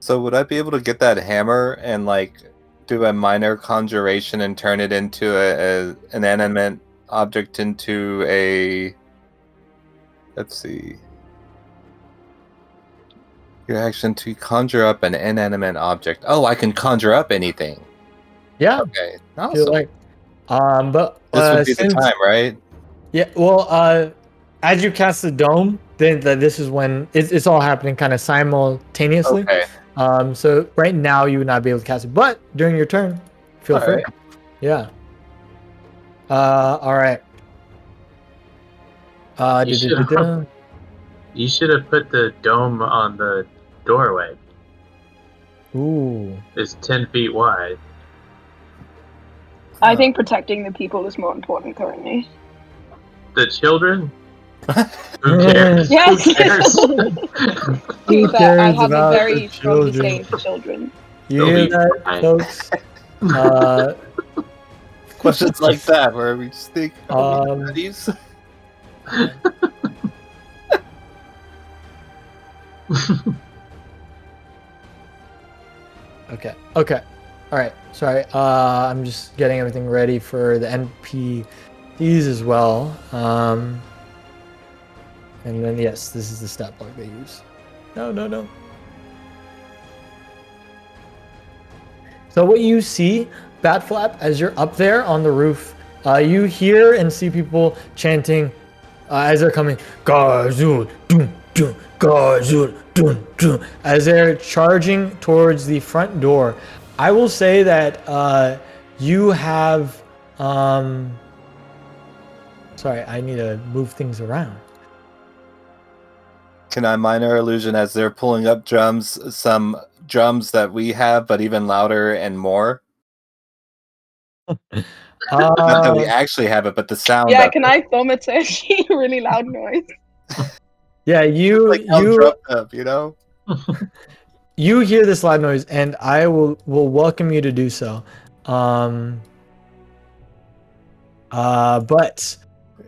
So would I be able to get that hammer and like do a minor conjuration and turn it into a, a an animate object into a let's see your action to conjure up an inanimate object. Oh, I can conjure up anything. Yeah. Okay, awesome. like. Um. But this uh, would be since- the time, right? Yeah. Well, uh, as you cast the dome, then th- this is when it's, it's all happening kind of simultaneously. Okay. Um. So right now you would not be able to cast it, but during your turn, feel All free. right. Yeah. Uh. All right. Uh. You should- du-du-du-du. you should have put the dome on the doorway. Ooh. It's 10 feet wide. I think protecting the people is more important currently. The children? Who cares? Yes. Who cares? Who To that, I cares have a very strong children? disdain for children. You They'll hear that, folks? Uh. Questions like that where we just think Um, um, these. Okay. Okay. All right. Sorry. Uh, I'm just getting everything ready for the NPCs as well. Um, and then yes, this is the stat block they use. No, no, no. So what you see, Bat Flap, as you're up there on the roof, uh, you hear and see people chanting uh, as they're coming. Gazul, dun, dun, Gazul, dun, dun, as they're charging towards the front door. I will say that uh, you have. Um, sorry, I need to move things around. Can I minor illusion as they're pulling up drums, some drums that we have, but even louder and more? Not that we Uh, actually have it, but the sound. Yeah, can it. I film it to a really loud noise? yeah, you Like you up, you know? you hear this loud noise, and I will will welcome you to do so. Um. Uh, but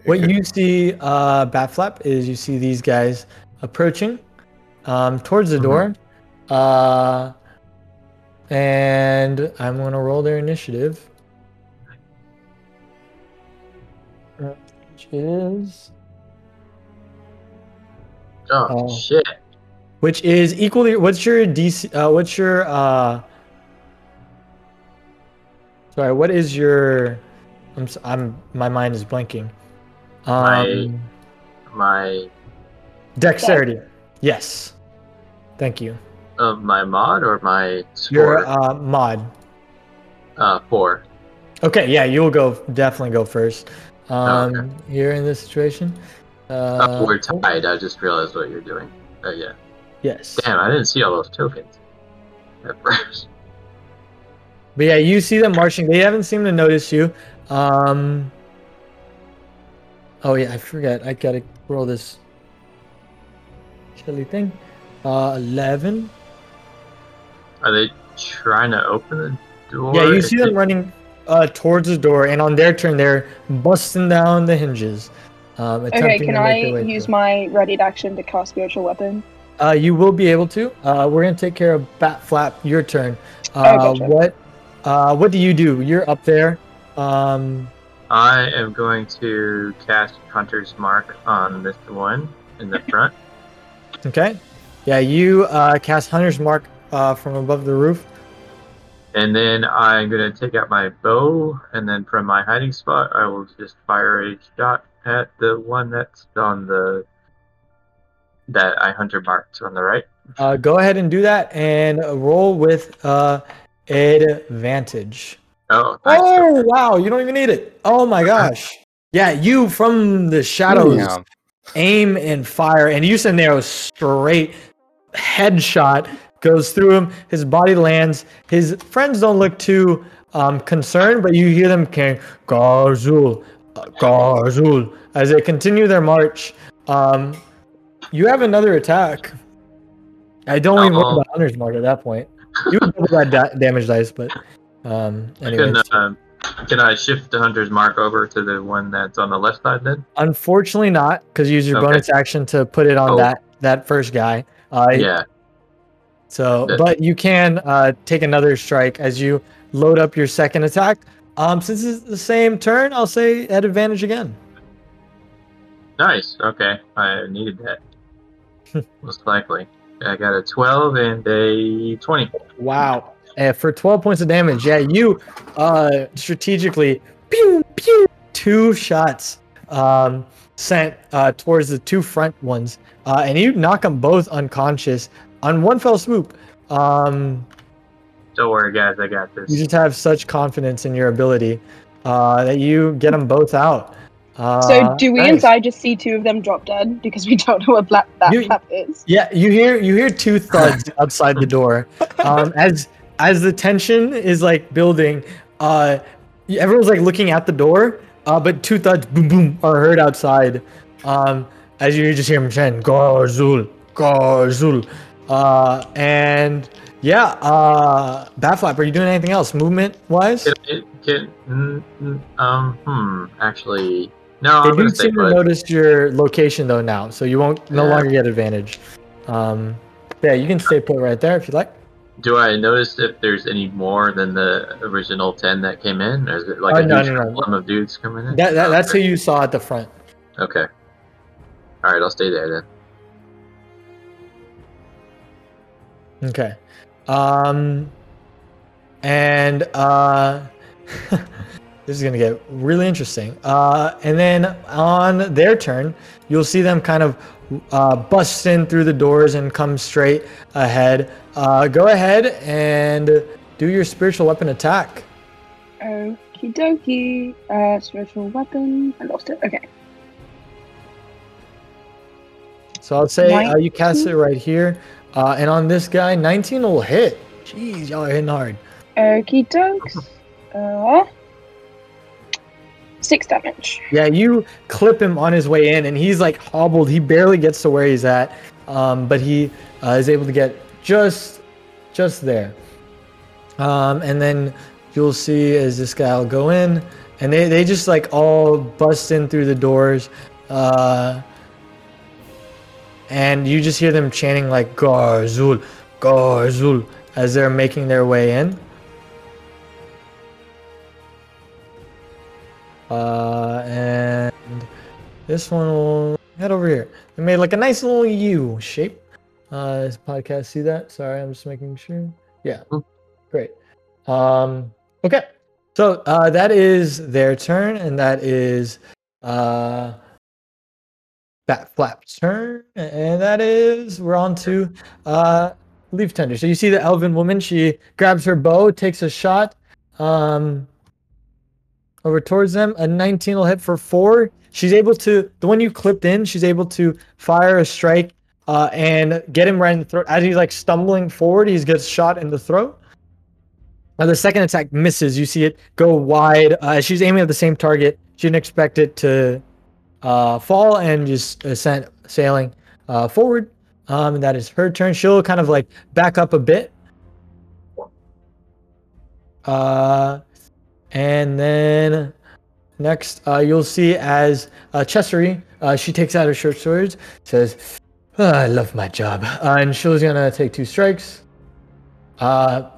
what you see, uh, Bat Flap, is you see these guys approaching, um, towards the door, uh, and I'm gonna roll their initiative, which is Oh, Oh. shit. which is equally. What's your DC? Uh, what's your uh? Sorry, what is your? I'm. I'm. My mind is blanking. My- Um, My dexterity. Yes. Thank you. of my mod or my Your uh, mod. Uh, four. Okay, yeah, you'll go. Definitely go first. Um, okay. You're in this situation. Uh, we're tied. I just realized what you're doing. Uh, yeah. Yes. Damn, I didn't see all those tokens at first. But yeah, you see them marching. They haven't seemed to notice you. Um. Oh yeah, I forgot. I gotta roll this chilly thing. Uh, eleven. Are they trying to open the door? Yeah, you see them running uh towards the door, and on their turn, they're busting down the hinges. Um, Okay, can to I make their way use through. my readied action to cast spiritual weapon? Uh, you will be able to. Uh, we're gonna take care of Bat Flap. Your turn. Uh, Oh, gotcha. What? Uh, what do you do? You're up there. Um, I am going to cast Hunter's Mark on this one in the front. okay. Yeah, you uh, cast Hunter's Mark uh, from above the roof. And then I'm going to take out my bow, and then from my hiding spot, I will just fire a shot at the one that's on the. that I Hunter marked on the right. Uh, go ahead and do that, and roll with uh, advantage. Oh, nice. Oh wow! You don't even need it. Oh my gosh! Yeah, you from the shadows Yeah. aim and fire, and you send arrow straight headshot goes through him. His body lands. His friends don't look too um, concerned, but you hear them carrying Garzul, Garzul as they continue their march. Um, you have another attack. I don't even worry Uh-oh. about Hunter's Mark at that point. You would double that da- damage dice, but um, Can, anyways. uh, can I shift the Hunter's Mark over to the one that's on the left side then? Unfortunately, not because you use your Okay. bonus action to put it on Oh. that that first guy. Uh, Yeah. So, but you can uh, take another strike as you load up your second attack. Um, since it's the same turn, I'll say at advantage again. Nice. Okay. I needed that. Most likely. I got a 12 and a 20. Wow. Uh, for 12 points of damage, yeah, you uh, strategically pew, pew, two shots um, sent uh, towards the two front ones, uh, and you knock them both unconscious on one fell swoop. Um, Don't worry, guys. I got this. you just have such confidence in your ability uh, that you get them both out. Uh, so do we nice. inside just see two of them drop dead because we don't know what black that You- flap is? Yeah, you hear you hear two thuds outside the door. Um, as as the tension is like building, uh, everyone's like looking at the door, uh, but two thuds boom boom are heard outside. Um, as you just hear him chant Garzul, Garzul, uh, and yeah, uh, Bat Flap, are you doing anything else movement wise? Can, it, can, mm, mm, um, hmm. Actually, no, They I'm do stay seem to put. notice your location though now, so you won't no Yeah. longer get advantage. Um, yeah, you can stay put right there if you like. Do I notice if there's any more than the original 10 that came in? Or is it like Oh, a no, huge no, no. column of dudes coming in? That, that that's who you saw at the front. Okay. Alright, I'll stay there then. Okay. Um and uh this is gonna get really interesting. Uh and then on their turn, you'll see them kind of uh bust in through the doors and come straight ahead. Uh go ahead and do your spiritual weapon attack. Okie dokie. Uh, spiritual weapon. I lost it. Okay. So So I'll say uh, you cast it right here, uh, and on this guy, 19 will hit. Jeez, y'all are hitting hard. Okie dokes. Uh, six damage. Yeah, you clip him on his way in, and he's like hobbled. He barely gets to where he's at, um, but he uh, is able to get just, just there. Um, and then you'll see as this guy will go in, and they, they just like all bust in through the doors, uh, and you just hear them chanting like Garzul, Garzul as they're making their way in. Uh, and this one will head over here. They made like a nice little U shape. Uh, this podcast see that? Sorry, I'm just making sure. Yeah, Mm. great. Um, okay, so uh, that is their turn, and that is uh, Bat flap turn, and that is we're on to uh, Leaf Tender. So you see the elven woman. She grabs her bow, takes a shot. Um, over towards them. A 19 will hit for four. She's able to, the one you clipped in, she's able to fire a strike uh, and get him right in the throat. As he's like stumbling forward, he gets shot in the throat. Now the second attack misses. You see it go wide. Uh, she's aiming at the same target. She didn't expect it to uh, fall and just uh, sent sailing uh, forward. Um, and that is her turn. She'll kind of like back up a bit. Uh, and then next, uh, you'll see as uh, Chessery, uh, she takes out her short sword, says, "Ah, I love my job. Uh, and she's gonna take two strikes. Uh,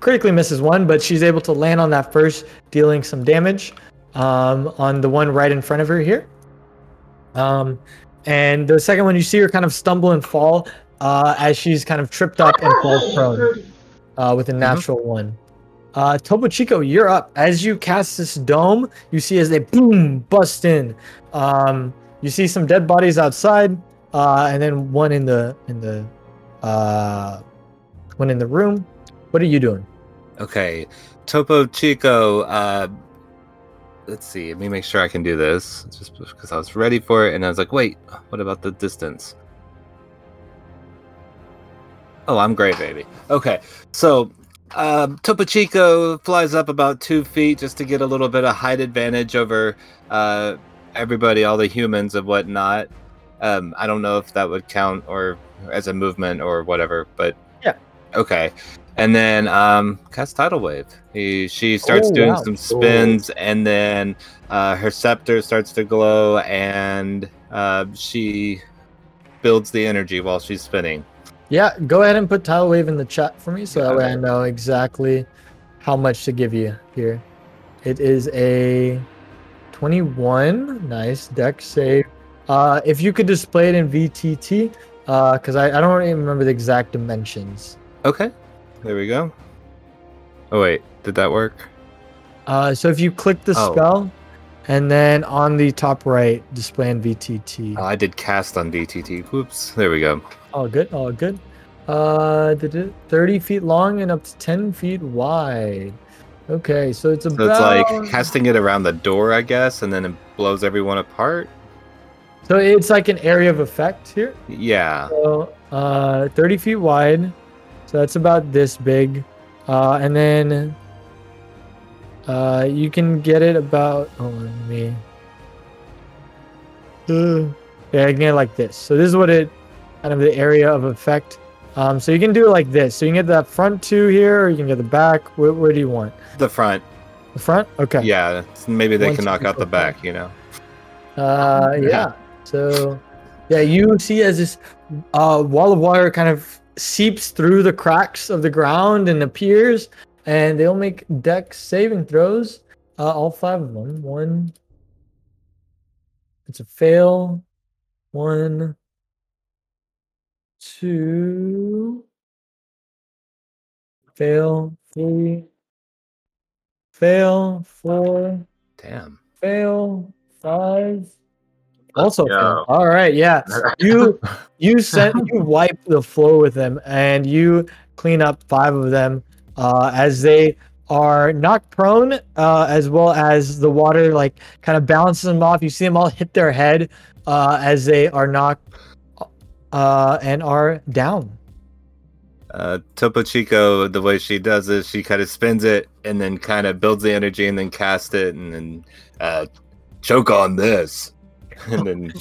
critically misses one, but she's able to land on that first, dealing some damage um, on the one right in front of her here. Um, and the second one, you see her kind of stumble and fall uh, as she's kind of tripped up and falls prone uh, with a natural one. Uh, Topo Chico, you're up. As you cast this dome, you see as they boom bust in. Um, you see some dead bodies outside, uh, and then one in the in the uh, one in the room. What are you doing? Okay, Topo Chico. Uh, let's see. Let me make sure I can do this. Just because I was ready for it, and I was like, wait, what about the distance? Oh, I'm great, baby. Okay, so um, Topo Chico flies up about two feet just to get a little bit of height advantage over uh, everybody, all the humans and whatnot. Um, I don't know if that would count or as a movement or whatever, but Yeah. Okay, and then um, cast tidal wave. He she starts Oh, doing wow. some spins, and then uh, her scepter starts to glow, and uh, she builds the energy while she's spinning. Yeah, go ahead and put tidal wave in the chat for me, so that way I know exactly how much to give you here. It is a 21. Nice dex save. Uh, if you could display it in VTT, because I, I don't even remember the exact dimensions. Okay, there we go. Oh wait, did that work? Uh, so if you click the Oh. spell, and then on the top right, display in VTT. Oh, I did cast on VTT. Whoops. There we go. All good, all good. Uh, did it 30 feet long and up to 10 feet wide. Okay, so it's about. So it's like casting it around the door, I guess, and then it blows everyone apart. So it's like an area of effect here. Yeah. So uh, 30 feet wide. So that's about this big. Uh, and then uh, you can get it about. Hold on, let me. Uh, yeah, I can get it like this. So this is what it kind of the area of effect. Um, so you can do it like this. So you can get that front two here, or you can get the back. Where, where do you want? The front. The front? Okay. Yeah. Maybe they One, can two, knock out four, the back, you know? Uh, Yeah. yeah. So, yeah, you see as this uh, wall of water kind of seeps through the cracks of the ground and appears, and they'll make dex saving throws. Uh, all five of them. One. It's a fail. One. Two. Fail. Three. Fail. Four Damn. fail five also go. all right yeah you you sent you wipe the floor with them and you clean up five of them uh as they are knocked prone uh as well as the water like kind of balances them off you see them all hit their head uh as they are knocked uh, and are down. Uh, Topo Chico, the way she does it, she kind of spins it and then kind of builds the energy and then casts it and then uh, choke on this. And then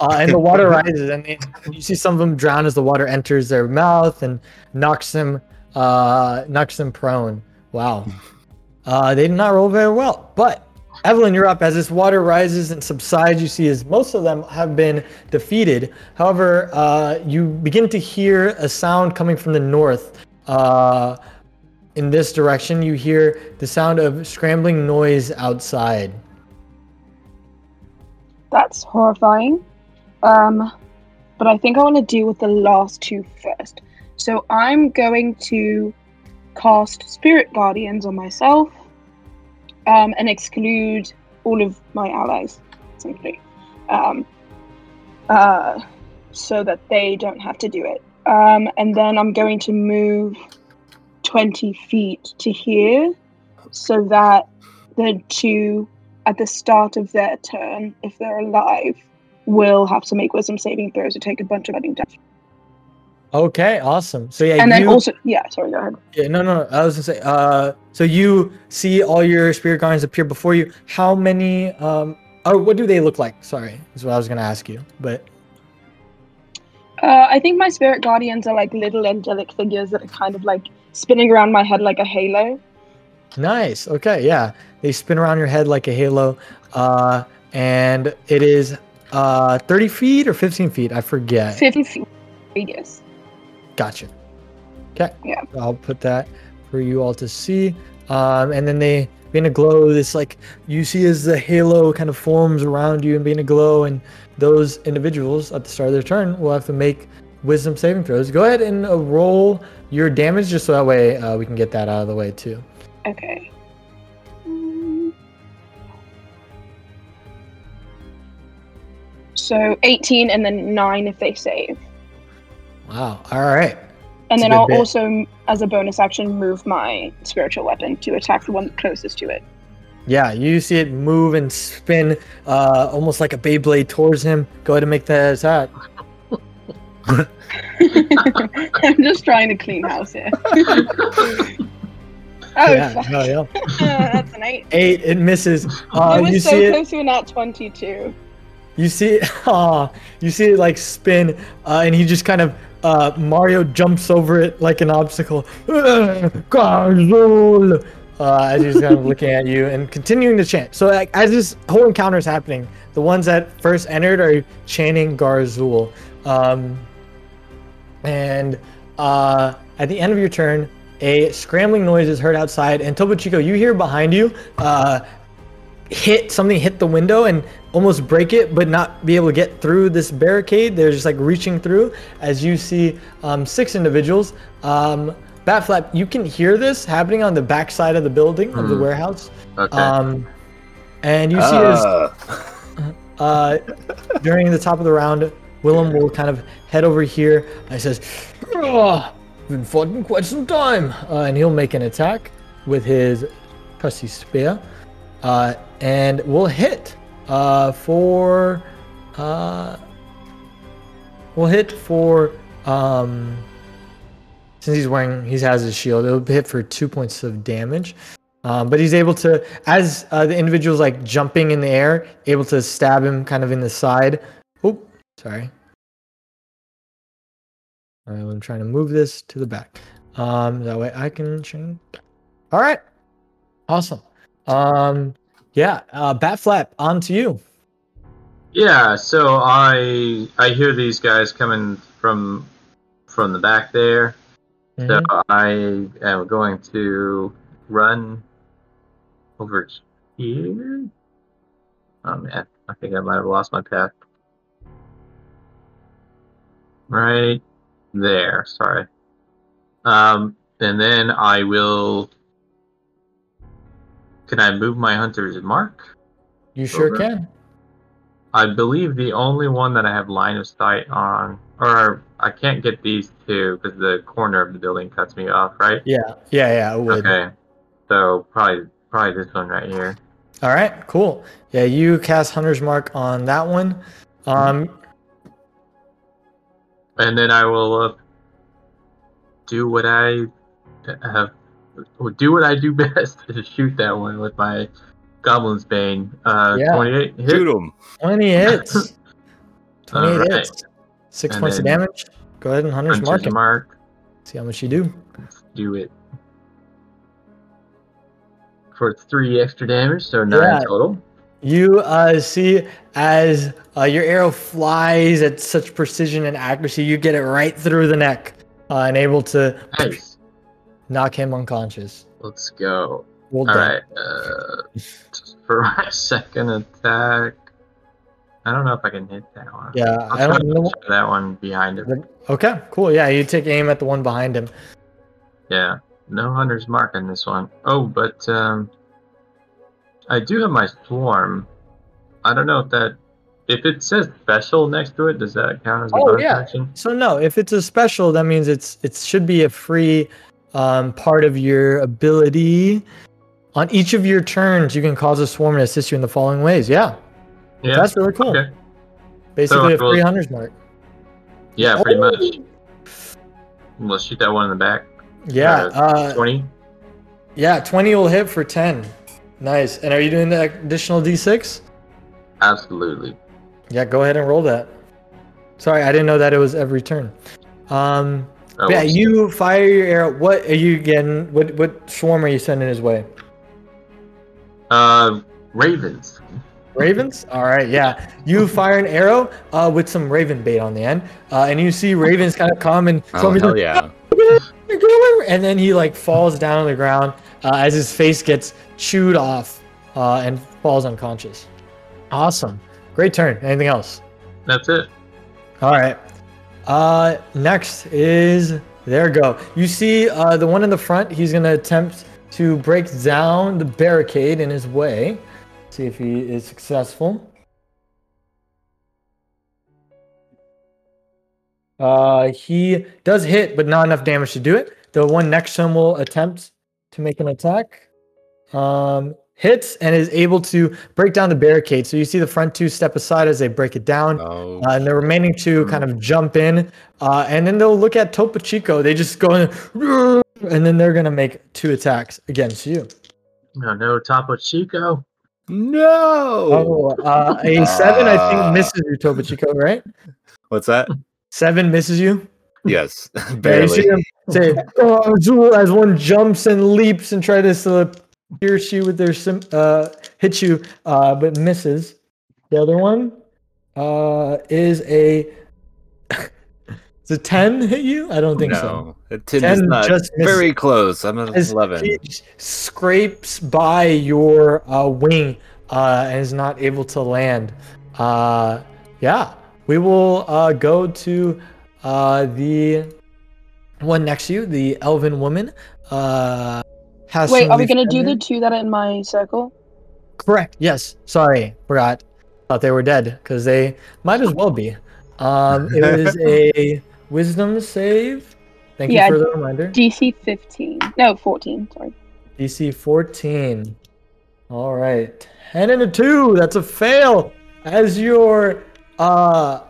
Uh, and the water rises, and they- you see some of them drown as the water enters their mouth and knocks them, uh, knocks them prone. Wow. Uh, they did not roll very well. But Evelyn, you're up. As this water rises and subsides, you see as most of them have been defeated. However, uh, you begin to hear a sound coming from the north. Uh, in this direction, you hear the sound of scrambling noise outside. That's horrifying. Um, but I think I want to deal with the last two first. So I'm going to cast Spirit Guardians on myself um, and exclude all of my allies, simply. Um, uh, so that they don't have to do it. Um, and then I'm going to move 20 feet to here so that the two at the start of their turn, if they're alive, will have to make wisdom saving throws to take a bunch of lightning damage. Okay, awesome. So yeah, and then you, also, yeah, sorry, go ahead. Yeah, no, no. I was gonna say. Uh, so you see all your spirit guardians appear before you. How many? Um, or what do they look like? Sorry, is what I was gonna ask you. But Uh, I think my spirit guardians are like little angelic figures that are kind of like spinning around my head like a halo. Nice. Okay, yeah. They spin around your head like a halo. Uh, and it is uh 30 feet or 15 feet. I forget. 50 feet radius. Gotcha. Okay. Yeah. I'll put that for you all to see. Um, and then they being a glow. This like you see as the halo kind of forms around you and being a glow. And those individuals at the start of their turn will have to make wisdom saving throws. Go ahead and uh, roll your damage just so that way uh, we can get that out of the way too. Okay. So 18 and then 9 if they save. Wow. All right. And It's a then I'll bit. also, as a bonus action, move my spiritual weapon to attack the one closest to it. Yeah, you see it move and spin uh, almost like a Beyblade towards him. Go ahead and make that attack. I'm just trying to clean house here. oh, yeah, fuck. no, yeah. That's an 8. Eight, it misses. Uh, it was you so see it. close to a nat 22. You see it. Aw, you see it like spin, uh, and he just kind of uh, Mario jumps over it like an obstacle. Garzul! Uh, as he's kind of looking at you and continuing to chant. So like, as this whole encounter is happening, the ones that first entered are chanting Garzul. Um, and uh, at the end of your turn, a scrambling noise is heard outside, and Topo Chico, you hear behind you, uh, hit something hit the window and almost break it, but not be able to get through this barricade. They're just like reaching through as you see um, six individuals. Um, Bat Flap, you can hear this happening on the back side of the building of the Hmm. warehouse. Okay. Um, and you see as Ah, uh, during the top of the round, Willem will kind of head over here. And he says, oh, "Been fighting quite some time," uh, and he'll make an attack with his trusty spear, uh, and we'll hit uh, for. Uh, we'll hit for. Um, since he's wearing, he has his shield. It'll hit for two points of damage. Um, but he's able to, as uh, the individual's like jumping in the air, able to stab him kind of in the side. Oop, sorry. All right, I'm trying to move this to the back. Um, that way I can change. All right, awesome. Um, yeah, uh, Bat Flap, on to you. Yeah, so I I hear these guys coming from from the back there. So Mhm. I am going to run over here. Oh man, I think I might have lost my path. Right there, sorry. Um, and then I will. Can I move my hunter's mark? You sure Over. can. I believe the only one that I have line of sight on, or I can't get these two because the corner of the building cuts me off, right? Yeah, yeah, yeah. Okay, so probably probably this one right here. All right, cool. Yeah, you cast Hunter's Mark on that one. Um, and then I will uh, do what I have, do what I do best to shoot that one with my Goblin's Bane. Uh, Yeah. 28 hit. Shoot him. 20 hits. 28 Alright. hits. Six And points of damage. Go ahead and Hunter's Hunter's mark him. mark. See how much you do. Let's do it. For three extra damage, so nine Yeah. total. You uh, see as uh, your arrow flies at such precision and accuracy, you get it right through the neck uh, and able to Nice. knock him unconscious. Let's go. Roll All dead. right. Uh, for my second attack, I don't know if I can hit that one. Yeah, I'll I don't know. that one behind him. Okay, cool. Yeah, you take aim at the one behind him. Yeah, no hunter's mark on this one. Oh, but um, I do have my swarm. I don't know if that, if it says special next to it, does that count as a Oh, bonus yeah. action? So no, if it's a special, that means it's it should be a free um, part of your ability. On each of your turns, you can cause a swarm to assist you in the following ways. Yeah, Yeah, that's really cool. okay. Basically, a So, well- free hunter's mark. yeah, pretty Oh. much. Let's shoot that one in the back. Yeah, uh, Twenty. yeah, twenty will hit for ten. Nice. And are you doing the additional d6? Absolutely. Yeah, go ahead and roll that. Sorry, I didn't know that it was every turn. Um, Oh, yeah, you fire your arrow. What are you getting? What what swarm are you sending his way? Uh, ravens. Ravens? All right, yeah. You fire an arrow uh, with some raven bait on the end, uh, and you see ravens kind of come and Oh, hell like, yeah. and then he like falls down on the ground uh, as his face gets chewed off uh, and falls unconscious. Awesome, great turn. Anything else? That's it. All right. Uh, next is there. Go. You see uh, the one in the front. He's gonna attempt to break down the barricade in his way. See if he is successful. Uh, he does hit, but not enough damage to do it. The one next to him will attempt to make an attack. Um, hits and is able to break down the barricade. So you see the front two step aside as they break it down. Oh, Uh, and the remaining two kind of jump in, uh, and then they'll look at Topo Chico. They just go in, and then they're gonna make two attacks against you. No, no, Topo Chico. no. Oh, uh, a seven, I Ah. think, misses you, Topo Chico, right? What's that? Seven misses you. Yes, Yeah, you see barely. say, "Oh, Azul," as one jumps and leaps and tries to uh, pierce you with their sim- uh, hit you, uh, but misses. The other one uh, is a. Does a ten hit you? I don't think so. No, it ten Ten is not just very close. I'm at eleven. Scrapes by your uh, wing uh, and is not able to land. Uh, yeah, we will uh, go to uh, the one next to you, the elven woman. Uh, has Wait, are we gonna do the two that are in my circle? Correct. Yes. Sorry, forgot. Thought they were dead because they might as well be. Um, it was a wisdom save. Thank Yeah, you for the reminder. DC 15. No, 14. Sorry. DC 14. All right. 10 and a 2. That's a fail. As your uh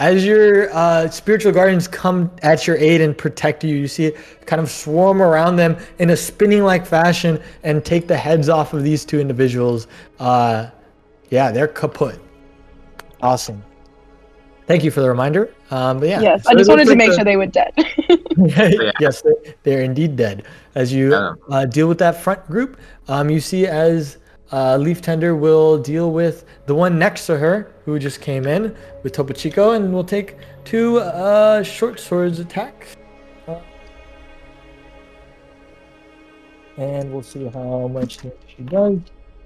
as your uh, spiritual guardians come at your aid and protect you, you see it kind of swarm around them in a spinning like fashion and take the heads off of these two individuals. Uh, yeah, they're kaput. Awesome. Thank you for the reminder. Um, but yeah, yes, so I just wanted to make the- sure they were dead. yes, they- they're indeed dead. As you uh, deal with that front group, um, you see as uh, Leaf Tender will deal with the one next to her who just came in with Topo Chico, and will take two uh, short swords attacks. Uh, and we'll see how much she does.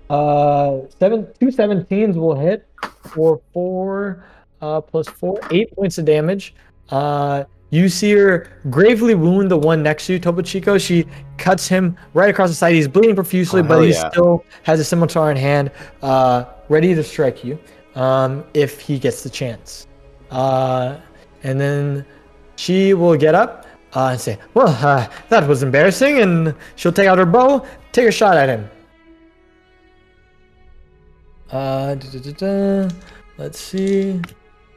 Uh, seven, two 17s will hit for four uh, plus four, eight points of damage. Uh, you see her gravely wound the one next to you, Topo Chico. She cuts him right across the side. He's bleeding profusely, Oh, but he yeah. still has a scimitar in hand, uh, ready to strike you um, if he gets the chance. Uh, and then she will get up uh, and say, Well, uh, that was embarrassing. And she'll take out her bow, take a shot at him. Uh, da-da-da-da. Let's see.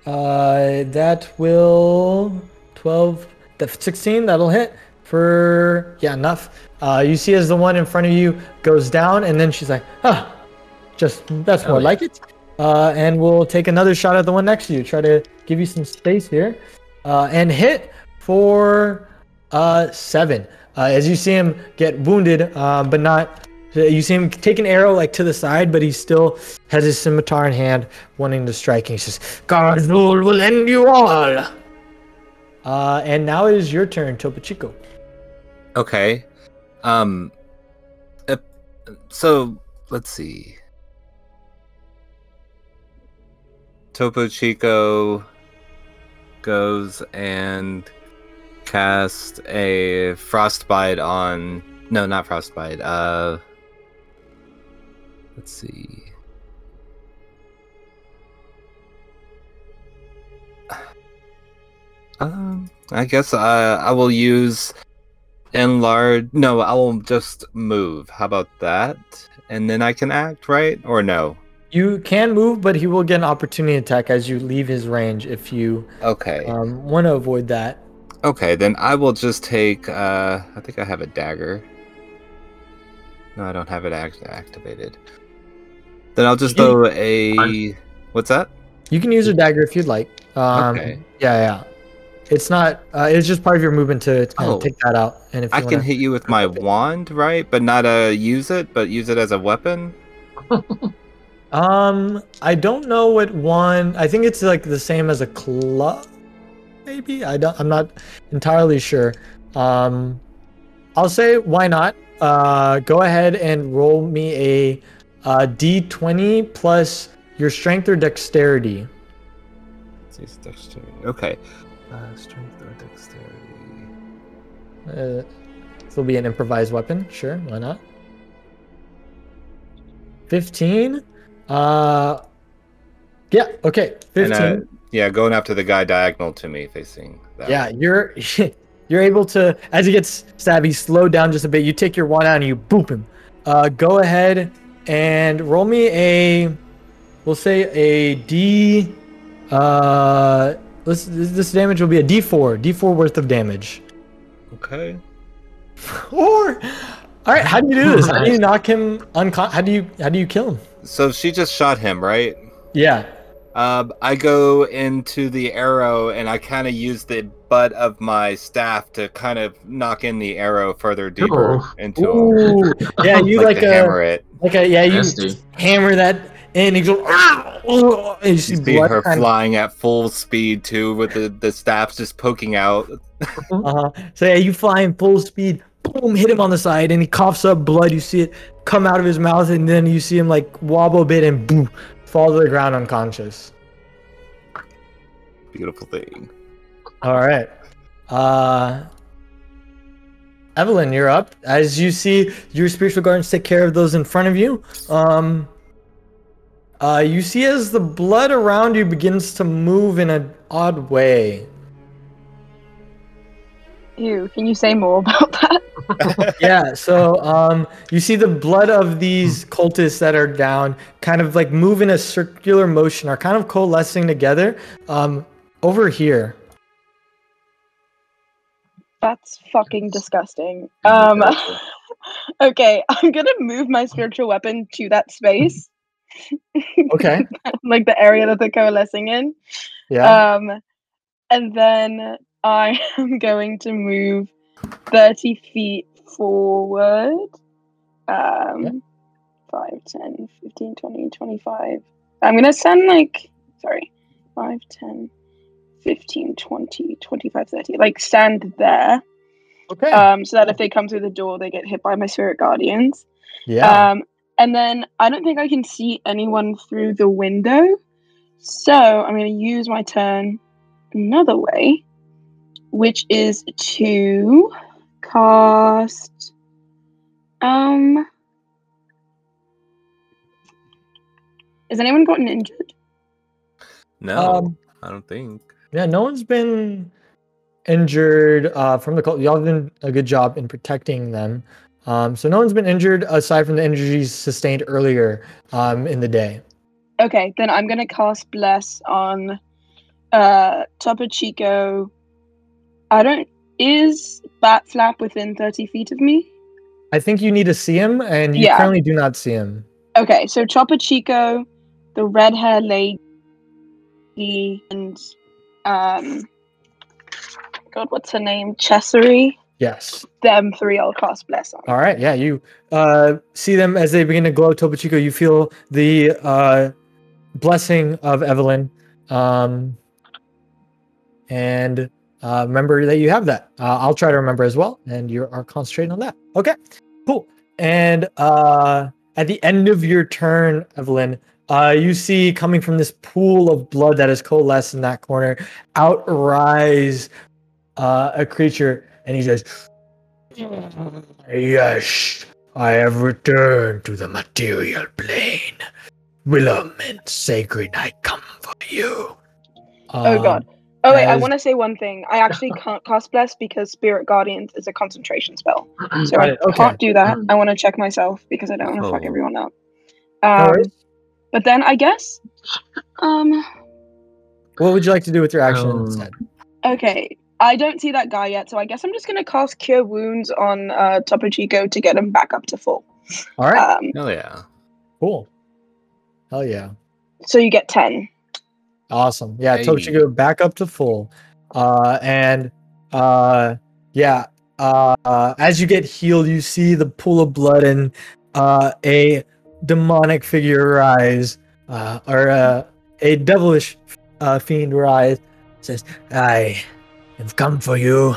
Uh, that will 12, the 16. That'll hit for yeah enough. Uh, you see as the one in front of you goes down, and then she's like, "Huh, just that's more yeah. like it." Uh, and we'll take another shot at the one next to you. Try to give you some space here, uh, and hit for uh seven. Uh, as you see him get wounded, uh, but not. You see him take an arrow like to the side, but he still has his scimitar in hand, wanting to strike. And he says, "Garzul will end you all." Uh, and now it is your turn, Topo Chico. Okay. Um. so let's see. Topo Chico goes and cast a frostbite on. No, not frostbite. Uh. Let's see. Um, I guess uh, I will use enlarge. No, I will just move. How about that? And then I can act, right? Or no? You can move, but he will get an opportunity attack as you leave his range if you Okay. um, want to avoid that. Okay, then I will just take. Uh, I think I have a dagger. No, I don't have it act- activated. Then I'll just throw a. What's that? You can use a dagger if you'd like. Um, Okay. Yeah, yeah. It's not. Uh, it's just part of your movement to kind Oh. of take that out. And if you I can hit you with my wand, right? But not uh use it, but use it as a weapon. Um, I don't know what one. I think it's like the same as a club. Maybe I don't. I'm not entirely sure. Um, I'll say why not. Uh, go ahead and roll me a uh, d20 plus your strength or dexterity. It's dexterity. Okay. Uh, strength or dexterity. Uh, this will be an improvised weapon. Sure, why not? 15. Uh, yeah. Okay. 15. And, uh, yeah, going after the guy diagonal to me, facing that. Yeah, you're you're able to as he gets stabbed, he's slowed down just a bit. You take your wand out and you boop him. Uh, go ahead and roll me a, we'll say a D. Uh, this this damage will be a D4, D4 worth of damage. Okay. Or, all right, how do you do this? How do you knock him uncon? How do you how do you kill him? So she just shot him, right? Yeah. Um, I go into the arrow and I kind of use the butt of my staff to kind of knock in the arrow further deeper Ooh. into him. Yeah, you like, like, a hammer it. like a yeah, you Nasty. just hammer that and he goes. "Ah!" And you see You see her kind of- flying at full speed too, with the the staffs just poking out. Uh-huh. So yeah, you fly in full speed, boom, hit him on the side, and he coughs up blood. You see it come out of his mouth, and then you see him like wobble a bit and boom, fall to the ground unconscious. Beautiful thing. All right. Uh Evelyn, you're up. As you see your spiritual guardians take care of those in front of you. Um uh you see as the blood around you begins to move in an odd way. Ew, can you say more about that? yeah, so um, you see the blood of these cultists that are down kind of like move in a circular motion, are kind of coalescing together um, over here. That's fucking disgusting. Um, okay, I'm gonna move my spiritual weapon to that space, Okay. like the area that they're coalescing in. Yeah. Um, and then I am going to move 30 feet forward. Um, 5, 10, 15, 20, 25. I'm going to send like, sorry, 5, 10, 15, 20, 25, 30. Like stand there. okay. Um, so that if they come through the door, they get hit by my spirit guardians. yeah. Um, and then I don't think I can see anyone through the window. So I'm going to use my turn another way, which is to cast. Um. Has anyone gotten injured? No, Um, I don't think. yeah. No one's been injured uh, from the cult. Y'all have done a good job in protecting them. Um, so no one's been injured aside from the injuries sustained earlier um, in the day. Okay, then I'm going to cast Bless on uh, Topo Chico. I don't. Is Bat Flap within 30 feet of me? I think you need to see him, and you Yeah. currently do not see him. Okay, so Topo Chico, the red hair lady, and um, God, what's her name? Chessery. Yes. Them three, I'll cast Bless on. All right. Yeah. You uh, see them as they begin to glow. Topo Chico, you feel the uh, blessing of Evelyn. Um, and uh, remember that you have that. Uh, I'll try to remember as well. And you are concentrating on that. Okay. Cool. And uh, at the end of your turn, Evelyn, uh, you see coming from this pool of blood that has coalesced in that corner, out rise uh, a creature, and he says, Yes, I have returned to the material plane. Willem and Sacred, I come for you. Oh Um, God. Oh wait, I want to say one thing. I actually can't cast Bless because Spirit Guardians is a concentration spell, so Got I okay. can't do that. I want to check myself because I don't want to fuck Oh. everyone up. Um, worries. but then I guess, um, What would you like to do with your action Um, instead? okay, I don't see that guy yet, so I guess I'm just gonna cast Cure Wounds on uh, Topo Chico to get him back up to full. All right. Um, Hell yeah. cool. Hell yeah. so you get ten. Awesome. Yeah, Hey. Topo Chico back up to full. Uh and uh yeah, uh, as you get healed, you see the pool of blood and uh a demonic figure rise, uh or uh, a devilish uh fiend rise. Says, I have come for you.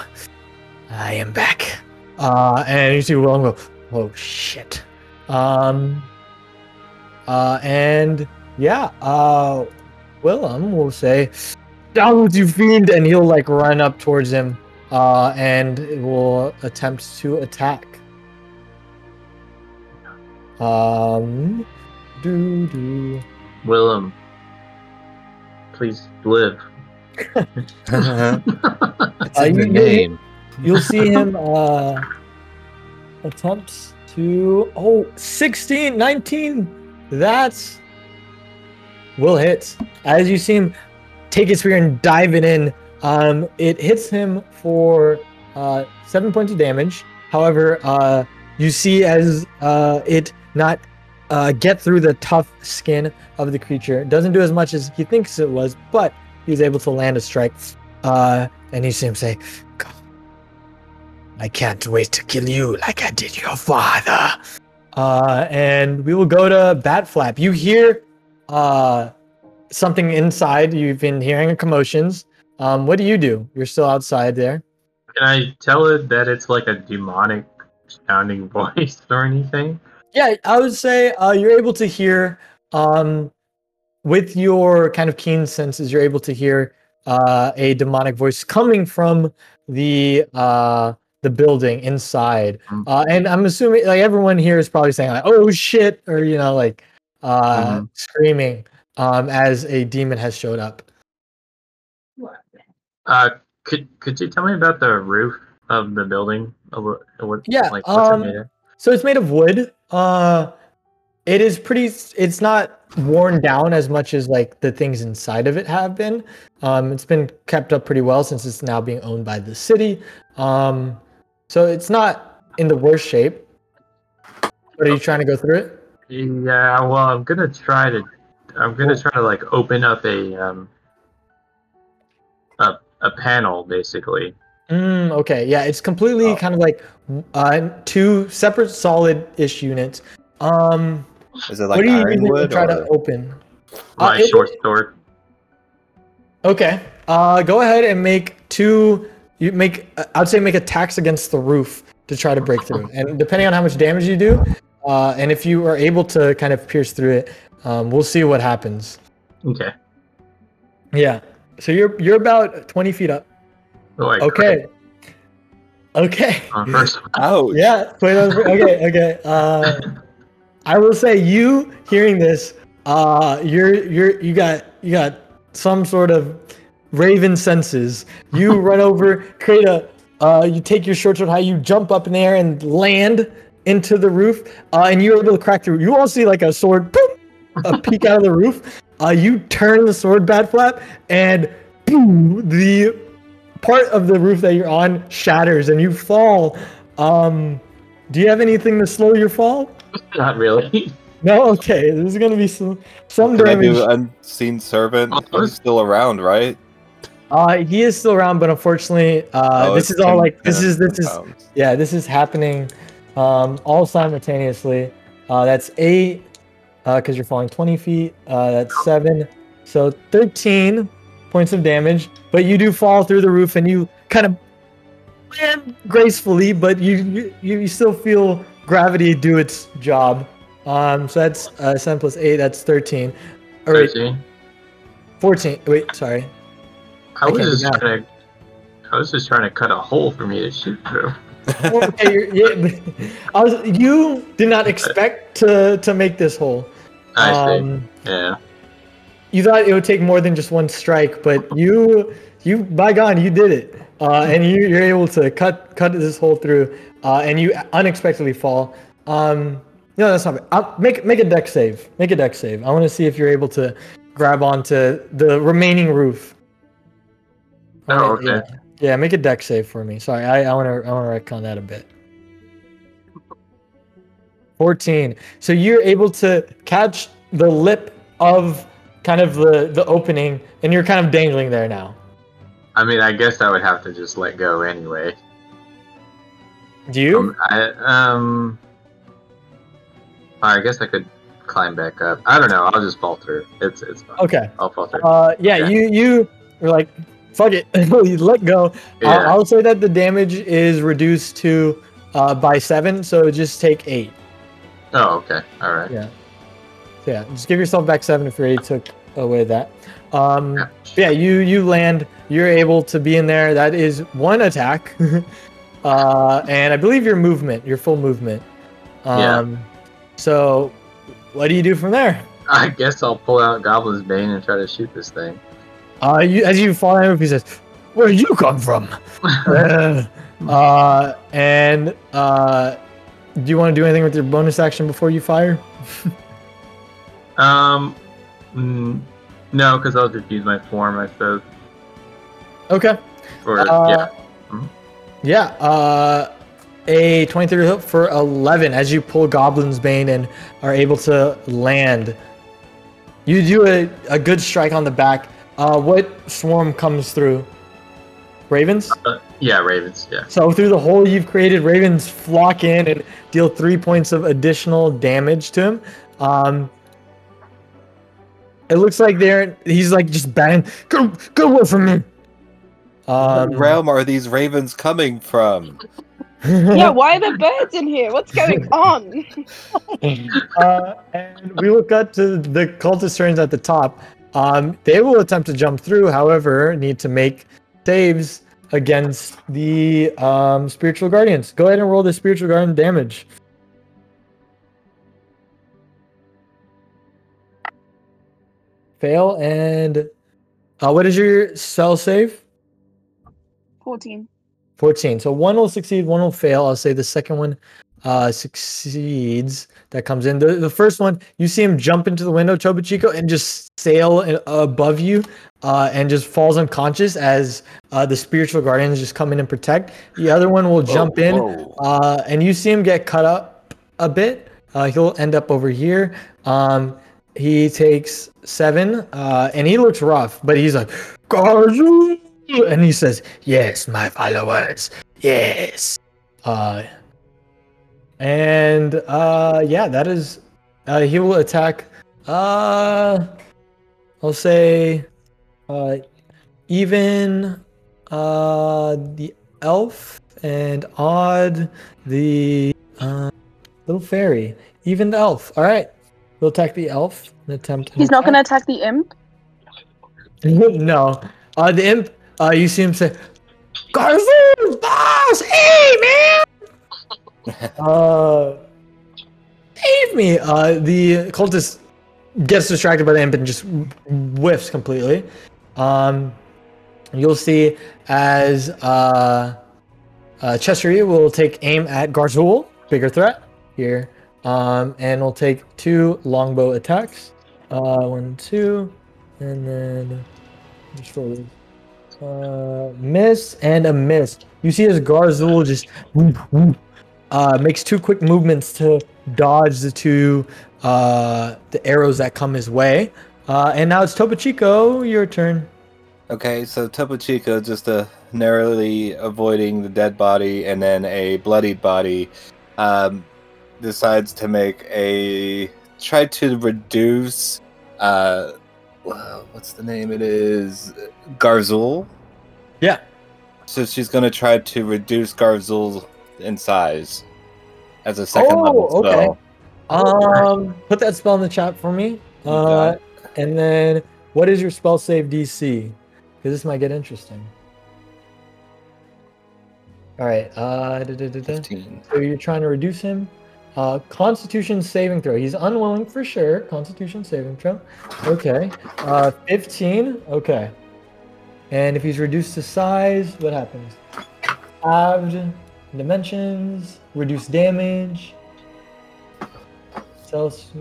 I am back. Uh and you see Willem go, oh shit. Um uh and yeah, uh Willem will say, "Down with you, fiend!" and he'll like run up towards him, uh, and will attempt to attack. Um, do do. Willem, please live. It's Uh, in you- the name. You'll see him uh attempts to oh 16, 19. That's will hit. As you see him take his spear and dive it in, um, it hits him for uh seven points of damage. However, uh you see as uh it not uh get through the tough skin of the creature. It doesn't do as much as he thinks it was, but he's able to land a strike. Uh and you see him say, I can't wait to kill you like I did your father. Uh, and we will go to Bat Flap. You hear uh, something inside. You've been hearing commotions. Um, what do you do? You're still outside there. Can I tell it that it's like a demonic sounding voice or anything? Yeah, I would say uh, you're able to hear um, with your kind of keen senses. You're able to hear uh, a demonic voice coming from the uh, the building inside, Mm. uh, and I'm assuming like everyone here is probably saying like, "Oh shit," or you know, like uh, Mhm. screaming um, as a demon has showed up. Uh, could could you tell me about the roof of the building? What, what, Yeah, like what's um, it made of? So it's made of wood. Uh, it is pretty. It's not worn down as much as like the things inside of it have been. Um, it's been kept up pretty well since it's now being owned by the city. Um, so it's not in the worst shape. But are you trying to go through it? Yeah, well, I'm gonna try to. I'm gonna try to like open up a um a a panel basically. Mm, okay, yeah, it's completely Oh. kind of like uh, two separate solid-ish units. Um, Is it like what like do you usually ironwood try to or open? Uh, My it- short sword. Okay. Uh, go ahead and make two. You make. uh, I'd say make attacks against the roof to try to break through, and depending on how much damage you do, uh, and if you are able to kind of pierce through it, um, we'll see what happens. Okay. Yeah. So you're you're about twenty feet up. Oh, I Okay. Okay. crit on first one. Ouch. Yeah. Okay. Okay. Uh, I will say you hearing this, uh, you're you're you got you got some sort of raven senses. You run over, create a, uh, you take your short sword high, you jump up in the air and land into the roof, uh, and you're able to crack through. You all see like a sword, boop, a peek out of the roof. Uh, you turn the sword bat flap, and boom, the part of the roof that you're on shatters and you fall. Um, do you have anything to slow your fall? Not really. No. Okay. This is gonna be some some Can I damage. do unseen servant? Oh, He's still around, right? Uh, he is still around, but unfortunately, uh, Oh, this is all like this is this is pounds. yeah, this is happening, um, all simultaneously. Uh, that's eight, uh, because you're falling twenty feet. Uh, that's seven, so thirteen points of damage. But you do fall through the roof, and you kind of land gracefully, but you you, you still feel gravity do its job. Um, so that's uh, seven plus eight. That's thirteen. All right, 13. fourteen. Wait, sorry. I I was can't just trying to. I was just trying to cut a hole for me to shoot through. Okay, you're, I was. You did not expect to to make this hole. I see. Um, Yeah. you thought it would take more than just one strike, but you you by God you did it, uh, and you you're able to cut cut this hole through, uh, and you unexpectedly fall. Um, no, that's not. I'll make make a dex save. Make a dex save. I want to see if you're able to grab onto the remaining roof. Oh, okay. Yeah. Yeah, make a dex save for me. Sorry, I, I want to I want to retcon that a bit. 14. So you're able to catch the lip of kind of the the opening and you're kind of dangling there now. I mean, I guess I would have to just let go anyway. Do you? Um, I um. I guess I could climb back up. I don't know. I'll just fall through. It's it's fine. okay. I'll fall through. Uh yeah, Yeah. you you were like fuck it. let go. yeah. I'll, I'll say that the damage is reduced to uh by 7, so just take 8. oh, okay. All right. Yeah. So yeah, just give yourself back 7 if you already took away that. Um Yeah. yeah, you you land. You're able to be in there. That is one attack, uh, and I believe your movement, your full movement. Yeah. Um, So, what do you do from there? I guess I'll pull out Goblin's Bane and try to shoot this thing. Uh, you, as you fall down, he says, "Where did you come from?" uh, uh, and uh, do you want to do anything with your bonus action before you fire? Um, mm, no, because I'll just use my form, I suppose. Okay. Or Uh, yeah, Yeah, uh, a 23 hit for 11 as you pull Goblin's Bane and are able to land. You do a, a good strike on the back. Uh, what swarm comes through? Ravens? uh, yeah, Ravens. Yeah. So through the hole you've created, ravens flock in and deal three points of additional damage to him. Um, it looks like they're he's like just bang, go go away from me. Um, what realm are these ravens coming from? yeah, why are the birds in here? What's going on? uh, and we will cut to the cultist turns at the top. Um, they will attempt to jump through, however, need to make saves against the um, spiritual guardians. Go ahead and roll the spiritual guardian damage. Fail and uh, what is your spell save? 14. 14. So one will succeed, one will fail. I'll say the second one uh, succeeds. That comes in. The, the first one, you see him jump into the window, Topo Chico, and just sail above you uh, and just falls unconscious as uh, the spiritual guardians just come in and protect. The other one will jump in whoa. uh, and you see him get cut up a bit. Uh, he'll end up over here. Um, he takes seven uh, and he looks rough, but he's like, "Garzu!" and he says, Yes, my followers. Yes. Uh, and uh, yeah, that is. Uh, he will attack. Uh, I'll say, uh, even uh, the elf and odd the uh, little fairy. Even the elf. All right, we'll attack the elf. and attempt. He's not going to attack. attack the imp. no. Uh, the imp. Uh, you see him say, "Garfield, boss, hey man." uh, save me. Uh, the cultist gets distracted by the imp and just whiffs completely. Um, you'll see as uh, uh, will take aim at Garzul, bigger threat here, um, and will take two longbow attacks. Uh, one, two, and then just roll. Uh, miss and a miss. You see as Garzul just uh, makes two quick movements to dodge the two uh, the arrows that come his way. Uh, and now it's Topo Chico, your turn. Okay, so Topo Chico just uh, narrowly avoiding the dead body and then a bloodied body, um, decides to make a try to reduce. Uh, wha- what's the name? It is Garzul. Yeah. So she's gonna try to reduce Garzul in size as a second Oh, level okay. Um, put that spell in the chat for me. Uh, and then what is your spell save DC? Because this might get interesting. All right. Uh, da, da, da, da. Fifteen. So you're trying to reduce him. Uh, Constitution saving throw. He's unwilling for sure. Constitution saving throw. Okay. Uh, 15. Okay. And if he's reduced to size, what happens? Halved dimensions, reduce damage. Cells.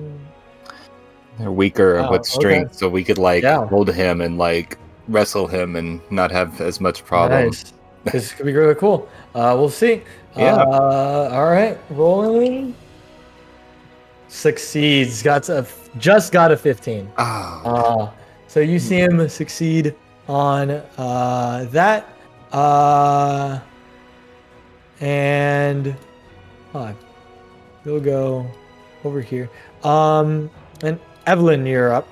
They're weaker Wow, with strength, okay. so we could like Yeah. hold him and like wrestle him and not have as much problems. Nice. This could be really cool. Uh, we'll see. Yeah. Uh, all right. Rolling. Succeeds. Got a just got a 15. Ah, Uh, so you see him succeed on uh, that. Uh, and uh, we'll go over here. Um, and Evelyn, you're up.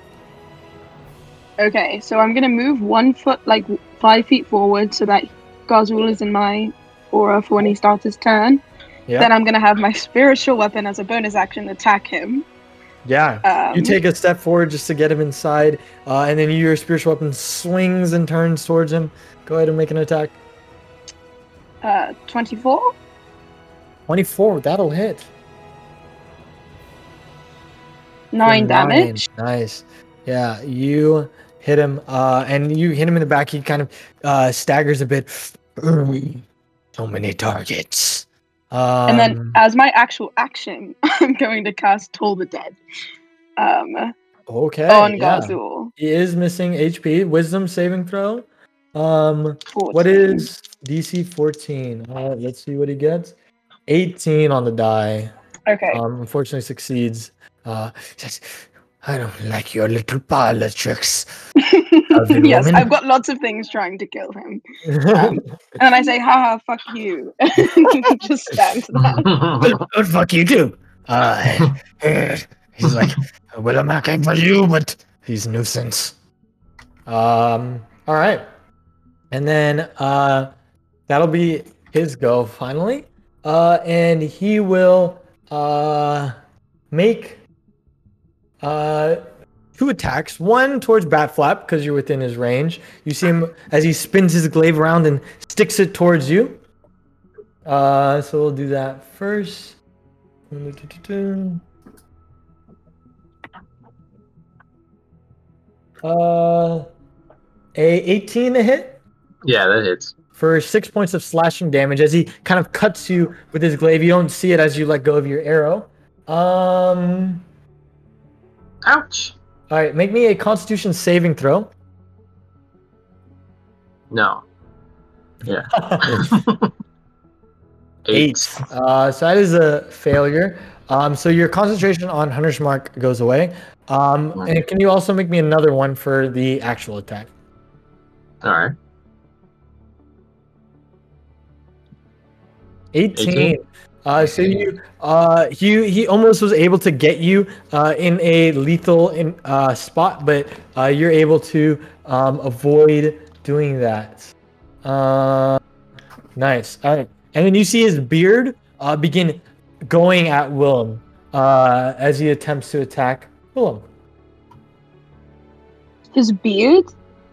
Okay, so I'm gonna move one foot, like five feet forward, so that Gazul is in my aura for when he starts his turn. Yeah. Then I'm gonna have my spiritual weapon as a bonus action attack him. Yeah. Um, You take a step forward just to get him inside, uh, and then your spiritual weapon swings and turns towards him. Go ahead and make an attack. Uh, 24. 24, that'll hit. Nine For damage. Nice. Yeah, you hit him, uh, and you hit him in the back. He kind of uh, staggers a bit. So many targets. Um, and then, as my actual action, I'm going to cast Toll the Dead um, okay, on yeah. Gazul. He is missing HP. Wisdom saving throw. Um, 14. what is DC 14? Uh, let's see what he gets. 18 on the die. Okay. Um, unfortunately succeeds. Uh, says, I don't like your little parlor tricks. Yes, woman. I've got lots of things trying to kill him. Um, and then I say, haha, fuck you. Just stand that. The fuck you too. Uh, he's like, well, I'm acting for you, but he's a nuisance. Um, all right. And then uh, that'll be his go finally. Uh, and he will uh, make uh, two attacks. One towards Bat Flap because you're within his range. You see him as he spins his glaive around and sticks it towards you. Uh, so we'll do that first. Uh, a 18 to hit yeah, that hits. For six points of slashing damage as he kind of cuts you with his glaive. You don't see it as you let go of your arrow. Um, Ouch. all right, make me a Constitution saving throw. No. Yeah. Eight. Uh, so that is a failure. Um, so your concentration on Hunter's Mark goes away. Um, and can you also make me another one for the actual attack? All right. 18. 18? Uh, so you, uh, he he almost was able to get you uh, in a lethal in uh, spot, but uh, you're able to um, avoid doing that. Uh, nice. All right, and then you see his beard uh, begin going at Willem uh, as he attempts to attack Willem. His beard?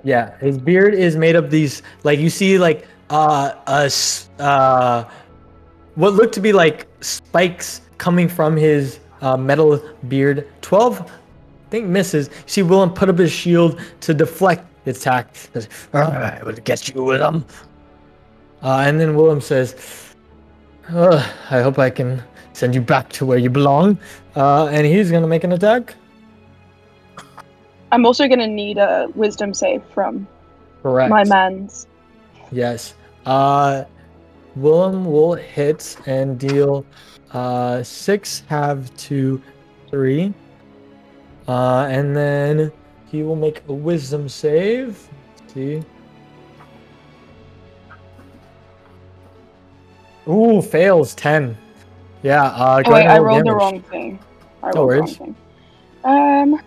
Yeah, his beard is made of these like you see like uh a s- uh what looked to be like spikes coming from his uh, metal beard. Twelve, I think misses. You see Willem put up his shield to deflect the attack. Says, I will get you, Willem. Uh, and then Willem says, "Ugh, I hope I can send you back to where you belong. Uh, and he's gonna make an attack. I'm also going to need a wisdom save from Correct. My man's. Yes. Uh, Willem will hit and deal uh, six have two, three. Uh, and then he will make a wisdom save. Let's see. Ooh, fails 10. Yeah, uh, go Oh wait, ahead I rolled the wrong thing. I No rolled the wrong worries. thing. Um,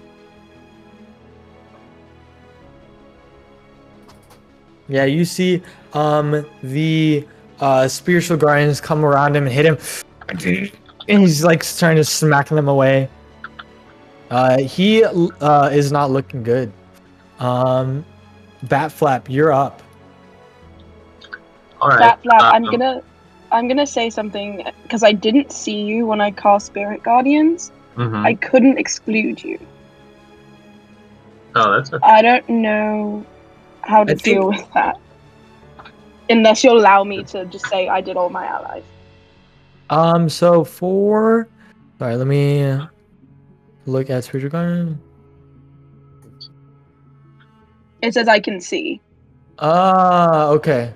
Yeah, you see um the uh spiritual guardians come around him and hit him and he's like trying to smack them away. Uh he uh is not looking good. Um Bat Flap, you're up. All right. Bat Flap, I'm um, gonna, I'm gonna say something because I didn't see you when I cast Spirit Guardians. mhm. I couldn't exclude you. Oh, that's okay. I don't know how to I think- deal with that. Unless you'll allow me to just say I did all my allies. Um so for sorry, let me look at spiritual guardian. It says I can see. Ah, okay.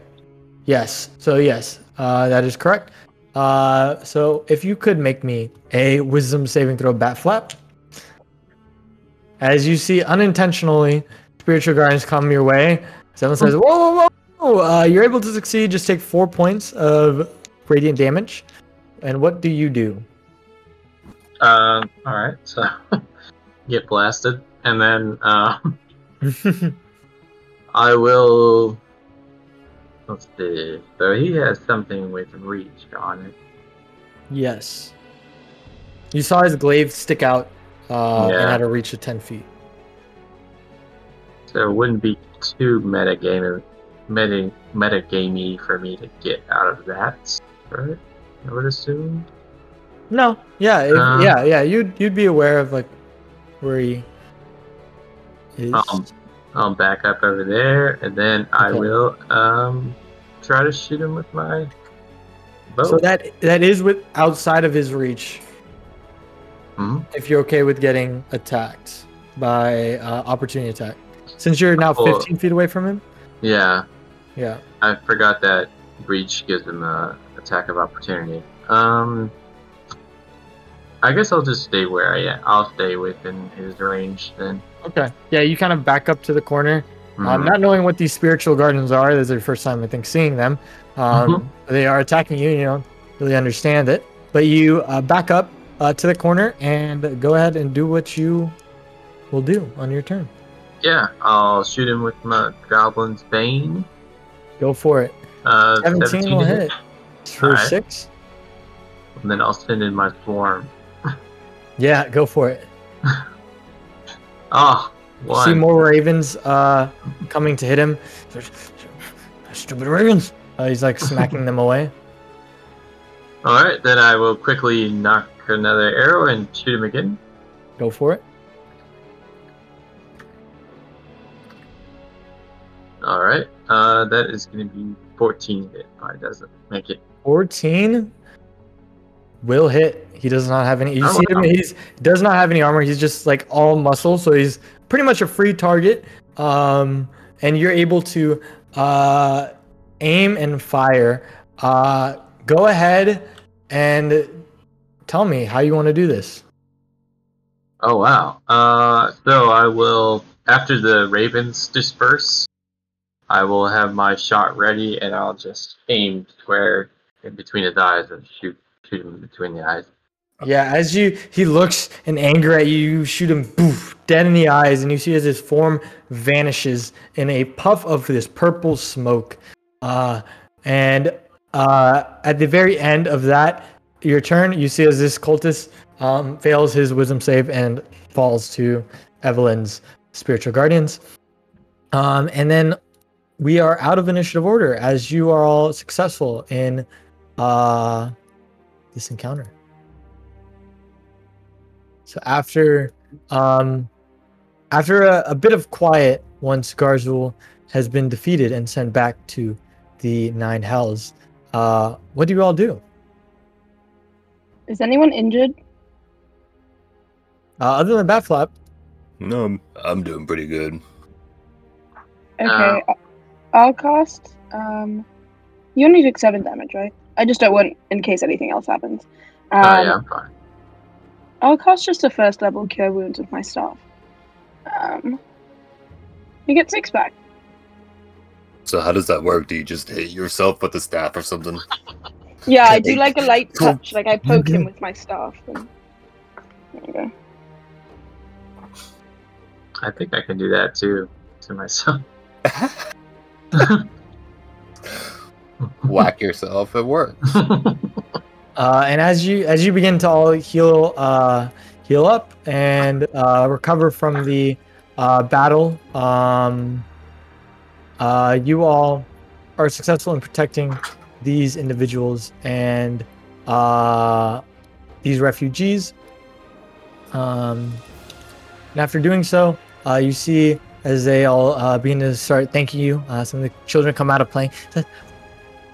Yes. So yes, uh, that is correct. Uh, so if you could make me a wisdom saving throw, bat flap. As you see, unintentionally, spiritual guardians come your way. Someone says, "Whoa, whoa, whoa!" Whoa. Uh, you're able to succeed. Just take four points of radiant damage. And what do you do? Um, all right. So get blasted, and then um, I will. Let's see. So he has something with reach on it. yes. You saw his glaive stick out uh, and had a reach of ten feet. So it wouldn't be too metagame, meta metagamey for me to get out of that, right? I would assume. No, yeah, if, Uh, yeah, yeah. You'd you'd be aware of like where he is. Um, I'll back up over there, and then I will um try to shoot him with my bow. so that that is with outside of his reach. Mhm. If you're okay with getting attacked by uh, opportunity attack, since you're now 15 feet away from him. yeah, Yeah. I forgot that breach gives him a attack of opportunity. Um, I guess I'll just stay where I am. I'll stay within his range then. Okay. Yeah, you kind of back up to the corner. Um, Mhm. not knowing what these spiritual guardians are, this is your first time I think seeing them. Um, Mhm. They are attacking you. You don't really understand it, but you uh, back up uh, to the corner and go ahead and do what you will do on your turn. Yeah, I'll shoot him with my Goblin's Bane. Go for it. Uh, 17, will hit for Alright. six. And then I'll send in my Swarm. Yeah, go for it. Oh, You See more ravens uh, coming to hit him. Stupid ravens! Uh, he's like smacking them away. Alright, then I will quickly nock another arrow and shoot him again. Go for it. Alright, uh, that is going to be 14 hit. Oh, it doesn't make it. 14 will hit. He does not have any. You Oh, see him. He's does not have any armor. He's just like all muscle, so he's pretty much a free target. Um, and you're able to uh, aim and fire. Uh, go ahead and tell me how you want to do this. Oh, wow. Uh, so I will, after the ravens disperse, I will have my shot ready and I'll just aim square in between his eyes and shoot, shoot him between the eyes. Yeah, as you he looks in anger at you, you shoot him boof, dead in the eyes, and you see as his form vanishes in a puff of this purple smoke. Uh, and uh, at the very end of that, your turn, you see as this cultist um, fails his wisdom save and falls to Evelyn's spiritual guardians. Um, and then we are out of initiative order as you are all successful in uh, this encounter. So after um after a, a bit of quiet, once Garzul has been defeated and sent back to the nine hells, uh what do you all do? Is anyone injured? Uh, other than Bat Flap, No, I'm, I'm doing pretty good. Okay. Uh, I'll cast. Um, you only took seven damage, right? I just don't want in case anything else happens. Um, oh yeah, I'm fine. I'll cast just a first level cure wounds with my staff. Um, you get six back. So how does that work? Do you just hit yourself with the staff or something? Yeah, I do like a light touch. Like I poke him with my staff. And... There you go. I think I can do that too to myself. Whack yourself. It works. Uh, and as you as you begin to all heal uh, heal up and uh, recover from the uh, battle, um, uh, you all are successful in protecting these individuals and uh, these refugees. Um, and after doing so, uh, you see as they all uh, begin to start thanking you. Uh, some of the children come out of playing. Says,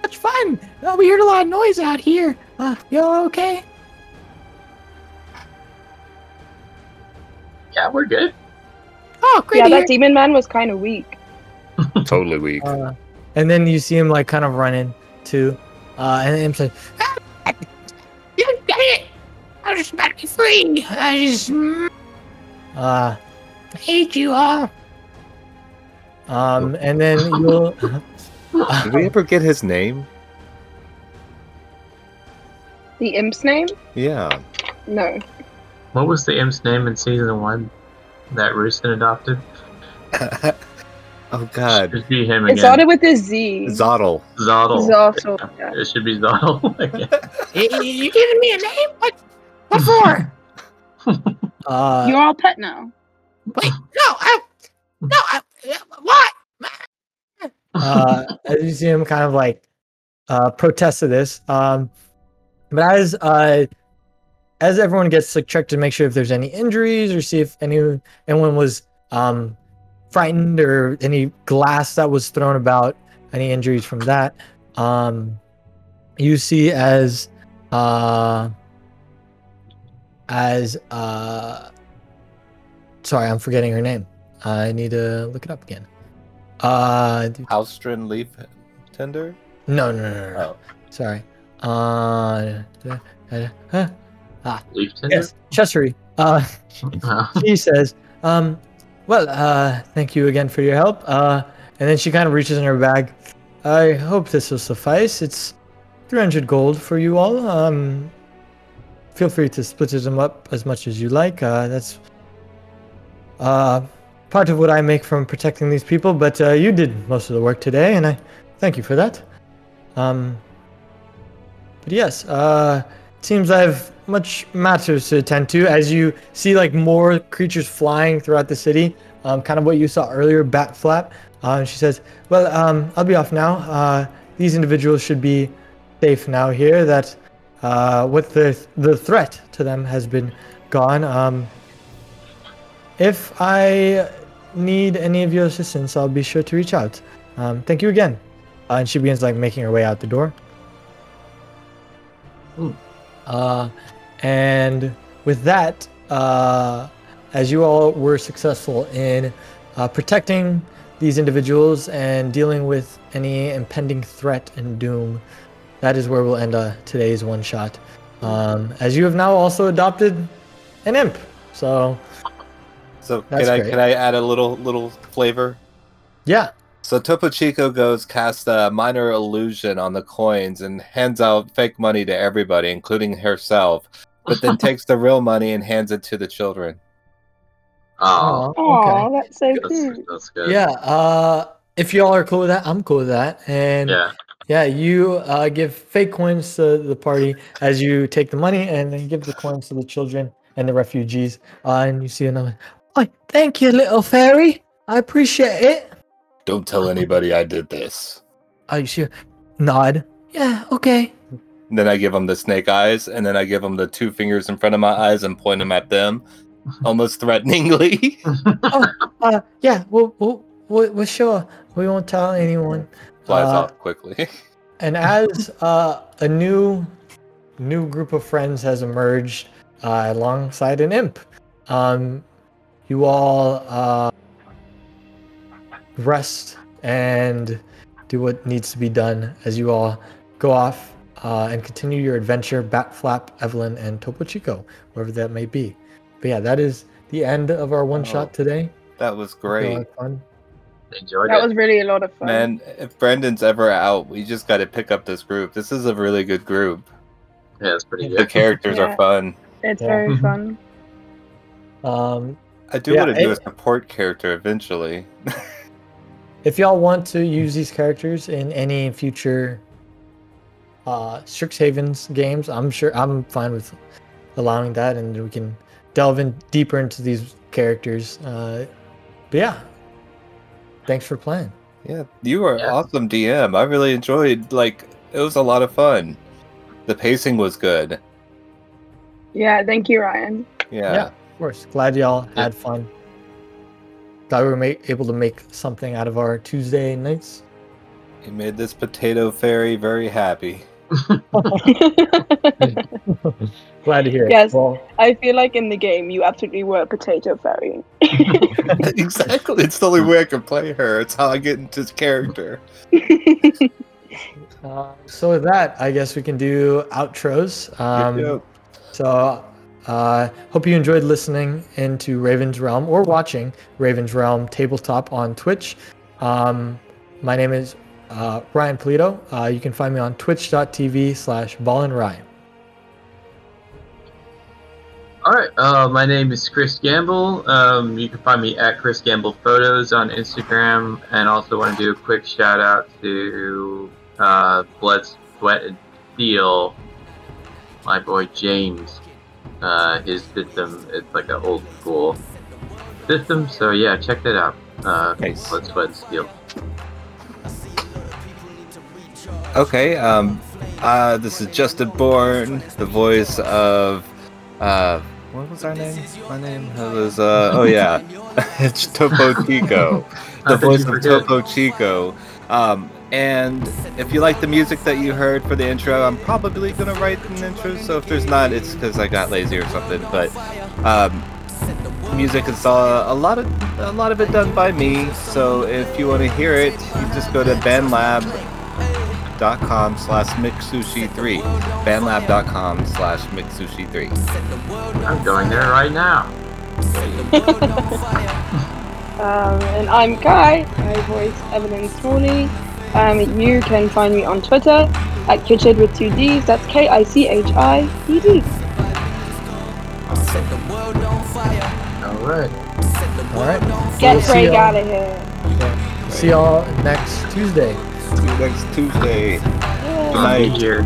Much fun! Uh, we heard a lot of noise out here. Uh, you all okay? yeah, we're good. Oh, great Yeah, to hear. that demon man was kind of weak. totally weak. Uh, and then you see him like kind of running too. Uh, and him says, You got it. I was just about to be free. I just mm, uh, hate you all. Um, and then you'll. Did we ever get his name? The imp's name? Yeah. No. What was the imp's name in season one that Roostin adopted? oh God, Should be him It started with a Z. Zottle. Zoddle. Zoddle, yeah. It should be Zoddle again. Y- y- You giving me a name? What? What for? Uh, You're all pet now. Wait, no, I, no, I, what? uh, as you see him kind of like uh, protest to this. Um, but as uh, as everyone gets like checked to make sure if there's any injuries or see if any anyone was um, frightened or any glass that was thrown about, any injuries from that, um, you see as uh, as uh, sorry, I'm forgetting her name. I need to look it up again. Uh, Halstrin Leaf Tender. no, no, no, no, no. Oh. Sorry. Uh, uh, uh, Leaf Tinder? yes, Chessery. Uh, she says, um, well, uh, thank you again for your help. Uh, and then she kind of reaches in her bag. I hope this will suffice. It's 300 gold for you all. Um, feel free to split them up as much as you like. Uh, that's uh, part of what I make from protecting these people, but uh, you did most of the work today, and I thank you for that. Um, but yes, uh, it seems I have much matters to attend to as you see like more creatures flying throughout the city. Um, kind of what you saw earlier, bat flap. Uh, she says, "Well, um, I'll be off now. Uh, these individuals should be safe now here. That uh, the the threat to them has been gone. Um, if I need any of your assistance, I'll be sure to reach out. Um, thank you again." Uh, and she begins like making her way out the door. Uh, and with that, uh, as you all were successful in uh, protecting these individuals and dealing with any impending threat and doom, that is where we'll end uh, today's one shot. Um, as you have now also adopted an imp, so So That's can I great. can I add a little little flavor? yeah, So Topo Chico goes cast a minor illusion on the coins and hands out fake money to everybody, including herself, but then takes the real money and hands it to the children. Oh, Oh, that's so that's, cute. that's good. yeah. Uh, if y'all are cool with that, I'm cool with that. And Yeah. Yeah, you uh, give fake coins to the party as you take the money, and then give the coins to the children and the refugees. Uh, and you see another. Oh, thank you, little fairy. I appreciate it. Don't tell anybody I did this. Oh, you see? Nod. Yeah. Okay. And then I give them the snake eyes, and then I give them the two fingers in front of my eyes and point them at them, almost threateningly. Uh, yeah. We'll, we'll, we're sure. We won't tell anyone. Flies Uh, off quickly. And as uh, a new new group of friends has emerged uh, alongside an imp, um, you all uh, rest and do what needs to be done as you all go off uh, and continue your adventure. Bat Flap, Evelyn, and Topo Chico, wherever that may be. But yeah, that is the end of our one shot today. That was Hope you all great. had fun. Enjoyed That it. was really a lot of fun. Man, if Brendan's ever out, we just got to pick up this group. This is a really good group. yeah, it's pretty good. The characters Yeah. are fun. It's Yeah. very fun. Um, I do Yeah, want to do a support character eventually. if y'all want to use these characters in any future uh Strixhaven's games, I'm sure I'm fine with allowing that and we can delve in deeper into these characters. Uh but yeah. Thanks for playing. Yeah, you are Yeah. awesome DM. I really enjoyed. Like, it was a lot of fun. The pacing was good. Yeah, thank you, Ryan. Yeah. Yeah. Of course. Glad y'all Yeah. had fun. Glad we were ma- able to make something out of our Tuesday nights. You made this potato fairy very happy. Glad to hear it. Yes. Well, I feel like in the game you absolutely were a potato fairy. exactly. It's the only way I can play her. It's how I get into this character. uh, so with that, I guess we can do outros. Um, Yep. So, uh, hope you enjoyed listening into Raven's Realm or watching Raven's Realm tabletop on Twitch. Um, my name is uh, Ryan Polito. Uh, you can find me on twitch.tv slash Ryan. All right. Uh, my name is Chris Gamble. Um, you can find me at Chris Gamble Photos on Instagram, and also want to do a quick shout out to uh, Blood, Sweat, and Steel. My boy James. Uh, his system. It's like an old school system, so yeah, check that out. Uh, Nice. Blood, Sweat, and Steel. Okay. Um. Uh. This is Justin Bourne, the voice of. Uh. What was our name? My name it was. Uh. Oh yeah. it's Topo Chico, the voice of? Topo Chico. Um. And if you like the music that you heard for the intro, I'm probably gonna write an intro. So if there's not, it's because I got lazy or something. But um, music is uh, a lot of a lot of it done by me. So if you want to hear it, you just go to bandlab.com slash mixsushi3 bandlab.com slash mixsushi3 I'm going there right now. Um, and I'm Kai. I voice Evelyn Smalley. Um, you can find me on Twitter at Kitchid with two D's. That's K I C H I E D. All right. All right. Get We'll Craig out of here. See y'all next Tuesday. see you next tuesday Yeah. I'll here.